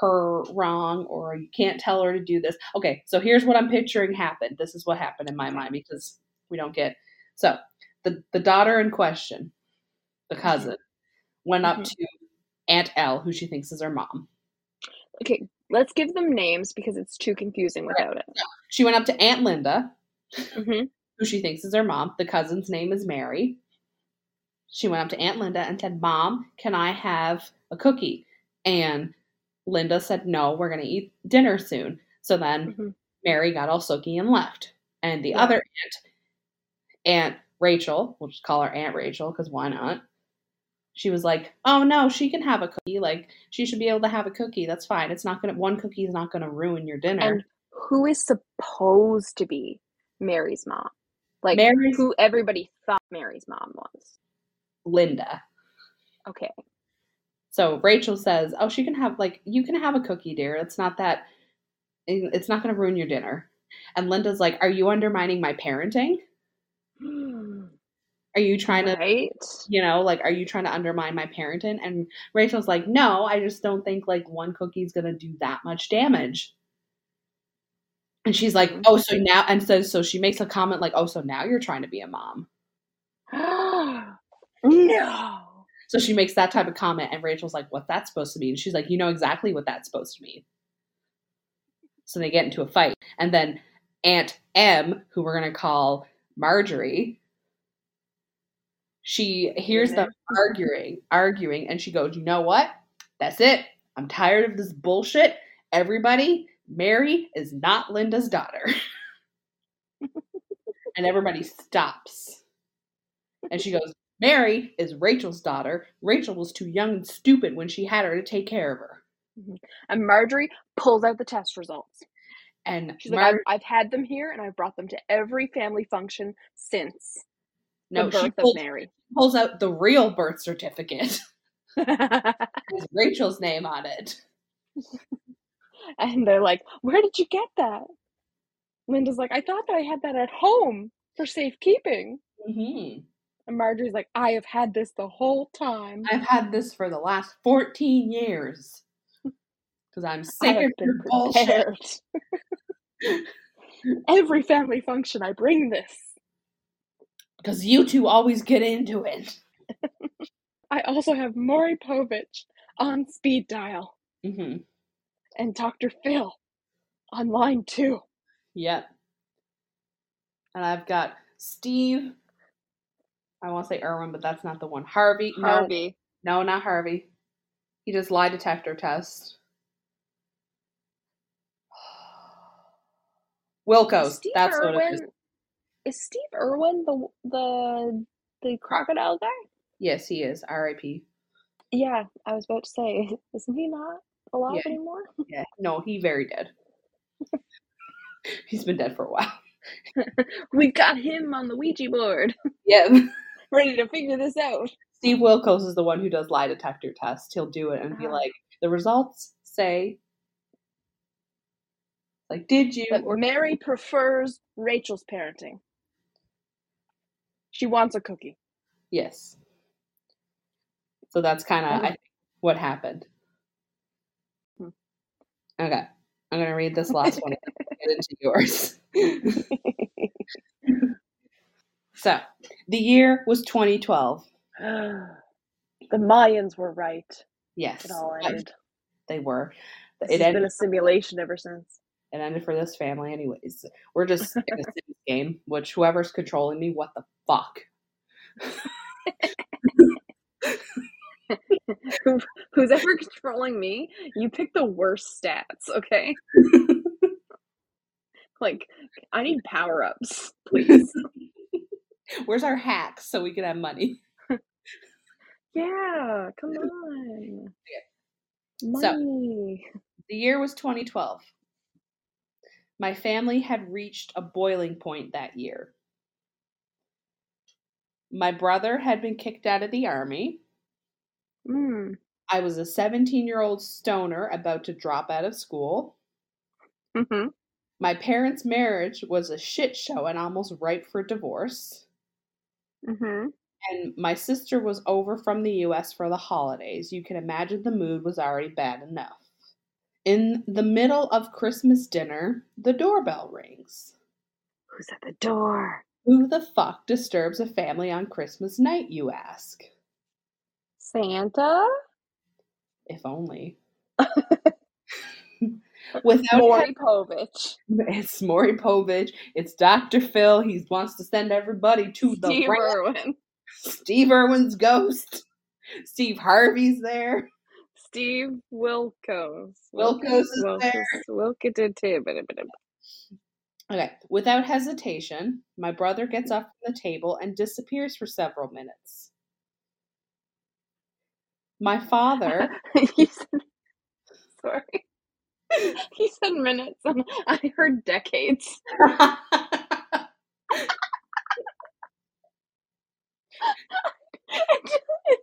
her wrong, or you can't tell her to do this." Okay, so here's what I'm picturing happened. This is what happened in my mind because we don't get so the the daughter in question, the cousin, went up Mhm. to Aunt L, who she thinks is her mom. Okay, let's give them names because it's too confusing without it. She went up to Aunt Linda, hmm who she thinks is her mom. The cousin's name is Mary. She went up to Aunt Linda and said, Mom, can I have a cookie? And Linda said, No, we're going to eat dinner soon. So then hmm Mary got all sooky and left. And the Yeah. other aunt, Aunt Rachel, we'll just call her Aunt Rachel because why not? She was like, Oh no, she can have a cookie. Like, she should be able to have a cookie. That's fine. It's not going to, one cookie is not going to ruin your dinner. And who is supposed to be Mary's mom? Like Mary's who everybody thought Mary's mom was. Linda. Okay. So Rachel says, "Oh, she can have like you can have a cookie, dear. It's not that it's not going to ruin your dinner." And Linda's like, "Are you undermining my parenting? Are you trying to, right? you know, like are you trying to undermine my parenting?" And Rachel's like, "No, I just don't think like one cookie's going to do that much damage." And she's like, Mhm. "Oh, so now," and says, so she makes a comment like, "Oh, so now you're trying to be a mom." no. So she makes that type of comment, and Rachel's like, "What's that supposed to mean?" She's like, "You know exactly what that's supposed to mean." So they get into a fight, and then Aunt M, who we're gonna call Marjorie, she hears them mm-hmm. arguing, arguing, and she goes, "You know what? That's it. I'm tired of this bullshit. Everybody, Mary is not Linda's daughter." and everybody stops, and she goes, Mary is Rachel's daughter. Rachel was too young and stupid when she had her to take care of her. Mm-hmm. And Marjorie pulls out the test results. And She's like, I've, I've had them here and I've brought them to every family function since no, she pulls, of Mary. pulls out the real birth certificate with Rachel's name on it. and they're like, Where did you get that? Linda's like, I thought that I had that at home for safekeeping. hmm And Marjorie's like, I have had this the whole time. I've had this for the last 14 years. Because I'm sick of your bullshit. Every family function, I bring this. Because you two always get into it. I also have Maury Povich on speed dial hmm and Dr. Phil on line two. Yep. And I've got Steve. I want to say Irwin, but that's not the one. Harvey. No, Harvey. No, not Harvey. He does lie detector test. Wilkos. Is Steve That's what it Irwin. is. Is Steve Irwin the the the crocodile guy? Yes, he is. R.I.P. Yeah, I was about to say, isn't he not alive Yeah. anymore? Yeah. No, he very dead. He's been dead for a while. We've got him on the Ouija board, Yeah. ready to figure this out. Steve Wilkos is the one who does lie detector tests. He'll do it and be Ah. like, the results say, like, did you? But or- Mary prefers Rachel's parenting. She wants a cookie. Yes. So that's kind of Mhm. What happened. Hmm. Okay, I'm gonna read this last one get into yours. so the year was 2012. the Mayans were right. Yes, It all ended. they were. It has ended. been a simulation ever since. It ended for this family, anyways. We're just in a Sims game, which whoever's controlling me, what the fuck? Who, who's ever controlling me, you pick the worst stats, okay? like, I need power ups, please. Where's our hacks so we can have money? yeah, come on. So- Money. The year was 2012. My family had reached a boiling point that year. My brother had been kicked out of the army. Mm. I was a 17 year old stoner about to drop out of school. hmm My parents' marriage was a shit show and almost ripe for divorce. hmm And my sister was over from the US for the holidays. You can imagine the mood was already bad enough. In the middle of Christmas dinner, the doorbell rings. Who's at the door? Who the fuck disturbs a family on Christmas night, you ask? Santa? If only. Without Maury Povich. it's Maury Povich, it's Dr. Phil. He wants to send everybody to the Steve ramp. Irwin. Steve Irwin's ghost. Steve Harvey's there. Steve Wilkos. Wilkos is there. Wilkos. Okay, without hesitation, my brother gets mm. up from the table and disappears for several minutes. My father, he said, sorry. He said minutes, and I heard decades. it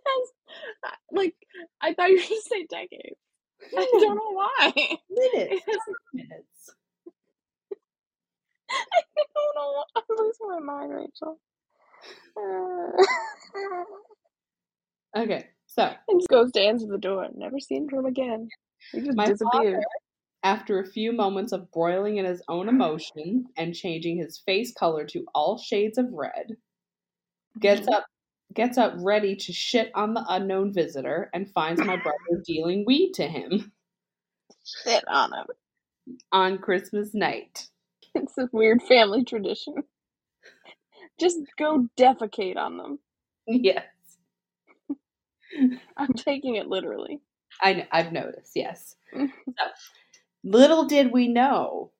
has, like, I thought you were to say decades. I don't know why. minutes, minutes. I don't know. I'm losing my mind, Rachel. Uh, Okay, so and just goes to answer the door. Never seen from again. He just My disappeared. after a few moments of broiling in his own emotion and changing his face color to all shades of red, gets Mhm. up gets up ready to shit on the unknown visitor and finds my brother dealing weed to him Shit on him. on Christmas night. It's a weird family tradition. Just go defecate on them. Yes. I'm taking it literally. I I've noticed, yes. so, little did we know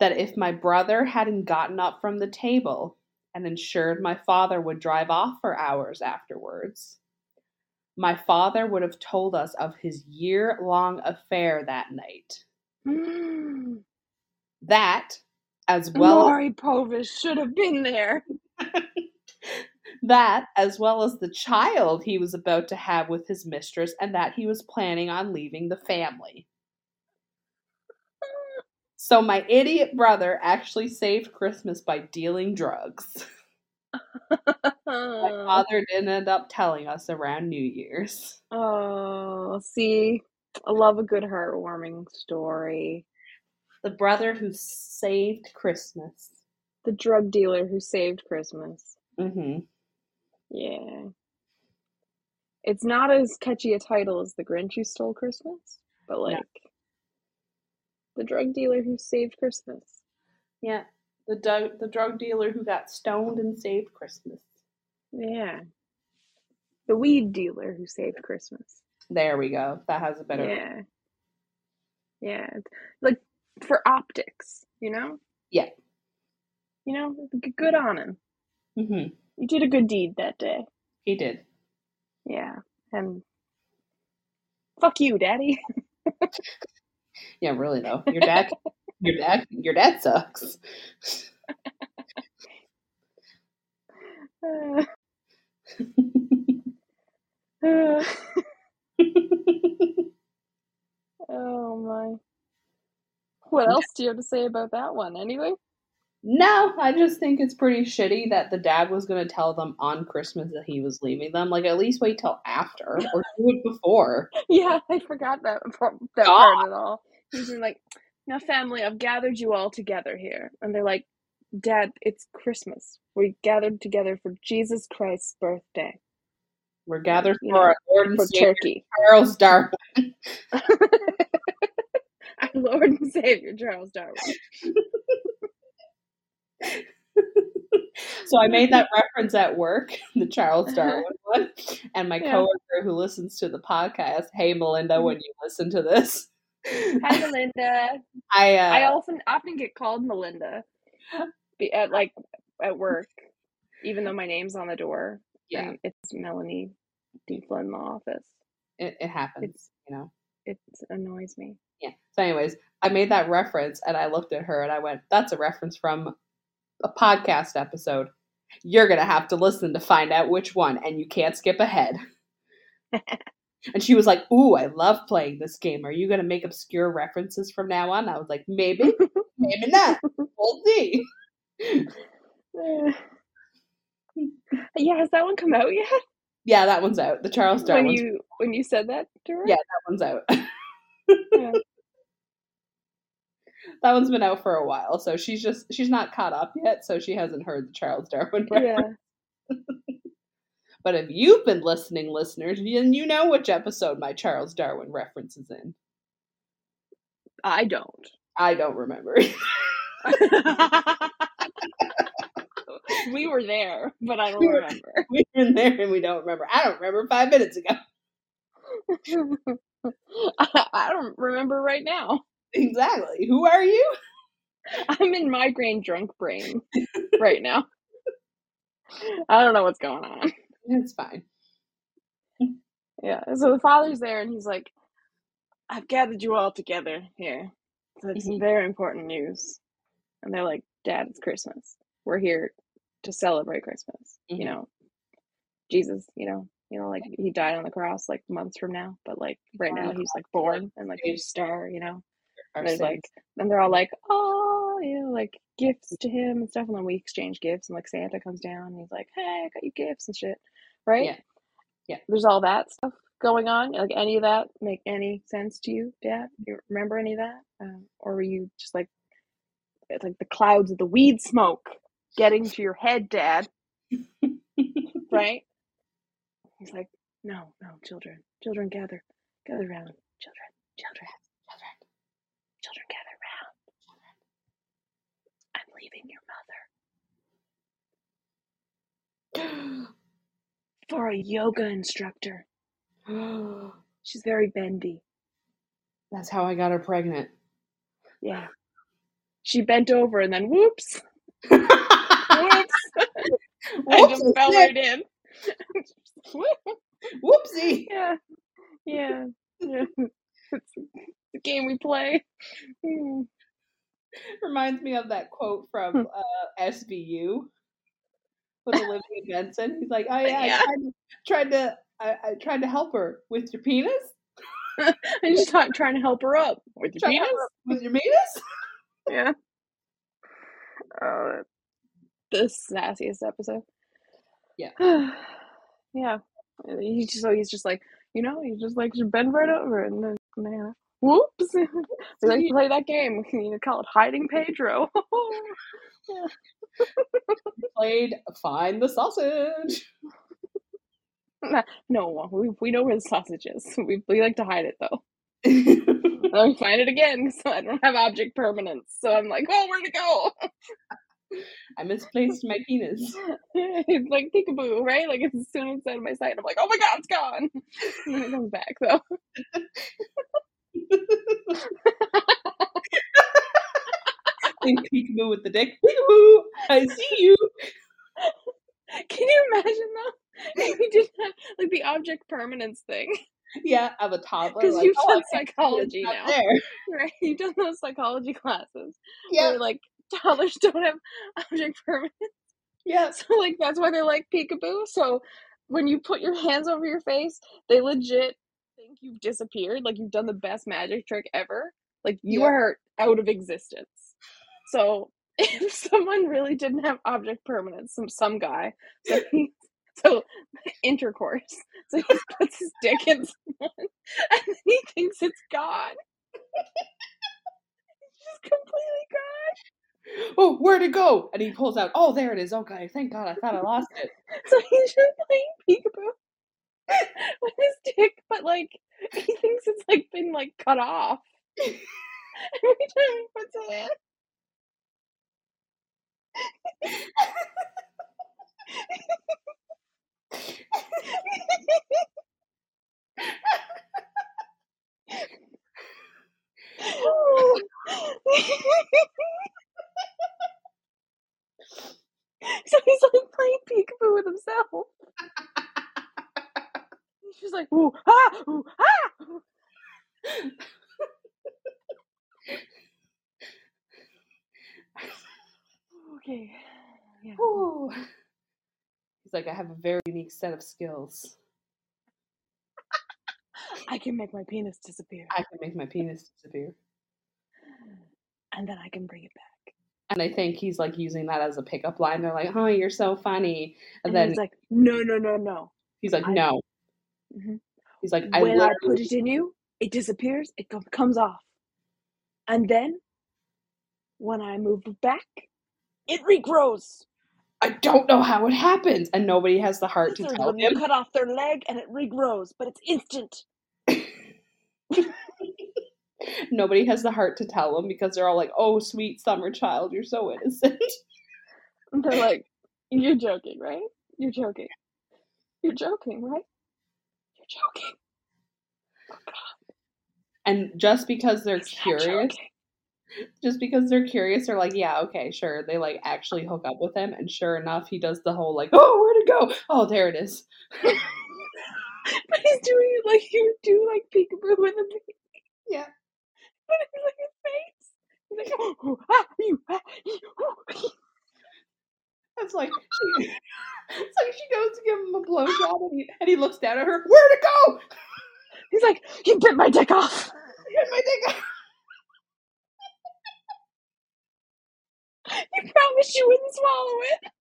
that if my brother hadn't gotten up from the table and ensured my father would drive off for hours afterwards, my father would have told us of his year long affair that night. That, as well Maury Povich should have been there. that as well as the child he was about to have with his mistress and that he was planning on leaving the family. So my idiot brother actually saved Christmas by dealing drugs. My father didn't end up telling us around New Year's. Oh, see, I love a good heartwarming story. The brother who saved Christmas. The drug dealer who saved Christmas. hmm Yeah. It's not as catchy a title as The Grinch Who Stole Christmas, but like the drug dealer who saved Christmas. Yeah, the du- the drug dealer who got stoned and saved Christmas. Yeah. The weed dealer who saved Christmas. There we go. That has a better. Yeah. Yeah. Like for optics, you know? Yeah. You know, good on him. Mm-hmm. You did a good deed that day. He did. Yeah. And fuck you, daddy. Yeah, really though. Your dad, your dad, your dad sucks. Uh, uh, oh my. What else do you have to say about that one anyway? No, I just think it's pretty shitty that the dad was going to tell them on Christmas that he was leaving them. Like, at least wait till after or do it before. Yeah, I forgot that part, that part at all. He's like, now family, I've gathered you all together here. And they're like, Dad, it's Christmas. We gathered together for Jesus Christ's birthday. We're gathered You for know, our Lord and Savior turkey. Charles Darwin. Our Lord and Savior, Charles Darwin. so I made that reference at work, the Charles Darwin one, and my Yeah. coworker who listens to the podcast, hey Melinda, when you listen to this, Hi, Melinda. I uh, I often often get called Melinda at like at work, even though my name's on the door. yeah, it's Melanie D. In the office. it, it happens, It's- you know. It annoys me. Yeah. So, anyways, I made that reference, and I looked at her and I went, "That's a reference from a podcast episode." You're going to have to listen to find out which one, and you can't skip ahead. and she was like, Ooh, I love playing this game. Are you going to make obscure references from now on? I was like, Maybe, maybe not. We'll see. yeah, has that one come out yet? Yeah, that one's out. The Charles Darwin. When you when you said that to her? Yeah, that one's out. Yeah. That one's been out for a while, so she's just she's not caught up yet, so she hasn't heard the Charles Darwin reference. Yeah. But if you've been listening, listeners, then you know which episode my Charles Darwin reference is in. I don't. I don't remember. we were there, but I don't remember. we were there and we don't remember. I don't remember five minutes ago. I don't remember right now. Exactly. Who are you? I'm in migraine drunk brain right now. I don't know what's going on. It's fine. Yeah. So the father's there and he's like, I've gathered you all together here. So it's some very important news. And they're like, Dad, it's Christmas. We're here to celebrate Christmas. Mhm. You know, Jesus, you know, you know, like he died on the cross like months from now, but like right now he's like born and like a star, you know. Our There's sins. like and they're all like, oh, you know, like gifts to him and stuff. And then we exchange gifts, and like Santa comes down and he's like, hey, I got you gifts and shit, right? Yeah. Yeah. There's all that stuff going on. Like any of that make any sense to you, Dad? You remember any of that, um, or were you just like, it's like the clouds of the weed smoke getting to your head, Dad? right? He's like, no, no, children, children, gather, gather around, children, children, gather around. I'm leaving your mother for a yoga instructor. She's very bendy. That's how I got her pregnant. Yeah. She bent over and then whoops, whoops. I just fell right in. Whoopsie. yeah. Yeah. Yeah. It's the game we play. Hmm. Reminds me of that quote Hmm. from uh, SVU with Olivia Benson. He's like, "Oh yeah, Yeah. I tried to, tried to I, I tried to help her with your penis. I'm just try- trying to help her up with your penis. with your penis." Yeah. Oh, the sassiest episode. Yeah. yeah. He's just, so he's just like, you know, he's just like, just bend right over and then, man, whoops. we like to play that game. You know, call it hiding Pedro. Played find the sausage. no, we, we know where the sausage is. We, we like to hide it though. We find it again, so I don't have object permanence. So I'm like, oh, where'd it go? I misplaced my penis. it's like peekaboo, right? Like as soon as it's out of my sight, I'm like, oh my god, it's gone. And then it comes back though. Think peekaboo with the dick. Peekaboo, I see you. Can you imagine though? If we did like the object permanence thing. Yeah, of a toddler. Because like, you've "Oh, done can't see it, it's psychology now. There. Right? You've done those psychology classes Yeah, where like toddlers don't have object permanence. yeah. So like that's why they're like peekaboo. So when you put your hands over your face, they legit think you've disappeared. Like you've done the best magic trick ever. Like you Yeah. are out of existence. So if someone really didn't have object permanence, some some guy, so he, so intercourse, so he puts his dick in someone, and he thinks it's gone. it's just completely gone. Oh, where'd it go? And he pulls out. Oh, there it is. Okay, thank God. I thought I lost it. So he's just playing peekaboo with his dick, but like he thinks it's like been like cut off every time he puts it in. So he's like playing peekaboo with himself. He's just like, ooh, ah, ooh, ah. Okay. Yeah. Ooh. like, I have a very unique set of skills. I can make my penis disappear. I can make my penis disappear. And then I can bring it back. And I think he's like using that as a pickup line. They're like, "Oh, you're so funny," and, And, then he's like, no, no, no, no. he's like, I- "No." Mhm. He's like, "I when I put it in you, it disappears, it comes off. And then, when I move back, it regrows. I don't know how it happens," and nobody has the heart to tell when you cut off their leg and it regrows, but it's instant. Nobody has the heart to tell them because they're all like, "Oh, sweet summer child, you're so innocent." They're like, you're joking, right? You're joking. You're joking, right? You're joking. Oh, God. And just because they're curious. Just because they're curious, they're like, "Yeah, okay, sure." They like actually hook up with him, and sure enough, he does the whole like, "Oh, where'd it go? Oh, there it is." But he's doing it like you would do like peekaboo with a baby. Yeah. But it's like his face. He's like, oh, oh, ah, you, ah, you, oh. It's like she, it's like she goes to give him a blowjob, and he and he looks down at her. Where'd it go? He's like, you bit my dick off. He bit my dick. You promised you wouldn't swallow it.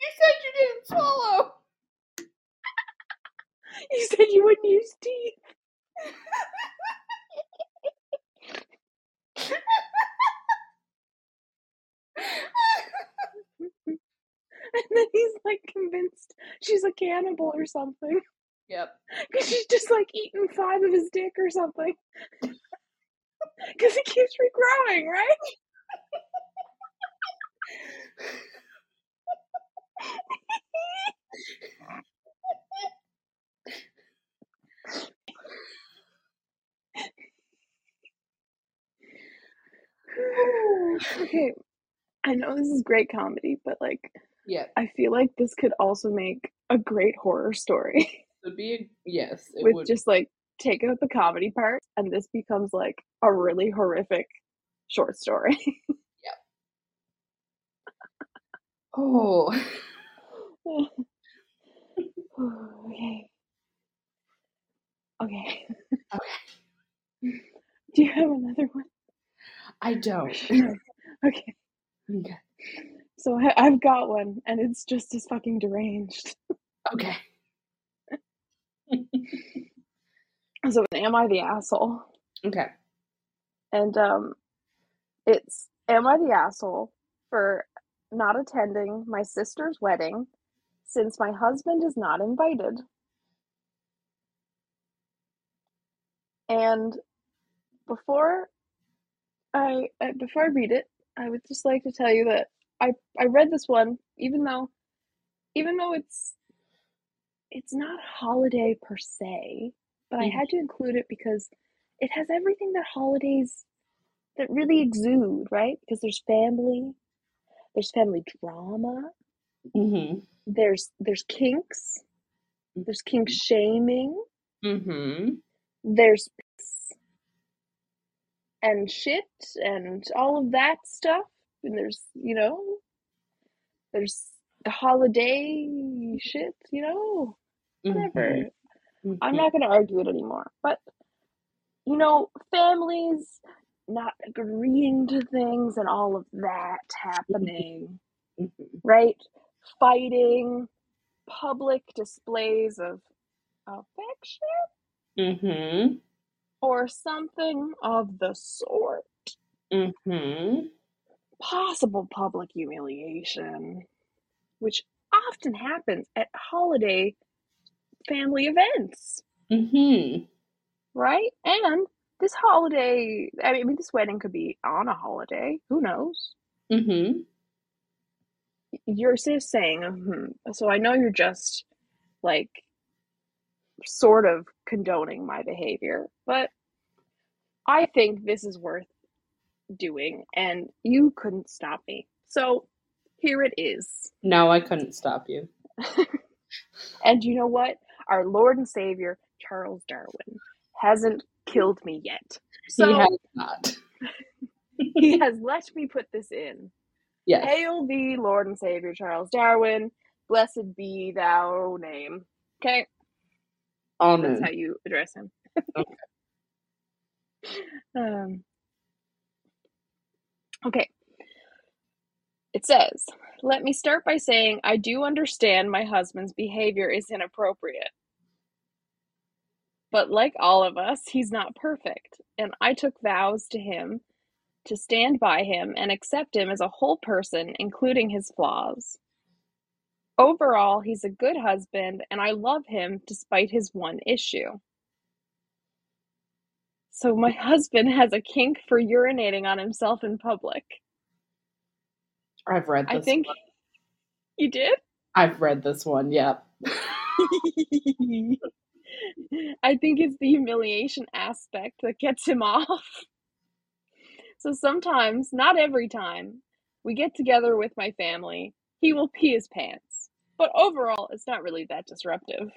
You said you didn't swallow. You said you wouldn't use teeth. And then he's like convinced she's a cannibal or something. Yep. Because she's just like eating five of his dick or something. Because it keeps regrowing, right? okay. I know this is great comedy, but like, Yep. I feel like this could also make a great horror story Would be a, yes. It with would. just like take out the comedy part and this becomes like a really horrific short story. oh. okay. Okay. Okay. Do you have another one? I don't. Okay. Okay. So I, I've got one, and it's just as fucking deranged. Okay. So, am I the asshole? Okay. And um, it's am I the asshole for not attending my sister's wedding since my husband is not invited? And before I uh, before I read it, I would just like to tell you that I I read this one even though even though it's it's not holiday per se, but I Mhm. had to include it because it has everything that holidays that really exude, right? Because there's family, there's family drama, Mm-hmm. there's there's kinks, there's kink shaming, Mm-hmm. there's and shit and all of that stuff. And there's you know there's the holiday shit you know? Whatever. Mm-hmm. i'm not going to argue it anymore. But you know families not agreeing to things and all of that happening Mm-hmm. right fighting public displays of affection Mm-hmm. or something of the sort Mm-hmm. possible public humiliation, which often happens at holiday family events, Mm-hmm. right? And this holiday, I mean, this wedding could be on a holiday. Who knows? Mm-hmm. You're just saying, hmm so I know you're just like sort of condoning my behavior, but I think this is worth doing, and you couldn't stop me. So here it is. No, I couldn't stop you. And you know what? Our Lord and Savior, Charles Darwin, hasn't killed me yet. So he has not. he has let me put this in. Yes. Hail thee, Lord and Savior Charles Darwin. blessed be thou name. Okay, Oh that's how you address him. Okay. um, okay. It says, "Let me start by saying I do understand my husband's behavior is inappropriate." But like all of us, he's not perfect, and I took vows to him to stand by him and accept him as a whole person, including his flaws. Overall, he's a good husband, and I love him despite his one issue. So, my husband has a kink for urinating on himself in public. I've read this. I think one. you did? I've read this one. Yep. I think it's the humiliation aspect that gets him off. So sometimes, not every time, we get together with my family, he will pee his pants. But overall, it's not really that disruptive.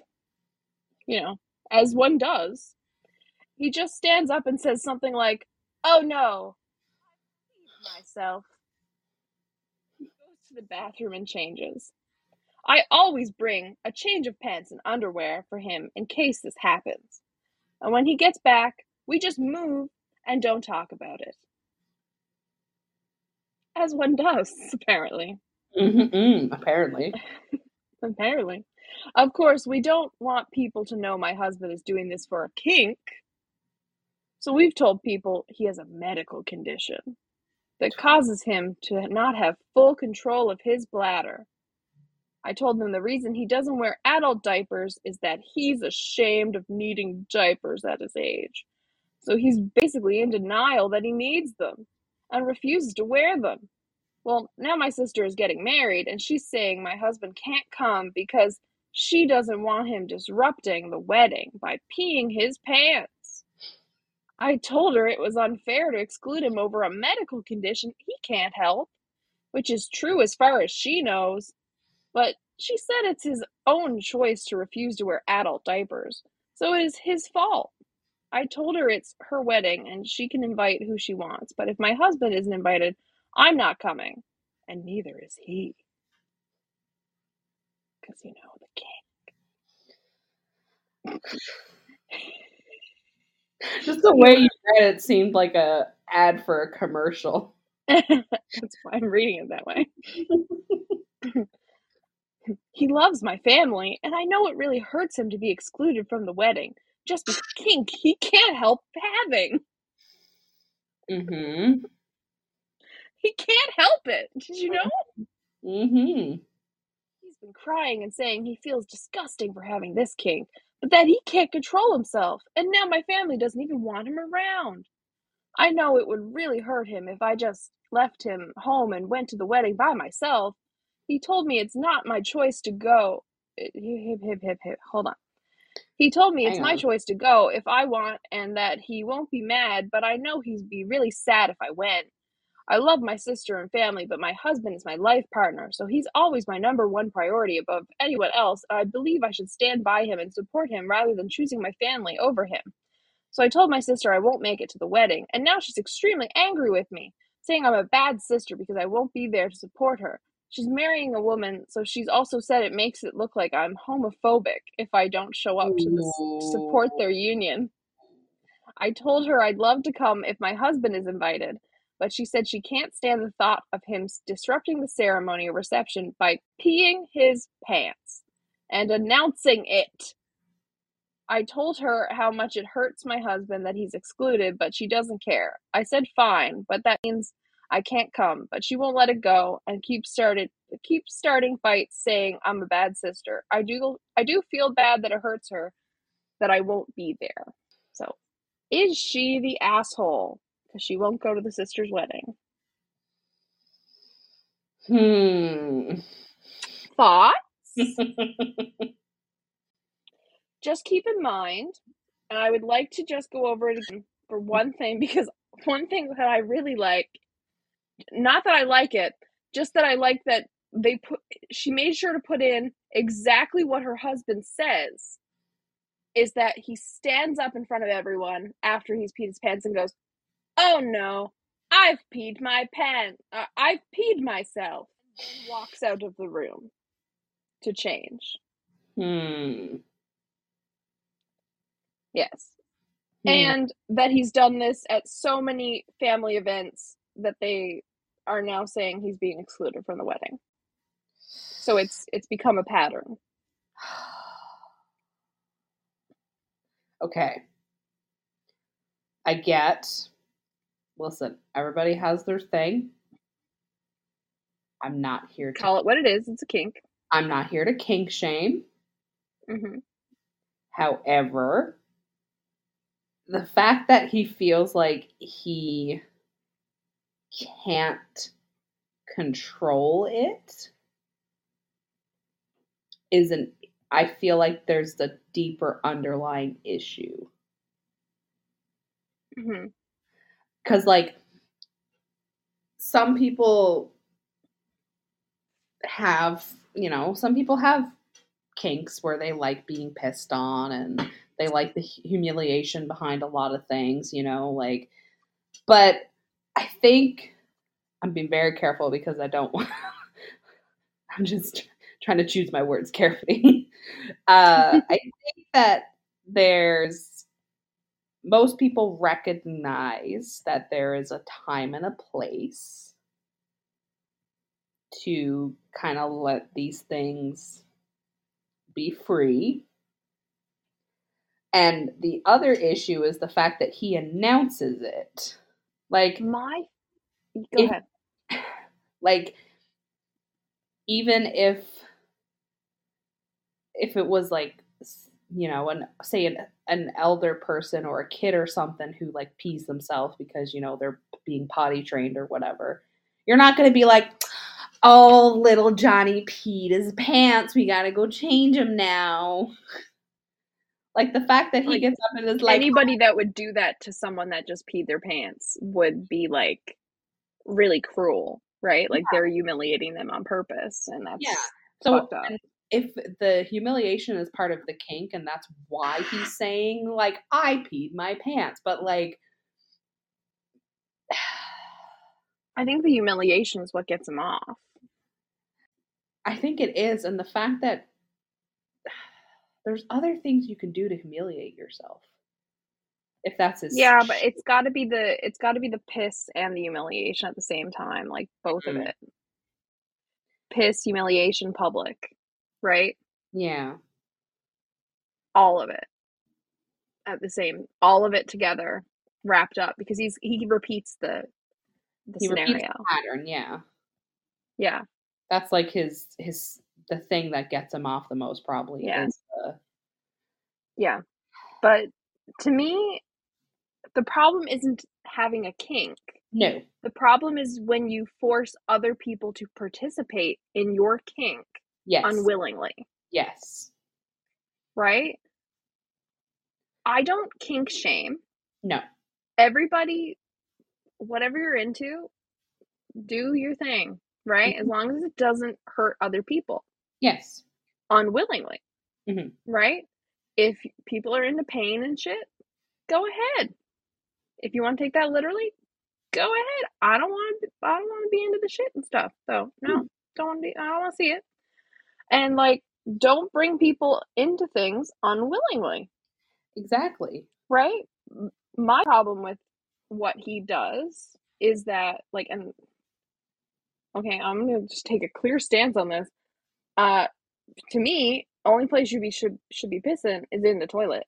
You know, as one does. He just stands up and says something like, Oh no, I myself. He goes to the bathroom and changes. I always bring a change of pants and underwear for him in case this happens. And when he gets back, we just move and don't talk about it. As one does, apparently. Mm-hmm, apparently. Apparently. Of course, we don't want people to know my husband is doing this for a kink. So we've told people he has a medical condition that causes him to not have full control of his bladder. I told him the reason he doesn't wear adult diapers is that he's ashamed of needing diapers at his age. So he's basically in denial that he needs them and refuses to wear them. Well, now my sister is getting married and she's saying my husband can't come because she doesn't want him disrupting the wedding by peeing his pants. I told her it was unfair to exclude him over a medical condition he can't help, which is true as far as she knows. But she said it's his own choice to refuse to wear adult diapers, so it is his fault. I told her it's her wedding and she can invite who she wants, but if my husband isn't invited, I'm not coming, and neither is he. Because, you know, the cake. Just the way you read it seemed like a ad for a commercial. That's why I'm reading it that way. he loves my family, and I know it really hurts him to be excluded from the wedding just because kink he can't help having. Mm-hmm. He can't help it. Did you know? Mm-hmm. He's been crying and saying he feels disgusting for having this kink, but that he can't control himself, and now my family doesn't even want him around. I know it would really hurt him if I just left him home and went to the wedding by myself. He told me it's not my choice to go. Hip, hip, hip, hip, hip. Hold on. He told me it's Hang my on. choice to go if I want and that he won't be mad, but I know he'd be really sad if I went. I love my sister and family, but my husband is my life partner, so he's always my number one priority above anyone else. And I believe I should stand by him and support him rather than choosing my family over him. So I told my sister I won't make it to the wedding, and now she's extremely angry with me, saying I'm a bad sister because I won't be there to support her. She's marrying a woman, so she's also said it makes it look like I'm homophobic if I don't show up to, this, to support their union. I told her I'd love to come if my husband is invited, but she said she can't stand the thought of him disrupting the ceremony or reception by peeing his pants and announcing it. I told her how much it hurts my husband that he's excluded, but she doesn't care. I said fine, but that means I can't come, but she won't let it go and keep started keep starting fights saying I'm a bad sister. I do I do feel bad that it hurts her that I won't be there. So, is she the asshole cuz she won't go to the sister's wedding? Hmm. Thoughts? just keep in mind, and I would like to just go over it again for one thing because one thing that I really like, not that I like it, just that I like that they put she made sure to put in exactly what her husband says is that he stands up in front of everyone after he's peed his pants and goes, "Oh no, I've peed my pants. Uh, I've peed myself." And walks out of the room to change. Hmm. Yes. Hmm. And that he's done this at so many family events that they are now saying he's being excluded from the wedding. So it's it's become a pattern. okay. I get. Listen, everybody has their thing. I'm not here to Call it what it is. It's a kink. I'm not here to kink shame. hmm However, the fact that he feels like he can't control it isn't I feel like there's a deeper underlying issue. hmm Cuz like some people have, you know, some people have kinks where they like being pissed on and they like the humiliation behind a lot of things, you know, like but I think I'm being very careful because I don't want I'm just trying to choose my words carefully. uh I think that there's most people recognize that there is a time and a place to kind of let these things be free. And the other issue is the fact that he announces it. Like, My go If- ahead. like even if if it was like you know an say an, an elder person or a kid or something who like pees themselves because you know they're being potty trained or whatever you're not going to be like oh little johnny peed his pants we gotta go change him now like the fact that he Like, gets up and is like Anybody oh. that would do that to someone that just peed their pants would be like really cruel, right? Like they're humiliating them on purpose, and that's Yeah. So if the humiliation is part of the kink and that's why he's saying like I peed my pants, but like I think the humiliation is what gets him off. I think it is and the fact that there's other things you can do to humiliate yourself. If that's his Yeah, but it's got to be the it's got to be the piss and the humiliation at the same time, like both of Mhm. it. Piss, humiliation, public, right? yeah. All of it at the same, all of it together, wrapped up because he's he repeats the the He scenario. repeats the pattern, yeah. Yeah, That's like his his the thing that gets him off the most probably Yeah. is the yeah. But to me, the problem isn't having a kink. no. The problem is when you force other people to participate in your kink Yes. unwillingly. yes. right? I don't kink shame. No. Everybody, whatever you're into, do your thing, right? Mm-hmm. As long as it doesn't hurt other people Yes. unwillingly, Mhm. right? If people are into pain and shit, go ahead. If you want to take that literally, go ahead. I don't want to. I don't want to be into the shit and stuff. So no, don't want to be. I don't want to see it. And like, don't bring people into things unwillingly. Exactly. right? My problem with what he does is that, like, and okay, I'm gonna just take a clear stance on this. Uh, to me, only place you be should should be pissing is in the toilet,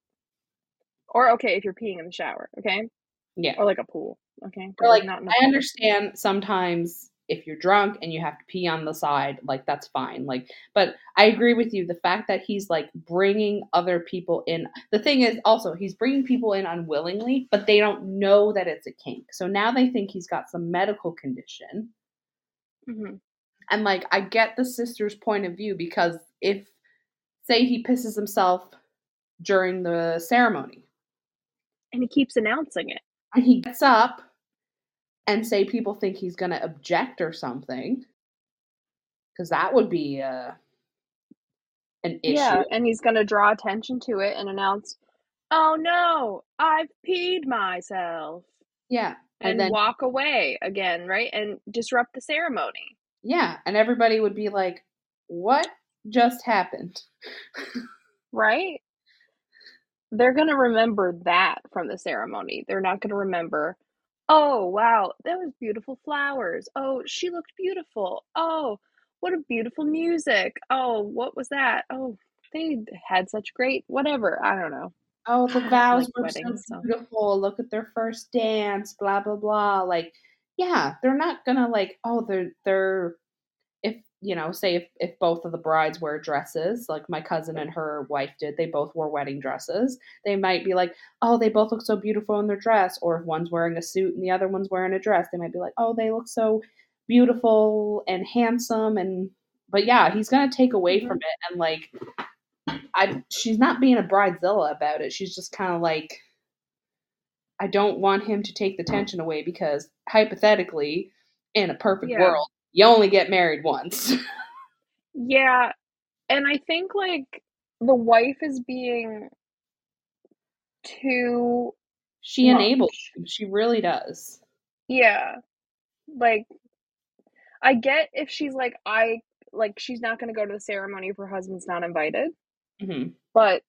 or okay, if you're peeing in the shower, okay, Yeah. or like a pool, okay, Or like not I understand sometimes if you're drunk and you have to pee on the side, like that's fine. Like, but I agree with you. The fact that he's like bringing other people in. The thing is, also he's bringing people in unwillingly, but they don't know that it's a kink. So now they think he's got some medical condition. Mhm. And like, I get the sister's point of view because if, say, he pisses himself during the ceremony, And he keeps announcing it. and he gets up and say people think he's going to object or something because that would be uh, an issue Yeah, and he's gonna draw attention to it and announce, "Oh no, I've peed myself," yeah and, and, then walk away again, right, and disrupt the ceremony. Yeah and everybody would be like what just happened. right? They're going to remember that from the ceremony. They're not going to remember, oh, wow, that was beautiful flowers. Oh, she looked beautiful. Oh, what a beautiful music. Oh, what was that? Oh, they had such great whatever. I don't know. Oh, the vows like were weddings, so so beautiful. Look at their first dance, blah blah blah. Like, yeah, they're not gonna like, oh, they're they're if you know, say if, if both of the brides wear dresses, like my cousin and her wife did, they both wore wedding dresses. They might be like, oh, they both look so beautiful in their dress. Or if one's wearing a suit and the other one's wearing a dress, they might be like, oh, they look so beautiful and handsome. And but yeah, he's gonna take away from Mhm. it and like, I she's not being a bridezilla about it. She's just kind of like, I don't want him to take the tension away because hypothetically, in a perfect Yeah. world, you only get married once. Yeah, and I think, like, the wife is being too she enables much. him. She really does. Yeah. Like, I get if she's like, I like, she's not gonna go to the ceremony if her husband's not invited, hmm but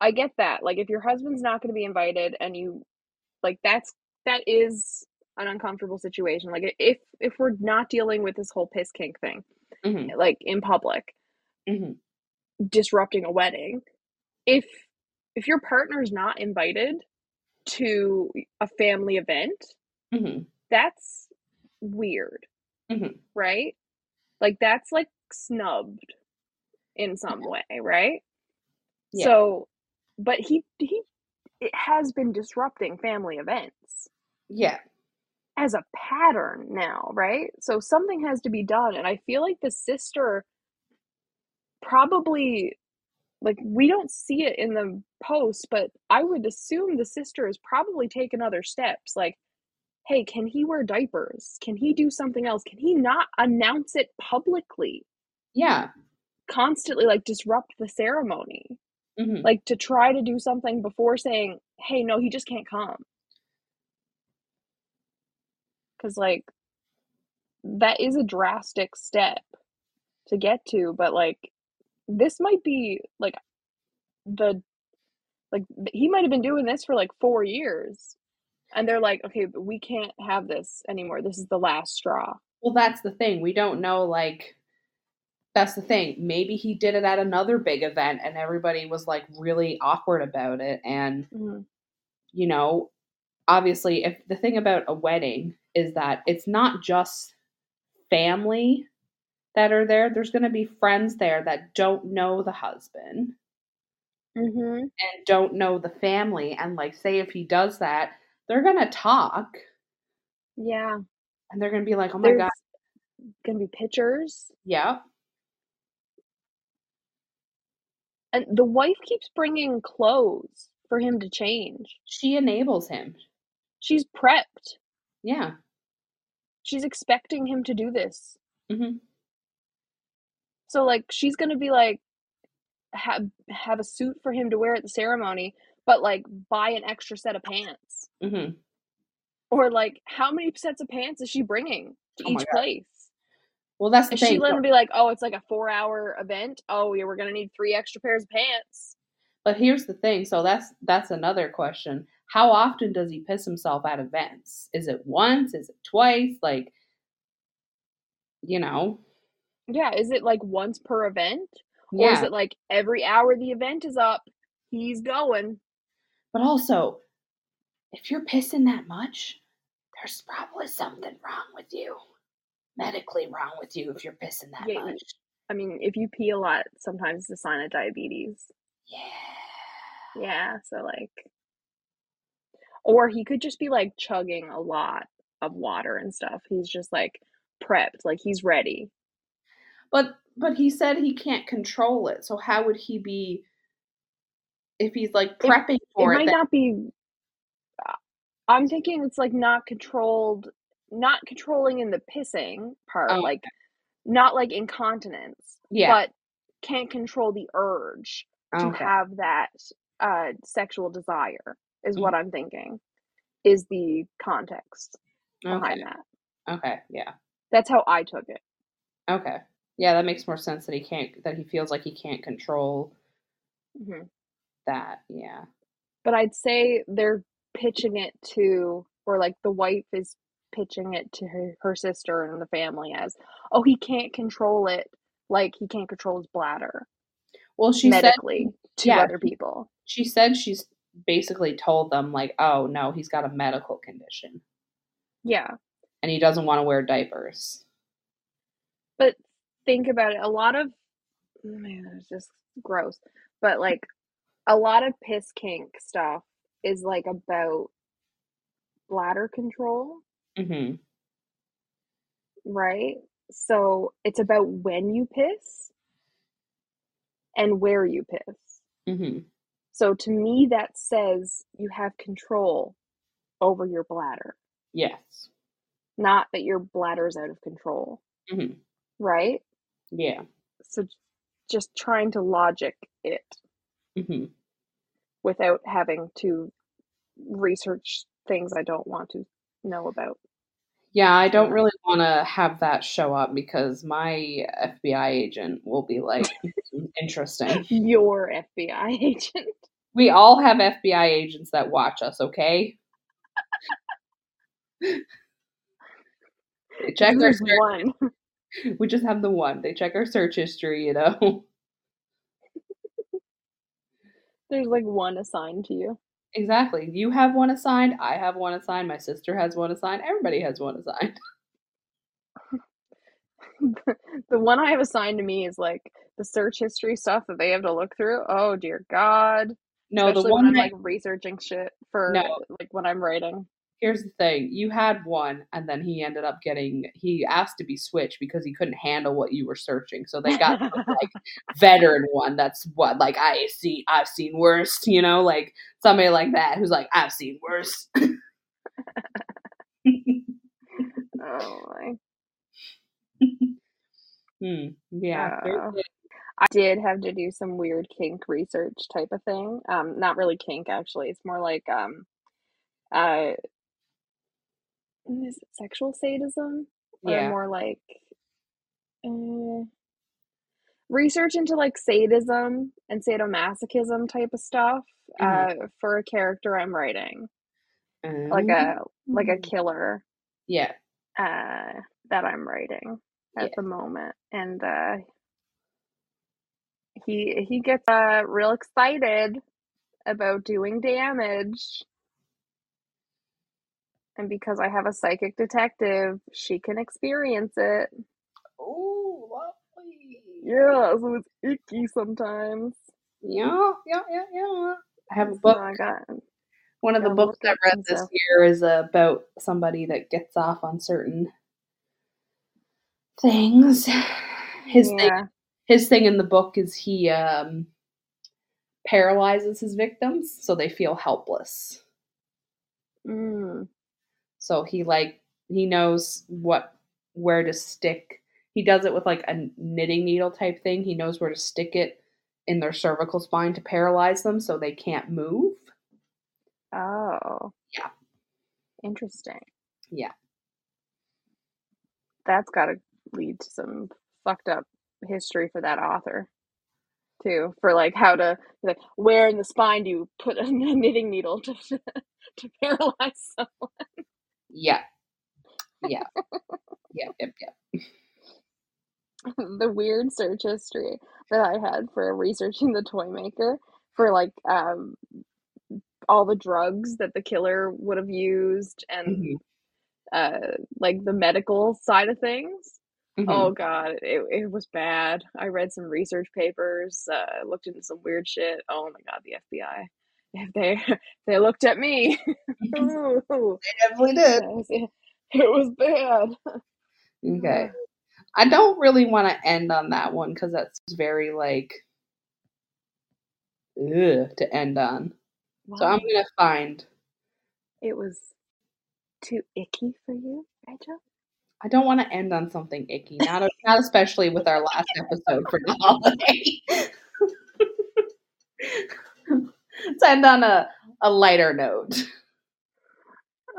I get that. Like, if your husband's not gonna be invited and you like, that's that is an uncomfortable situation. Like, if if we're not dealing with this whole piss kink thing, hmm like, in public, hmm disrupting a wedding, if if your partner's not invited to a family event, hmm that's weird, Mhm. right? Like that's like snubbed in some way, right? Yeah. So, but he he it has been disrupting family events Yeah. as a pattern now, right? So something has to be done, and I feel like the sister probably like we don't see it in the post, but I would assume the sister has probably taken other steps. Like, hey, can he wear diapers? Can he do something else? Can he not announce it publicly? Yeah. Constantly like disrupt the ceremony. Hmm Like to try to do something before saying, hey, no, he just can't come. Cause like that is a drastic step to get to, but like this might be like the like he might have been doing this for like four years and they're like okay but we can't have this anymore this is the last straw Well, that's the thing. We don't know, like, that's the thing. Maybe he did it at another big event and everybody was, like, really awkward about it. And, you know, obviously, if the thing about a wedding is that it's not just family that are there, there's going to be friends there that don't know the husband mm-hmm. and don't know the family. And, like, say if he does that, they're going to talk yeah and they're going to be like, oh my there's God, gonna be pictures yeah. And the wife keeps bringing clothes for him to change. She enables him. she's prepped. Yeah. she's expecting him to do this. Hmm so like she's gonna be like have have a suit for him to wear at the ceremony but like buy an extra set of pants. Hmm Or like, how many sets of pants is she bringing to Oh each place? Well, that's the Is she thing. gonna be like, oh, it's like a four hour event? Oh yeah, we're gonna need three extra pairs of pants. But here's the thing. So that's that's another question. How often does he piss himself at events? Is it once? Is it twice? Like, you know, Yeah, is it like once per event? Or is it like every hour the event is up, he's going? But also, if you're pissing that much, there's probably something wrong with you. Medically wrong with you if you're pissing that Yeah, much. I mean, if you pee a lot, sometimes it's a sign of diabetes. Yeah. Yeah, so like or he could just be like chugging a lot of water and stuff. He's just like prepped, like he's ready. But but he said he can't control it. So how would he be if he's like prepping It for it? might then- not be uh, I'm thinking it's like not controlled not controlling in the pissing part, Oh, like not like incontinence, yeah. but can't control the urge to okay. have that uh sexual desire is Mm. what I'm thinking. Is the context behind Okay. that. Okay. Yeah. That's how I took it. Okay. Yeah, that makes more sense that he can't that he feels like he can't control hmm that. Yeah. But I'd say they're pitching it to, or like the wife is pitching it to her, her sister and the family as, oh, he can't control it like he can't control his bladder Well, she said to yeah, other people. she said she's basically told them like, "Oh, no, he's got a medical condition Yeah. and he doesn't want to wear diapers." But think about it. A lot of, oh, man, it's just gross. But like a lot of piss kink stuff is like about bladder control, Mhm. right? So it's about when you piss and where you piss. Mhm. So to me, that says you have control over your bladder, Yes. not that your bladder's out of control, Mhm. right? Yeah. So just trying to logic it Mhm. without having to research things I don't want to know about. Yeah, I don't really want to have that show up because my FBI agent will be like, interesting. Your FBI agent. We all have FBI agents that watch us, okay? They check our search, one. we just have the one. They check our search history, you know. There's like one assigned to you. Exactly. You have one assigned, I have one assigned, my sister has one assigned, everybody has one assigned. the one I have assigned to me is like the search history stuff that they have to look through. Oh dear God. No, Especially the one I'm that like researching shit for No. like when I'm writing. Here's the thing you had one and then he ended up getting he asked to be switched because he couldn't handle what you were searching so they got the, like veteran one that's what like i see i've seen worse you know like somebody like that who's like i've seen worse Oh my. hmm, yeah Uh. I did have to do some weird kink research type of thing. Um, not really kink actually. It's more like um, uh, is it sexual sadism or yeah more like uh, research into like sadism and sadomasochism type of stuff. Mhm. Uh, for a character I'm writing, like a like a Mm. killer yeah uh that I'm writing at Yeah. the moment, and uh, he he gets uh real excited about doing damage. And because I have a psychic detective, she can experience it. oh lovely Yeah, so it's icky sometimes. yeah yeah yeah yeah i have a book I got one of the books i read this stuff. year is about somebody that gets off on certain things his thing his thing in the book is he um paralyzes his victims so they feel helpless Mm. So he like he knows what where to stick he does it with like a knitting needle type thing he knows where to stick it in their cervical spine to paralyze them so they can't move Oh. Yeah. Interesting. yeah That's got to lead to some fucked up history for that author, too. For like how to like where in the spine do you put a knitting needle to to paralyze someone? Yeah yeah yep yep yep the weird search history that I had for researching the toy maker for like um all the drugs that the killer would have used and Mhm, uh like the medical side of things. mhm. Oh god, it it was bad. I read some research papers, uh looked into some weird shit. Oh my god, the FBI. If they they looked at me. Mm-hmm. They definitely did it was, bad. okay I don't really want to end on that one because that's very like ugh, to end on. So I'm gonna find. It was too icky for you, Rachel? I don't want to end on something icky, not not especially with our last episode for the holiday. Let's end on a a lighter note.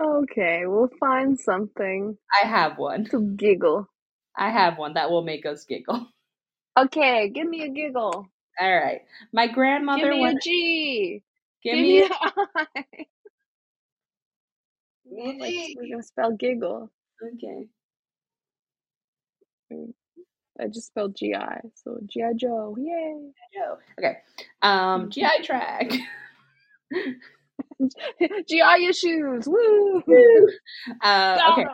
Okay, we'll find something I have one. to giggle. I have one that will make us giggle. Okay, give me a giggle. All right. My grandmother Give me a went. G. give Give me me a- a I. a Like, we're gonna spell giggle. Okay. Mm. I just spelled G-I, so G.I. Joe, yay! Joe. Okay. Um, GI track. G.I. issues, woo! uh, Got okay.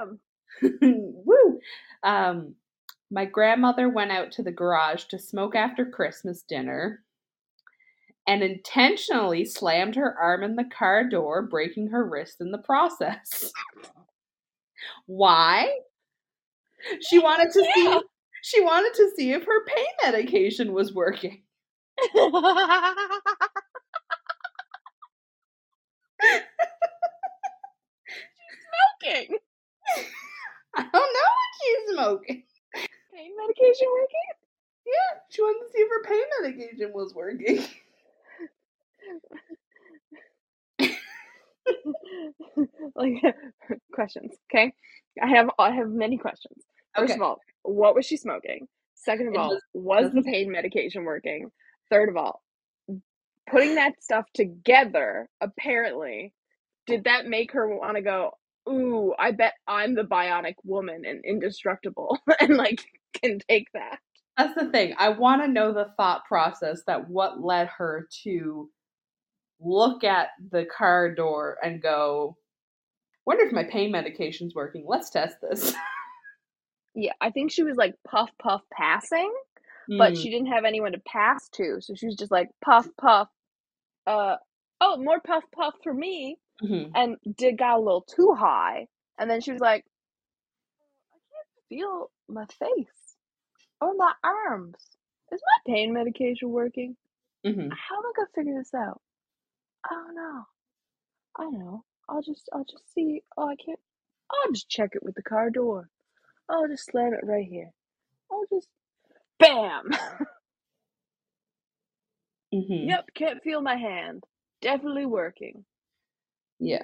Woo. Um, my grandmother went out to the garage to smoke after Christmas dinner and intentionally slammed her arm in the car door, breaking her wrist in the process. Why? She wanted to see she wanted to see if her pain medication was working. She's smoking. I don't know what she's smoking. Pain medication working? Yeah, she wanted to see if her pain medication was working. like questions. Okay, I have I have many questions. First Okay. of all, what was she smoking? Second of It all, was- was the pain medication working? Third of all, putting that stuff together, apparently, did that make her want to go? Ooh, I bet I'm the bionic woman and indestructible, and like can take that. That's the thing. I want to know the thought process that what led her to look at the car door and go, wonder if my pain medication's working. Let's test this. Yeah, I think she was like puff puff passing, but Mm, she didn't have anyone to pass to, so she was just like puff puff. Uh oh, more puff puff for me, mhm. and did got a little too high, and then she was like, I can't feel my face or my arms. Is my pain medication working? Mhm. How am I gonna figure this out? I don't know. I know. I'll just I'll just see. Oh, I can't. I'll just check it with the car door. I'll just slam it right here. I'll just bam. Mhm. Yep, can't feel my hand. Definitely working. Yeah.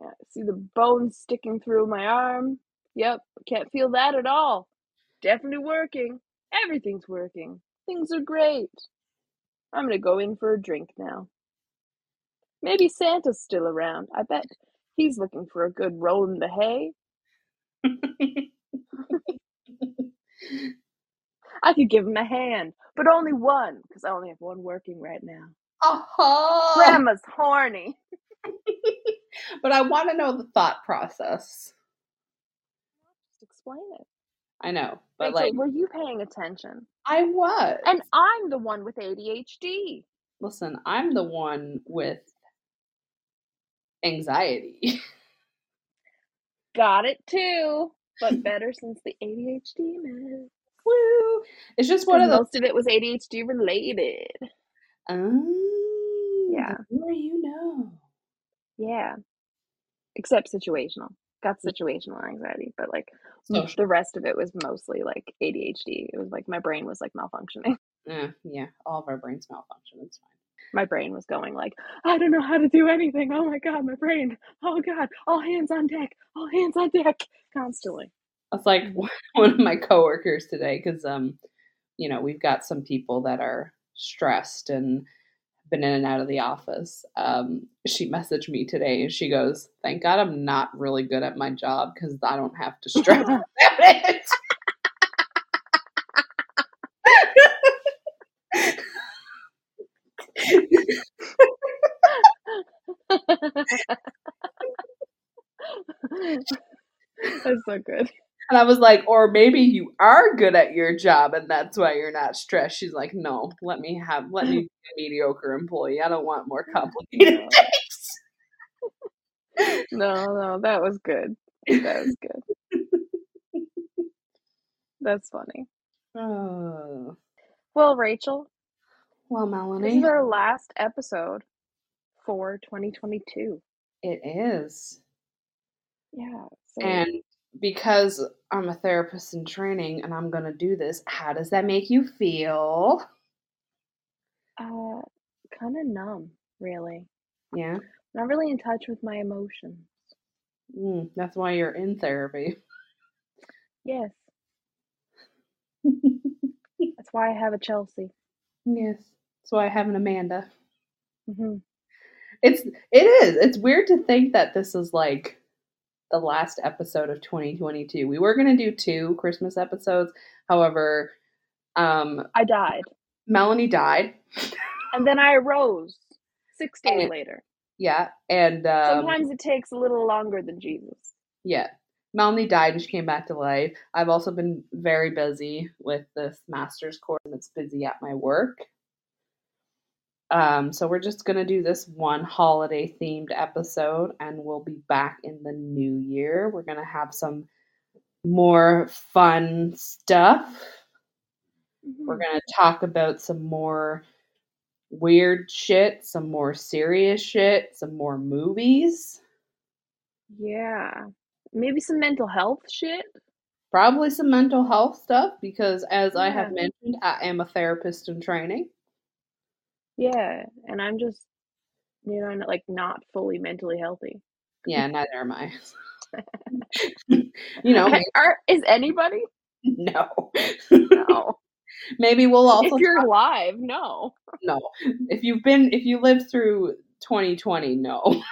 Yeah, see the bones sticking through my arm. Yep, can't feel that at all. Definitely working. Everything's working. Things are great. I'm gonna go in for a drink now. Maybe Santa's still around. I bet he's looking for a good roll in the hay. I could give him a hand, but only one, because I only have one working right now. uh-huh. Grandma's horny. but I want to know the thought process. Just explain it. I know, but Rachel, like were you paying attention? I was. And I'm the one with ADHD. listen, I'm the one with anxiety. Got it too, but better since the ADHD meds. Woo! It's just one of those. most of it was ADHD related. Oh, Yeah. More you know. Yeah. Except situational. Got mm. situational anxiety, but like Social. the rest of it was mostly like ADHD. It was like my brain was like malfunctioning. Yeah, yeah. All of our brains malfunction. It's fine. My brain was going like, I don't know how to do anything. Oh my god, my brain. Oh god, all hands on deck. All hands on deck constantly. It's like one of my coworkers today, because um, you know, we've got some people that are stressed and been in and out of the office. Um, she messaged me today and she goes, "Thank God I'm not really good at my job because I don't have to stress about it." That's so good. And I was like, or maybe you are good at your job and that's why you're not stressed. She's like, no, let me have, let me be a mediocre employee. I don't want more complicated things. No, no, that was good. That was good. That's funny. Oh, Well, Rachel, well, Melanie. this is our last episode for 2022. it is. Yeah. So, And because I'm a therapist in training and I'm going to do this, how does that make you feel? uh, kind of numb, really. Yeah. Not really in touch with my emotions. Mm, that's why you're in therapy. Yes. That's why I have a Chelsea. yes. That's why I have an Amanda. hmm It's it is. It's weird to think that this is like the last episode of 2022. We were gonna do two Christmas episodes. However, um I died. Melanie died. And then I arose six days And- later. Yeah. And um Sometimes it takes a little longer than Jesus. yeah. Melanie died and she came back to life. I've also been very busy with this master's course that's busy at my work. Um, so we're just gonna do this one holiday themed episode and we'll be back in the new year. We're gonna have some more fun stuff. We're Mhm. gonna talk about some more weird shit, some more serious shit, some more movies. Yeah. Maybe some mental health shit. Probably some mental health stuff because, as I have mentioned, I am a therapist in training. Yeah. And I'm just, you know, not, like not fully mentally healthy. Yeah, neither am I. you know, Are, is anybody? no. No. Maybe we'll also if you're talk- alive, no. no. If you've been, if you lived through 2020, no.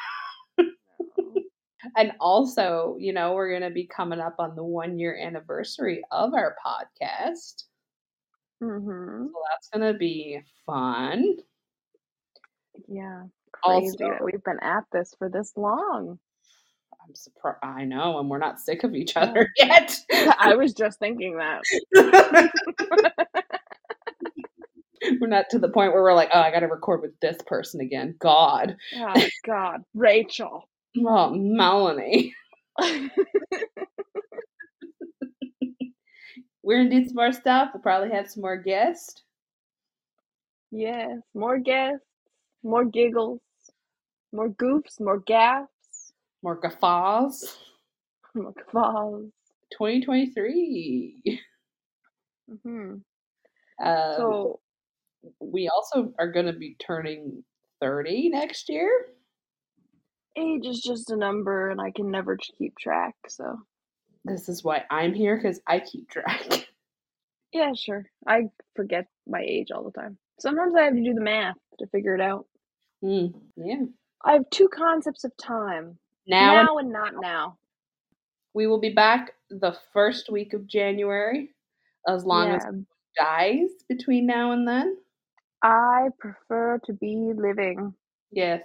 And also, you know, we're going to be coming up on the one year anniversary of our podcast. Mm-hmm. So that's going to be fun. Yeah. Crazy Also- that we've been at this for this long. I'm surprised. I know, and we're not sick of each other yet. I was just thinking that. we're not to the point where we're like, oh, I got to record with this person again. God. Oh God, Rachel. Oh, Melanie. We're going to do some more stuff. We'll probably have some more guests. yes, more guests, more giggles, more goofs, more gaffs, More guffaws. more falls. 2023. hmm Um, So we also are going to be turning 30 next year. age is just a number, and I can never keep track. So This is why I'm here because I keep track. yeah, sure. I forget my age all the time. Sometimes I have to do the math to figure it out. Mm, yeah. I have two concepts of time: Now, now and not now. we will be back the first week of January, as long as yeah, it dies between now and then. I prefer to be living Yes.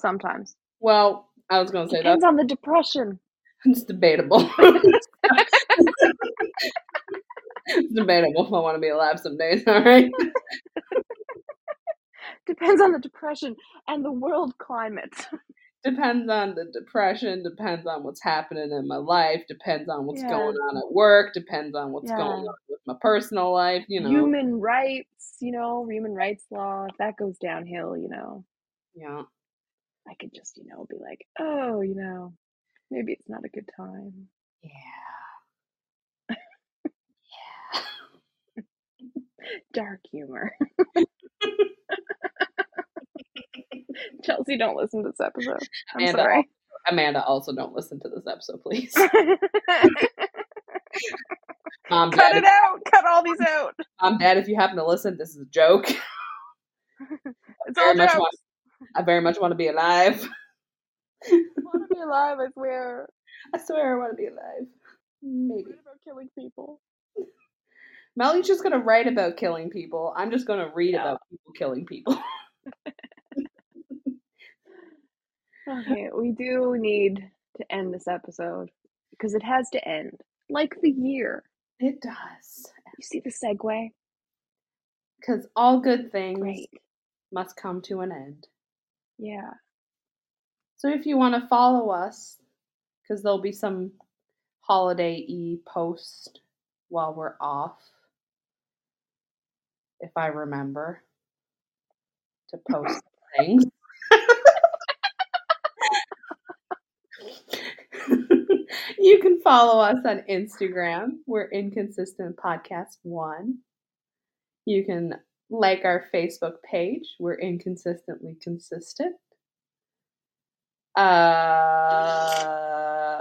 sometimes. Well, I was going to say that. Depends on the depression. it's debatable. it's debatable if I want to be alive some days. All right. Depends on the depression and the world climate. depends on the depression, depends on what's happening in my life, depends on what's Yeah. going on at work, depends on what's going on with my personal life, you know. Human rights, you know, human rights law. If that goes downhill, you know, yeah. I could just, you know, be like, oh, you know, maybe it's not a good time. Yeah. yeah. Dark humor. Chelsea, don't listen to this episode. I'm Amanda, sorry. Amanda, also don't listen to this episode, please. Mom, um, Cut Dad, it out. Cut all these out. Mom, Dad, if you happen to listen, this is a joke. It's Very all much jokes. want- I very much want to be alive. I want to be alive, I swear. I swear I want to be alive. Maybe. What about killing people? Melly's just gonna write about killing people. I'm just gonna read Yeah. about people killing people. Okay, we do need to end this episode because it has to end. Like the year. It does. You see the segue? Because all good things Great. must come to an end. Yeah. So if you want to follow us, because there'll be some holiday e post while we're off, if I remember to post things. You can follow us on Instagram. We're Inconsistent Podcast One. You can like our Facebook page. We're inconsistently consistent. Uh,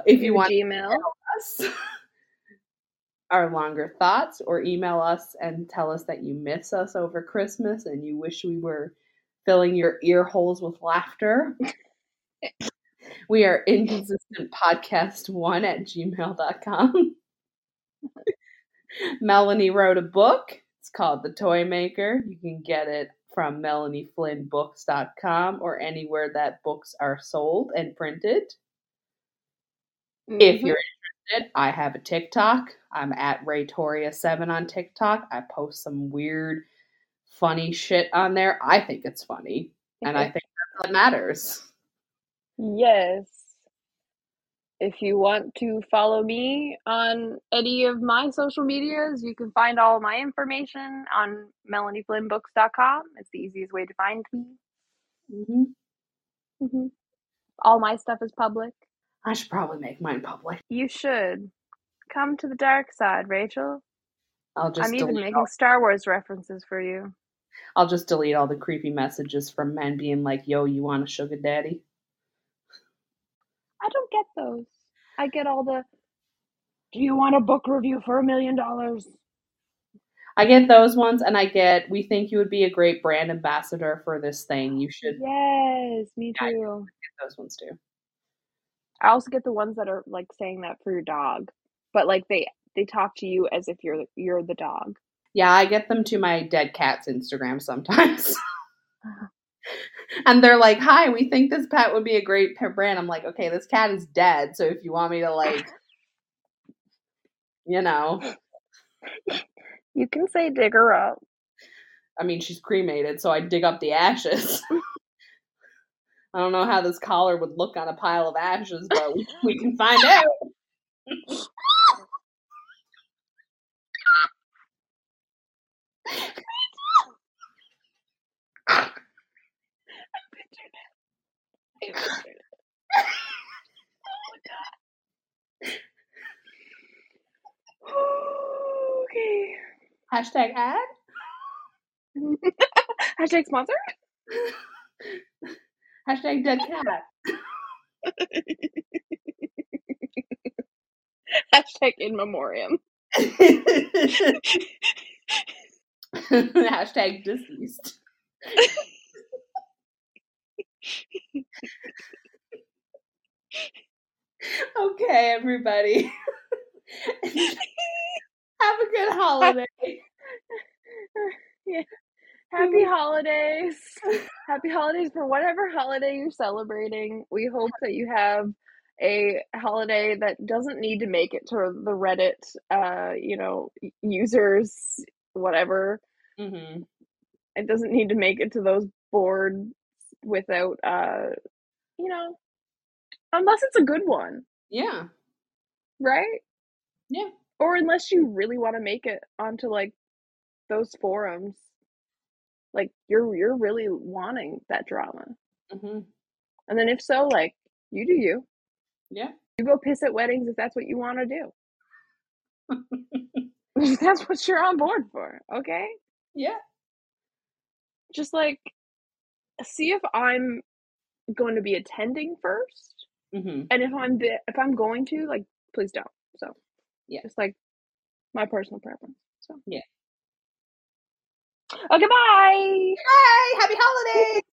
if you want Gmail. us, our longer thoughts or email us and tell us that you miss us over Christmas and you wish we were filling your ear holes with laughter. we are inconsistent podcast one at gmail.com. Melanie wrote a book. It's called The Toy Maker. You can get it from melanieflynnbooks.com or anywhere that books are sold and printed. If Mhm. you're interested, I have a TikTok. I'm at Raytoria7 on TikTok. I post some weird, funny shit on there. I think it's funny, and I think that's what matters. Yes. If you want to follow me on any of my social medias, you can find all my information on melanieflynnbooks.com. It's the easiest way to find me. hmm hmm All my stuff is public. I should probably make mine public. You should come to the dark side, Rachel. I'll just I'm even making all, Star Wars references for you. I'll just delete all the creepy messages from men being like, "Yo, you want a sugar daddy?" I don't get those. I get all the Do you want a book review for a million dollars? I get those ones, and I get, "We think you would be a great brand ambassador for this thing. You should." Yes, me Yeah, I too. get those ones too. I also get the ones that are like saying that for your dog, but like they they talk to you as if you're you're the dog. Yeah, I get them to my dead cat's Instagram sometimes. and they're like, "Hi, we think this pet would be a great pet brand." I'm like, "Okay, this cat is dead, so if you want me to like, you know, You can say dig her up. I mean, she's cremated, so I dig up the ashes." I don't know how this collar would look on a pile of ashes, but we, we can find out. I pictured it. Oh, okay. Hashtag ad. Hashtag sponsor? Hashtag dead cat. Hashtag in memoriam. Hashtag deceased. okay, everybody. Have a good holiday. yeah. Happy holidays. Happy holidays for whatever holiday you're celebrating. We hope that you have a holiday that doesn't need to make it to the Reddit, uh, you know, users, whatever. hmm It doesn't need to make it to those boards without, uh, you know, unless it's a good one, Yeah. right? Yeah. Or unless you really want to make it onto like those forums. Like you're you're really wanting that drama. hmm And then if so, like you do you. Yeah. You go piss at weddings if that's what you want to do. That's what you're on board for, okay? Yeah. Just like see if I'm going to be attending first, hmm and if I'm the, if I'm going to, like please don't. So, Yeah. Just like my personal preference. So. Yeah. Okay, bye. Hi. Happy holidays.